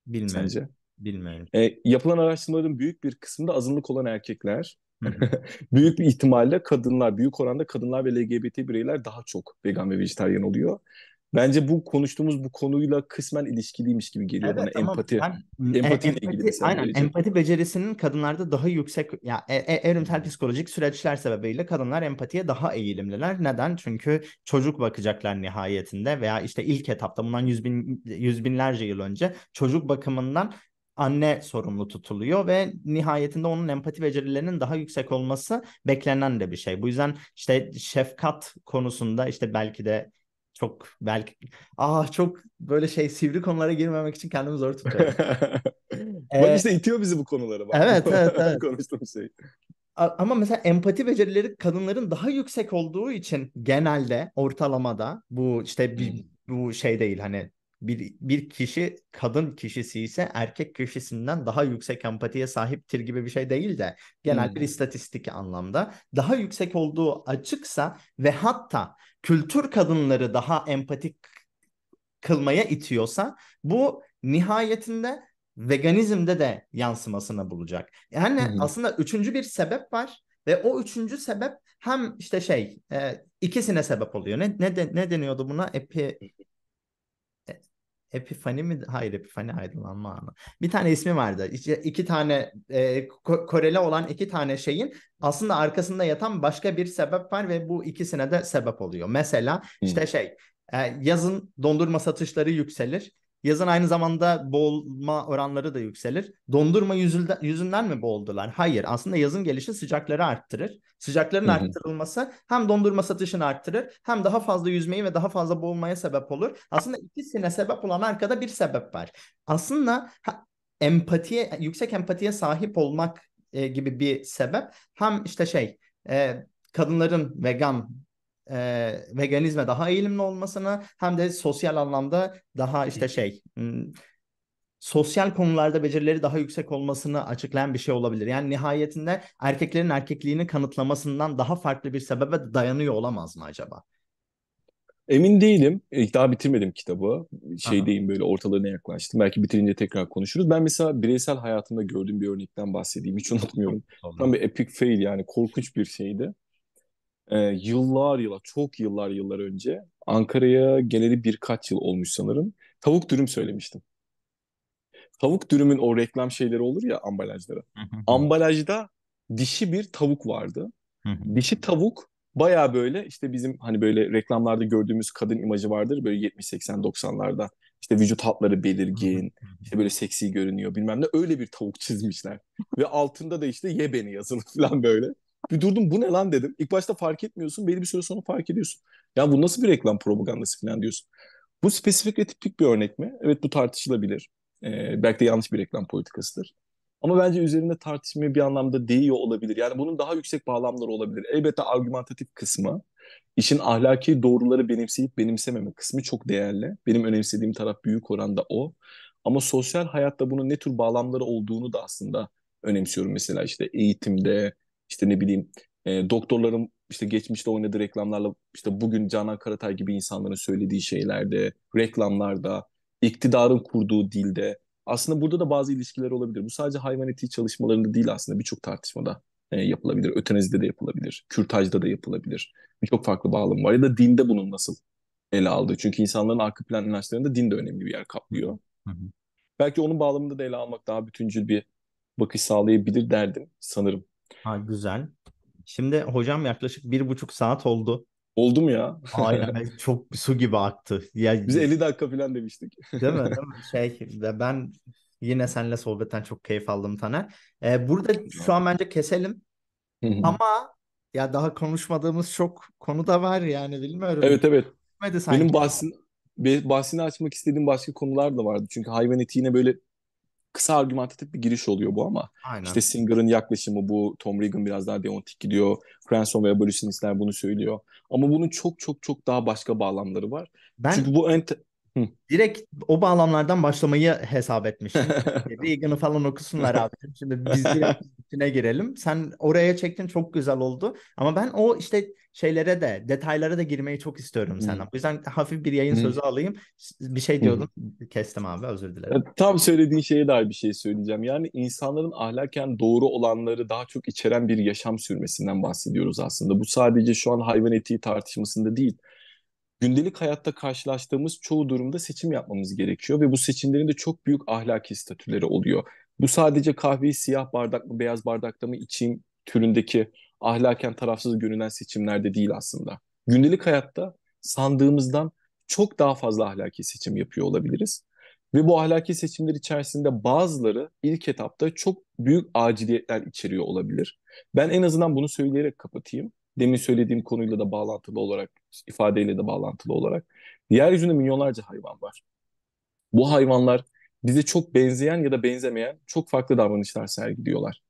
Bilmiyorum. sence? Bilmiyorum. E, yapılan araştırmaların büyük bir kısmında azınlık olan erkekler, büyük bir ihtimalle kadınlar, büyük oranda kadınlar ve LGBT bireyler daha çok vegan ve vejetaryen oluyor. Bence bu konuştuğumuz bu konuyla kısmen ilişkiliymiş gibi geliyor bana Evet ama empati. ben Empatiyle e- ilgili empati, mesela aynen vereceğim. empati becerisinin kadınlarda daha yüksek ya e, e, evrimsel psikolojik süreçler sebebiyle kadınlar empatiye daha eğilimliler. Neden? Çünkü çocuk bakacaklar nihayetinde veya işte ilk etapta bundan yüz bin yüz binlerce yıl önce çocuk bakımından anne sorumlu tutuluyor ve nihayetinde onun empati becerilerinin daha yüksek olması beklenen de bir şey. Bu yüzden işte şefkat konusunda işte belki de çok belki ah çok böyle şey sivri konulara girmemek için kendimi zor tutuyorum. Bak Ee, işte itiyor bizi bu konulara bak. evet evet evet. Konuştuğumuz şey. Ama mesela empati becerileri kadınların daha yüksek olduğu için genelde ortalamada bu işte bir, bu şey değil hani bir, bir kişi kadın kişisi ise erkek kişisinden daha yüksek empatiye sahiptir gibi bir şey değil de genel bir Hmm. istatistik anlamda daha yüksek olduğu açıksa ve hatta kültür kadınları daha empatik kılmaya itiyorsa bu nihayetinde veganizmde de yansımasını bulacak. Yani Hı hı. aslında üçüncü bir sebep var ve o üçüncü sebep hem işte şey e, ikisine sebep oluyor. Ne ne de, ne deniyordu buna? Epi Epifani mi? Hayır Epifani aydınlanma anı. Bir tane ismi vardı. İki, iki tane e, koreli olan iki tane şeyin aslında arkasında yatan başka bir sebep var ve bu ikisine de sebep oluyor. Mesela işte hmm. şey e, yazın dondurma satışları yükselir. Yazın aynı zamanda boğulma oranları da yükselir. Dondurma yüzünden, yüzünden mi boğuldular? Hayır. Aslında yazın gelişi sıcakları arttırır. Sıcakların Hı-hı. arttırılması hem dondurma satışını arttırır hem daha fazla yüzmeyi ve daha fazla boğulmaya sebep olur. Aslında ikisine sebep olan arkada bir sebep var. Aslında ha, empatiye, yüksek empatiye sahip olmak e, gibi bir sebep hem işte şey e, kadınların vegan e, veganizme daha eğilimli olmasını hem de sosyal anlamda daha işte şey hmm, sosyal konularda becerileri daha yüksek olmasını açıklayan bir şey olabilir. Yani nihayetinde erkeklerin erkekliğini kanıtlamasından daha farklı bir sebebe dayanıyor olamaz mı acaba? Emin değilim. Daha bitirmedim kitabı. Şeydeyim böyle ortalarına yaklaştım. Belki bitirince tekrar konuşuruz. Ben mesela bireysel hayatımda gördüğüm bir örnekten bahsedeyim. Hiç unutmuyorum. Tam bir epic fail yani korkunç bir şeydi e, yıllar yıllar çok yıllar yıllar önce Ankara'ya geleli birkaç yıl olmuş sanırım. Tavuk dürüm söylemiştim. Tavuk dürümün o reklam şeyleri olur ya ambalajları. Ambalajda dişi bir tavuk vardı. dişi tavuk baya böyle işte bizim hani böyle reklamlarda gördüğümüz kadın imajı vardır böyle 70-80-90'larda. İşte vücut hatları belirgin, işte böyle seksi görünüyor bilmem ne öyle bir tavuk çizmişler. Ve altında da işte ye beni yazılı falan böyle. Bir durdum bu ne lan dedim. İlk başta fark etmiyorsun. Belli bir süre sonra fark ediyorsun. Ya bu nasıl bir reklam propagandası falan diyorsun. Bu spesifik ve tipik bir örnek mi? Evet bu tartışılabilir. Ee, belki de yanlış bir reklam politikasıdır. Ama bence üzerinde tartışmaya bir anlamda değiyor olabilir. Yani bunun daha yüksek bağlamları olabilir. Elbette argümantatif kısmı, işin ahlaki doğruları benimseyip benimsememe kısmı çok değerli. Benim önemsediğim taraf büyük oranda o. Ama sosyal hayatta bunun ne tür bağlamları olduğunu da aslında önemsiyorum. Mesela işte eğitimde, işte ne bileyim e, doktorların işte geçmişte oynadığı reklamlarla işte bugün Canan Karatay gibi insanların söylediği şeylerde, reklamlarda, iktidarın kurduğu dilde aslında burada da bazı ilişkiler olabilir. Bu sadece hayvan etiği çalışmalarında değil aslında birçok tartışmada e, yapılabilir. Ötenezide de yapılabilir. Kürtajda da yapılabilir. Birçok farklı bağlam var. Ya da dinde bunun nasıl ele aldığı. Çünkü insanların arka plan inançlarında din de önemli bir yer kaplıyor. Hı hı. Belki onun bağlamında da ele almak daha bütüncül bir bakış sağlayabilir derdim sanırım. Ha, güzel. Şimdi hocam yaklaşık bir buçuk saat oldu. Oldu mu ya? Aynen çok su gibi aktı. Ya, Biz 50 dakika falan demiştik. Değil mi? Değil mi? Şey ben yine seninle sohbetten çok keyif aldım Taner. Ee, burada şu an bence keselim. Ama ya daha konuşmadığımız çok konu da var yani bilmiyorum. Evet evet. Benim bahsin, bahsini açmak istediğim başka konular da vardı. Çünkü hayvan etiğine böyle kısa argümantatif bir giriş oluyor bu ama Aynen. işte Singer'ın yaklaşımı bu, Tom Regan biraz daha deontik gidiyor, Cranston ve abolitionistler bunu söylüyor. Ama bunun çok çok çok daha başka bağlamları var. Ben Çünkü bu ent Hı. direkt o bağlamlardan başlamayı hesap etmiştim. Reagan'ı falan okusunlar abi. Şimdi biz içine girelim. Sen oraya çektin çok güzel oldu. Ama ben o işte şeylere de detaylara da girmeyi çok istiyorum hmm. senden. O yüzden hafif bir yayın hmm. sözü alayım. Bir şey diyordun. Hmm. Kestim abi özür dilerim. Tam söylediğin şeye dair bir şey söyleyeceğim. Yani insanların ahlaken doğru olanları daha çok içeren bir yaşam sürmesinden bahsediyoruz aslında. Bu sadece şu an hayvan etiği tartışmasında değil. Gündelik hayatta karşılaştığımız çoğu durumda seçim yapmamız gerekiyor ve bu seçimlerin de çok büyük ahlaki statüleri oluyor. Bu sadece kahveyi siyah bardak mı beyaz bardakta mı içeyim türündeki ahlaken tarafsız görünen seçimlerde değil aslında. Gündelik hayatta sandığımızdan çok daha fazla ahlaki seçim yapıyor olabiliriz. Ve bu ahlaki seçimler içerisinde bazıları ilk etapta çok büyük aciliyetler içeriyor olabilir. Ben en azından bunu söyleyerek kapatayım. Demin söylediğim konuyla da bağlantılı olarak, ifadeyle de bağlantılı olarak. Yeryüzünde milyonlarca hayvan var. Bu hayvanlar bize çok benzeyen ya da benzemeyen çok farklı davranışlar sergiliyorlar.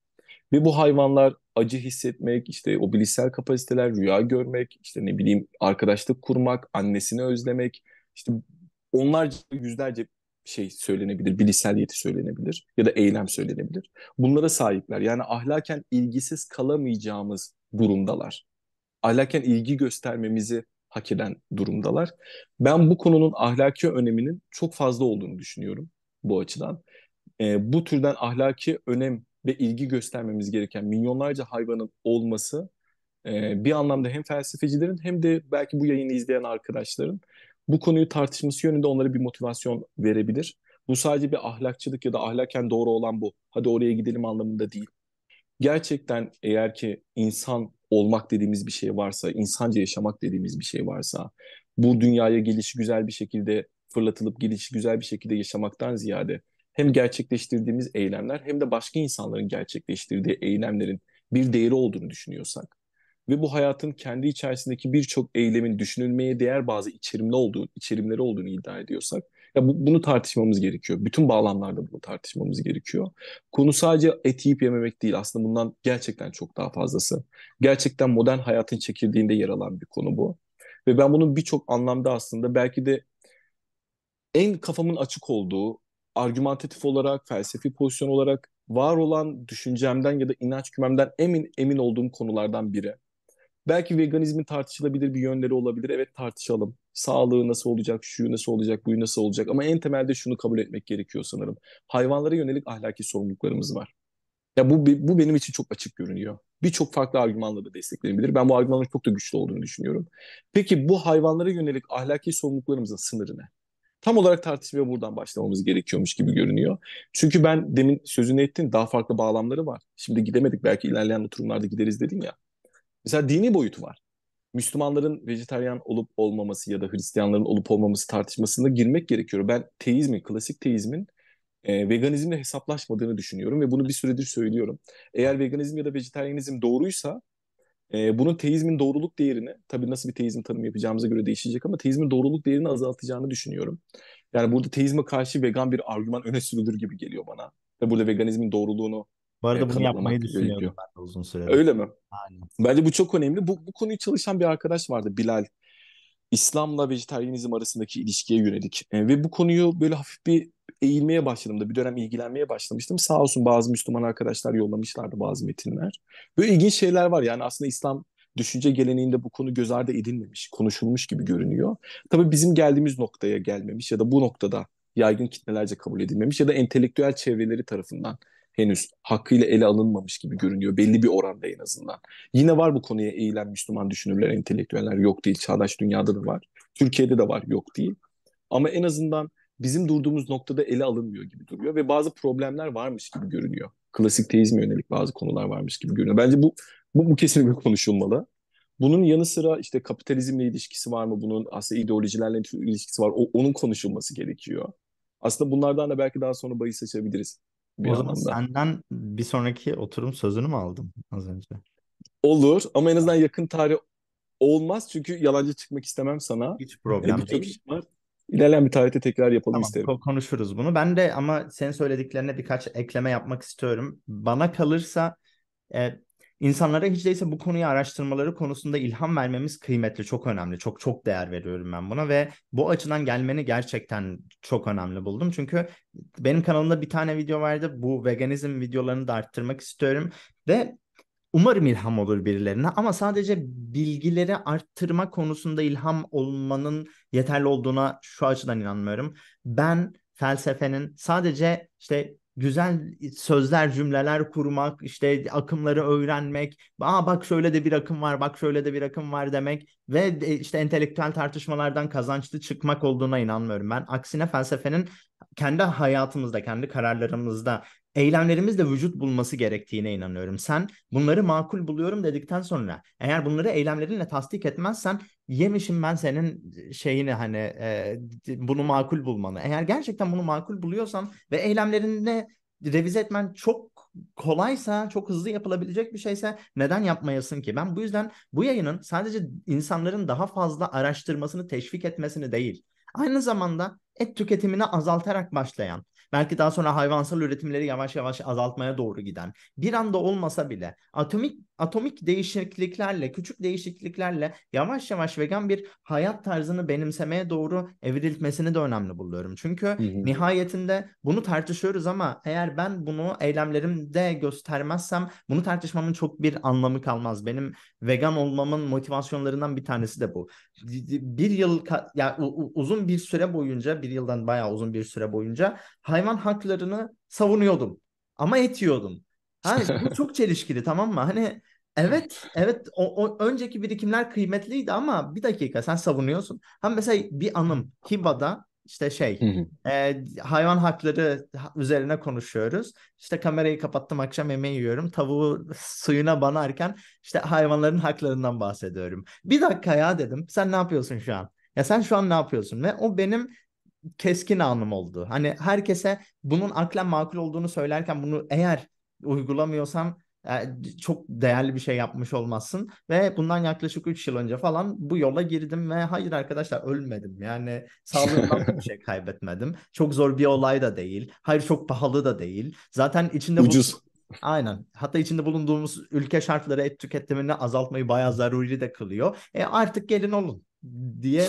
Ve bu hayvanlar acı hissetmek, işte o bilişsel kapasiteler, rüya görmek, işte ne bileyim arkadaşlık kurmak, annesini özlemek, işte onlarca yüzlerce şey söylenebilir, bilişsel yeti söylenebilir ya da eylem söylenebilir. Bunlara sahipler. Yani ahlaken ilgisiz kalamayacağımız durumdalar. Ahlaken ilgi göstermemizi hak eden durumdalar. Ben bu konunun ahlaki öneminin çok fazla olduğunu düşünüyorum bu açıdan. E, bu türden ahlaki önem ve ilgi göstermemiz gereken milyonlarca hayvanın olması e, bir anlamda hem felsefecilerin hem de belki bu yayını izleyen arkadaşların bu konuyu tartışması yönünde onlara bir motivasyon verebilir. Bu sadece bir ahlakçılık ya da ahlaken doğru olan bu. Hadi oraya gidelim anlamında değil. Gerçekten eğer ki insan olmak dediğimiz bir şey varsa, insanca yaşamak dediğimiz bir şey varsa, bu dünyaya gelişi güzel bir şekilde fırlatılıp gelişi güzel bir şekilde yaşamaktan ziyade hem gerçekleştirdiğimiz eylemler hem de başka insanların gerçekleştirdiği eylemlerin bir değeri olduğunu düşünüyorsak ve bu hayatın kendi içerisindeki birçok eylemin düşünülmeye değer bazı içerimli olduğu, içerimleri olduğunu iddia ediyorsak ya bu, bunu tartışmamız gerekiyor. Bütün bağlamlarda bunu tartışmamız gerekiyor. Konu sadece et yiyip yememek değil. Aslında bundan gerçekten çok daha fazlası. Gerçekten modern hayatın çekirdeğinde yer alan bir konu bu. Ve ben bunun birçok anlamda aslında belki de en kafamın açık olduğu, argümantatif olarak, felsefi pozisyon olarak var olan düşüncemden ya da inanç kümemden emin emin olduğum konulardan biri. Belki veganizmin tartışılabilir bir yönleri olabilir. Evet tartışalım. Sağlığı nasıl olacak, şu nasıl olacak, bu nasıl olacak. Ama en temelde şunu kabul etmek gerekiyor sanırım. Hayvanlara yönelik ahlaki sorumluluklarımız var. Ya bu, bu benim için çok açık görünüyor. Birçok farklı argümanla da desteklenebilir. Ben bu argümanların çok da güçlü olduğunu düşünüyorum. Peki bu hayvanlara yönelik ahlaki sorumluluklarımızın sınırı ne? Tam olarak tartışmaya buradan başlamamız gerekiyormuş gibi görünüyor. Çünkü ben demin sözünü ettin daha farklı bağlamları var. Şimdi gidemedik belki ilerleyen oturumlarda gideriz dedim ya. Mesela dini boyutu var. Müslümanların vejetaryen olup olmaması ya da Hristiyanların olup olmaması tartışmasına girmek gerekiyor. Ben teizmin, klasik teizmin e, veganizmle hesaplaşmadığını düşünüyorum ve bunu bir süredir söylüyorum. Eğer veganizm ya da vejetaryenizm doğruysa e, bunun teizmin doğruluk değerini, tabii nasıl bir teizm tanımı yapacağımıza göre değişecek ama teizmin doğruluk değerini azaltacağını düşünüyorum. Yani burada teizme karşı vegan bir argüman öne sürülür gibi geliyor bana. Ve burada veganizmin doğruluğunu bu arada bunu yapmayı düşünüyordum gerekiyor. ben de uzun süredir. Öyle mi? Aynen. Bence bu çok önemli. Bu, bu konuyu çalışan bir arkadaş vardı Bilal. İslam'la vejetaryenizm arasındaki ilişkiye yönelik. E, ve bu konuyu böyle hafif bir eğilmeye başladım da bir dönem ilgilenmeye başlamıştım. Sağ olsun bazı Müslüman arkadaşlar yollamışlardı bazı metinler. Böyle ilginç şeyler var yani aslında İslam düşünce geleneğinde bu konu göz ardı edilmemiş, konuşulmuş gibi görünüyor. Tabii bizim geldiğimiz noktaya gelmemiş ya da bu noktada yaygın kitlelerce kabul edilmemiş ya da entelektüel çevreleri tarafından henüz hakkıyla ele alınmamış gibi görünüyor. Belli bir oranda en azından. Yine var bu konuya eğilen Müslüman düşünürler, entelektüeller yok değil. Çağdaş dünyada da var. Türkiye'de de var yok değil. Ama en azından bizim durduğumuz noktada ele alınmıyor gibi duruyor ve bazı problemler varmış gibi görünüyor. Klasik teizme yönelik bazı konular varmış gibi görünüyor. Bence bu bu, bu kesinlikle konuşulmalı. Bunun yanı sıra işte kapitalizmle ilişkisi var mı? Bunun aslında ideolojilerle ilişkisi var. O, onun konuşulması gerekiyor. Aslında bunlardan da belki daha sonra bahis açabiliriz. Bir o zaman senden bir sonraki oturum sözünü mü aldım az önce? Olur ama en azından yakın tarih olmaz çünkü yalancı çıkmak istemem sana. Hiç problem e, değil. Var. İlerleyen bir tarihte tekrar yapalım tamam, isterim. konuşuruz bunu. Ben de ama senin söylediklerine birkaç ekleme yapmak istiyorum. Bana kalırsa e, insanlara hiç değilse bu konuyu araştırmaları konusunda ilham vermemiz kıymetli, çok önemli. Çok çok değer veriyorum ben buna ve bu açıdan gelmeni gerçekten çok önemli buldum. Çünkü benim kanalımda bir tane video vardı. Bu veganizm videolarını da arttırmak istiyorum ve Umarım ilham olur birilerine ama sadece bilgileri arttırma konusunda ilham olmanın yeterli olduğuna şu açıdan inanmıyorum. Ben felsefenin sadece işte güzel sözler, cümleler kurmak, işte akımları öğrenmek, aa bak şöyle de bir akım var, bak şöyle de bir akım var demek ve işte entelektüel tartışmalardan kazançlı çıkmak olduğuna inanmıyorum. Ben aksine felsefenin kendi hayatımızda, kendi kararlarımızda eylemlerimizde vücut bulması gerektiğine inanıyorum. Sen bunları makul buluyorum dedikten sonra eğer bunları eylemlerinle tasdik etmezsen yemişim ben senin şeyini hani e, bunu makul bulmanı. Eğer gerçekten bunu makul buluyorsan ve eylemlerinde revize etmen çok kolaysa, çok hızlı yapılabilecek bir şeyse neden yapmayasın ki? Ben bu yüzden bu yayının sadece insanların daha fazla araştırmasını teşvik etmesini değil, aynı zamanda et tüketimini azaltarak başlayan, belki daha sonra hayvansal üretimleri yavaş yavaş azaltmaya doğru giden, bir anda olmasa bile atomik atomik değişikliklerle, küçük değişikliklerle yavaş yavaş vegan bir hayat tarzını benimsemeye doğru evrilmesini de önemli buluyorum. Çünkü hı hı. nihayetinde bunu tartışıyoruz ama eğer ben bunu eylemlerimde göstermezsem bunu tartışmamın çok bir anlamı kalmaz. Benim vegan olmamın motivasyonlarından bir tanesi de bu. Bir yıl ya uzun bir süre boyunca, bir yıldan bayağı uzun bir süre boyunca hayvan haklarını savunuyordum. Ama et yiyordum. Hani bu çok çelişkili tamam mı? Hani Evet, evet. O, o önceki birikimler kıymetliydi ama bir dakika sen savunuyorsun. Ha mesela bir anım Hiba'da işte şey e, hayvan hakları üzerine konuşuyoruz. İşte kamerayı kapattım akşam yemeği yiyorum. Tavuğu suyuna banarken işte hayvanların haklarından bahsediyorum. Bir dakika ya dedim. Sen ne yapıyorsun şu an? Ya sen şu an ne yapıyorsun? Ve o benim keskin anım oldu. Hani herkese bunun aklen makul olduğunu söylerken bunu eğer uygulamıyorsam yani çok değerli bir şey yapmış olmazsın ve bundan yaklaşık 3 yıl önce falan bu yola girdim ve hayır arkadaşlar ölmedim. Yani sağlığımdan bir şey kaybetmedim. Çok zor bir olay da değil. Hayır çok pahalı da değil. Zaten içinde ucuz. Aynen. Hatta içinde bulunduğumuz ülke şartları et tüketimini azaltmayı bayağı zaruri de kılıyor. E artık gelin olun diye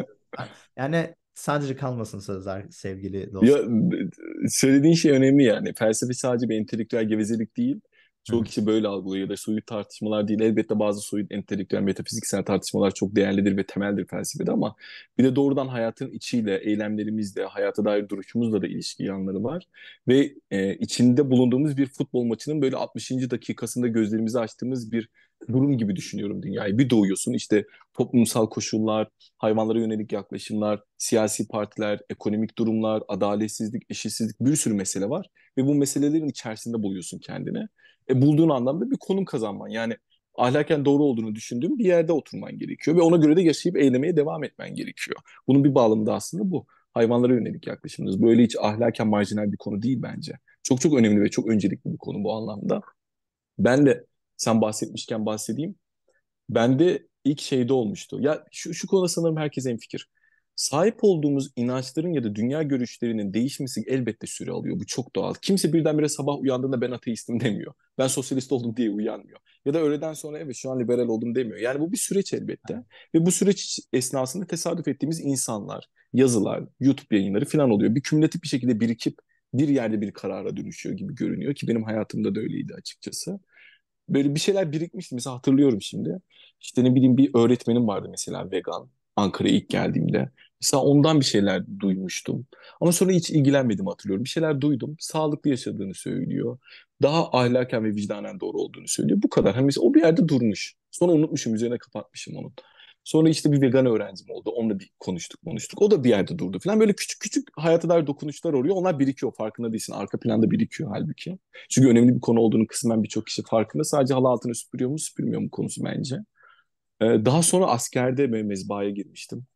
yani sadece kalmasın sözler sevgili dostum. Ya, söylediğin şey önemli yani. Felsefe sadece bir entelektüel gevezelik değil. Çoğu kişi böyle algılıyor ya da soyut tartışmalar değil. Elbette bazı soyut entelektüel, metafiziksel tartışmalar çok değerlidir ve temeldir felsefede ama bir de doğrudan hayatın içiyle, eylemlerimizle, hayata dair duruşumuzla da ilişki yanları var. Ve e, içinde bulunduğumuz bir futbol maçının böyle 60. dakikasında gözlerimizi açtığımız bir durum gibi düşünüyorum dünyayı. Bir doğuyorsun işte toplumsal koşullar, hayvanlara yönelik yaklaşımlar, siyasi partiler, ekonomik durumlar, adaletsizlik, eşitsizlik bir sürü mesele var. Ve bu meselelerin içerisinde buluyorsun kendini e, bulduğun anlamda bir konum kazanman. Yani ahlaken doğru olduğunu düşündüğün bir yerde oturman gerekiyor ve ona göre de yaşayıp eylemeye devam etmen gerekiyor. Bunun bir bağlamı da aslında bu. Hayvanlara yönelik yaklaşımınız. Böyle hiç ahlaken marjinal bir konu değil bence. Çok çok önemli ve çok öncelikli bir konu bu anlamda. Ben de sen bahsetmişken bahsedeyim. Ben de ilk şeyde olmuştu. Ya şu, şu konuda sanırım herkes en fikir sahip olduğumuz inançların ya da dünya görüşlerinin değişmesi elbette süre alıyor. Bu çok doğal. Kimse birdenbire sabah uyandığında ben ateistim demiyor. Ben sosyalist oldum diye uyanmıyor. Ya da öğleden sonra evet şu an liberal oldum demiyor. Yani bu bir süreç elbette. Ve bu süreç esnasında tesadüf ettiğimiz insanlar, yazılar, YouTube yayınları falan oluyor. Bir kümülatif bir şekilde birikip bir yerde bir karara dönüşüyor gibi görünüyor ki benim hayatımda da öyleydi açıkçası. Böyle bir şeyler birikmişti. Mesela hatırlıyorum şimdi. İşte ne bileyim bir öğretmenim vardı mesela vegan Ankara'ya ilk geldiğimde. Mesela ondan bir şeyler duymuştum. Ama sonra hiç ilgilenmedim hatırlıyorum. Bir şeyler duydum. Sağlıklı yaşadığını söylüyor. Daha ahlaken ve vicdanen doğru olduğunu söylüyor. Bu kadar. Hani o bir yerde durmuş. Sonra unutmuşum, üzerine kapatmışım onu. Sonra işte bir vegan öğrencim oldu. Onunla bir konuştuk konuştuk. O da bir yerde durdu falan. Böyle küçük küçük hayata dair dokunuşlar oluyor. Onlar birikiyor. Farkında değilsin. Arka planda birikiyor halbuki. Çünkü önemli bir konu olduğunu kısmen birçok kişi farkında. Sadece halı altına süpürüyor mu süpürmüyor mu konusu bence. Ee, daha sonra askerde mezbahaya girmiştim.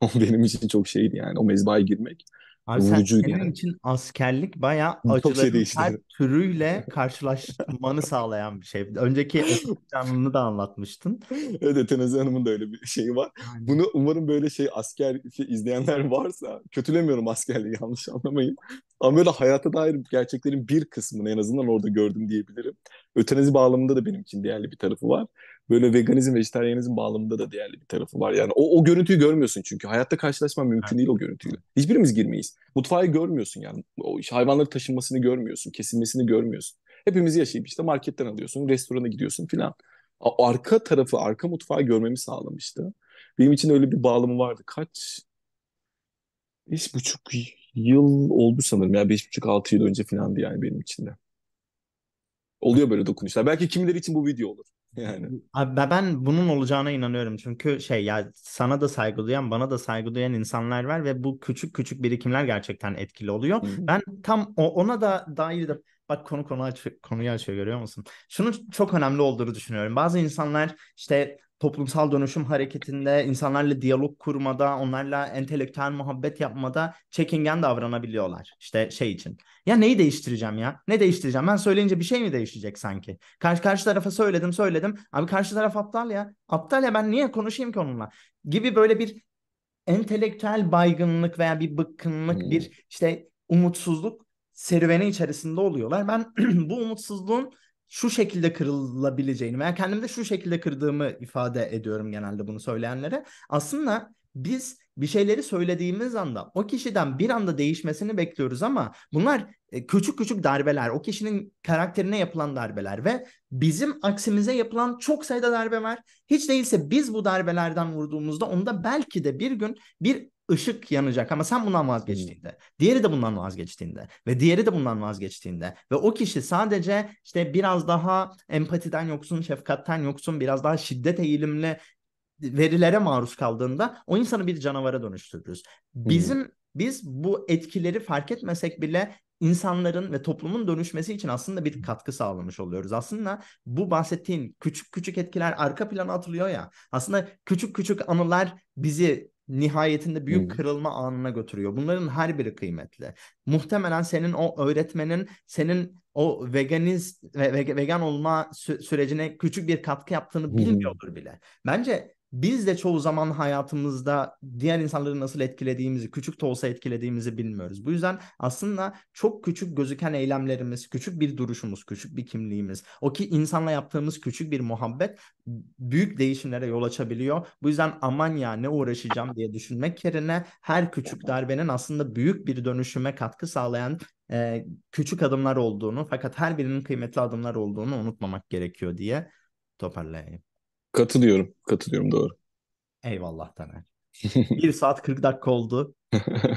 benim için çok şeydi yani o mezbahaya girmek. Abi sen, senin yani. için askerlik bayağı Çok şey acıların her türüyle karşılaşmanı sağlayan bir şey. Önceki canlını da anlatmıştın. Evet Etenezi Hanım'ın da öyle bir şeyi var. Bunu umarım böyle şey asker şey, izleyenler varsa kötülemiyorum askerliği yanlış anlamayın. Ama böyle hayata dair gerçeklerin bir kısmını en azından orada gördüm diyebilirim. Ötenezi bağlamında da benim için değerli bir tarafı var böyle veganizm, vejetaryenizm bağlamında da değerli bir tarafı var. Yani o, o görüntüyü görmüyorsun çünkü. Hayatta karşılaşman mümkün evet. değil o görüntüyle. Hiçbirimiz girmeyiz. Mutfağı görmüyorsun yani. O hayvanları taşınmasını görmüyorsun, kesilmesini görmüyorsun. Hepimiz yaşayıp işte marketten alıyorsun, restorana gidiyorsun filan. Arka tarafı, arka mutfağı görmemi sağlamıştı. Benim için öyle bir bağlamı vardı. Kaç? Beş buçuk yıl oldu sanırım. Ya beş buçuk altı yıl önce filandı yani benim için de. Oluyor böyle dokunuşlar. Belki kimileri için bu video olur. Yani. Abi ben bunun olacağına inanıyorum. Çünkü şey ya sana da saygı duyan, bana da saygı duyan insanlar var ve bu küçük küçük birikimler gerçekten etkili oluyor. Hı-hı. Ben tam o, ona da dair de bak konu konu aç, konuyu açıyor görüyor musun? Şunun çok önemli olduğunu düşünüyorum. Bazı insanlar işte toplumsal dönüşüm hareketinde, insanlarla diyalog kurmada, onlarla entelektüel muhabbet yapmada çekingen davranabiliyorlar. İşte şey için. Ya neyi değiştireceğim ya? Ne değiştireceğim? Ben söyleyince bir şey mi değişecek sanki? Karşı, karşı tarafa söyledim söyledim. Abi karşı taraf aptal ya. Aptal ya ben niye konuşayım ki onunla? Gibi böyle bir entelektüel baygınlık veya bir bıkkınlık, hmm. bir işte umutsuzluk serüveni içerisinde oluyorlar. Ben bu umutsuzluğun şu şekilde kırılabileceğini veya kendimde şu şekilde kırdığımı ifade ediyorum genelde bunu söyleyenlere. Aslında biz bir şeyleri söylediğimiz anda o kişiden bir anda değişmesini bekliyoruz ama bunlar e, küçük küçük darbeler, o kişinin karakterine yapılan darbeler ve bizim aksimize yapılan çok sayıda darbe var. Hiç değilse biz bu darbelerden vurduğumuzda onda belki de bir gün bir ışık yanacak ama sen bundan vazgeçtiğinde, diğeri de bundan vazgeçtiğinde ve diğeri de bundan vazgeçtiğinde ve o kişi sadece işte biraz daha empatiden yoksun, şefkatten yoksun, biraz daha şiddet eğilimli verilere maruz kaldığında o insanı bir canavara dönüştürürüz. Bizim biz bu etkileri fark etmesek bile insanların ve toplumun dönüşmesi için aslında bir katkı sağlamış oluyoruz. Aslında bu bahsettiğin küçük küçük etkiler arka plana atılıyor ya. Aslında küçük küçük anılar bizi nihayetinde büyük Hmm. kırılma anına götürüyor. Bunların her biri kıymetli. Muhtemelen senin o öğretmenin senin o veganiz ve vegan olma sü- sürecine küçük bir katkı yaptığını bilmiyordur bile. Bence biz de çoğu zaman hayatımızda diğer insanları nasıl etkilediğimizi, küçük de olsa etkilediğimizi bilmiyoruz. Bu yüzden aslında çok küçük gözüken eylemlerimiz, küçük bir duruşumuz, küçük bir kimliğimiz, o ki insanla yaptığımız küçük bir muhabbet büyük değişimlere yol açabiliyor. Bu yüzden aman ya ne uğraşacağım diye düşünmek yerine her küçük darbenin aslında büyük bir dönüşüme katkı sağlayan e, küçük adımlar olduğunu fakat her birinin kıymetli adımlar olduğunu unutmamak gerekiyor diye toparlayayım. Katılıyorum. Katılıyorum doğru. Eyvallah Taner. 1 saat 40 dakika oldu.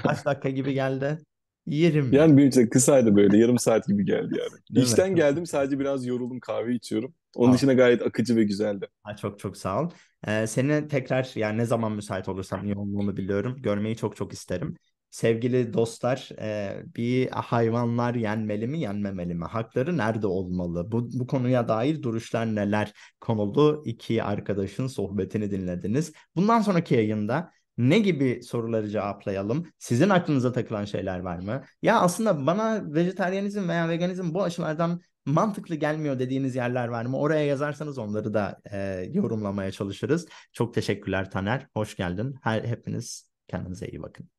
Kaç dakika gibi geldi? Yerim ya. Yani benim için kısaydı böyle. Yarım saat gibi geldi yani. Değil mi? İşten Çok geldim sadece biraz yoruldum kahve içiyorum. Onun Aa. dışında gayet akıcı ve güzeldi. Ha, çok çok sağ ol. Ee, seni tekrar yani ne zaman müsait olursam yoğunluğunu biliyorum. Görmeyi çok çok isterim. Sevgili dostlar, e, bir hayvanlar yenmeli mi, yenmemeli mi? Hakları nerede olmalı? Bu, bu konuya dair duruşlar neler konulu iki arkadaşın sohbetini dinlediniz. Bundan sonraki yayında ne gibi soruları cevaplayalım? Sizin aklınıza takılan şeyler var mı? Ya aslında bana vejetaryenizm veya veganizm bu açılardan mantıklı gelmiyor dediğiniz yerler var mı? Oraya yazarsanız onları da e, yorumlamaya çalışırız. Çok teşekkürler Taner. Hoş geldin. Her, hepiniz kendinize iyi bakın.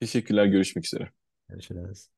Teşekkürler. Görüşmek üzere. Görüşürüz.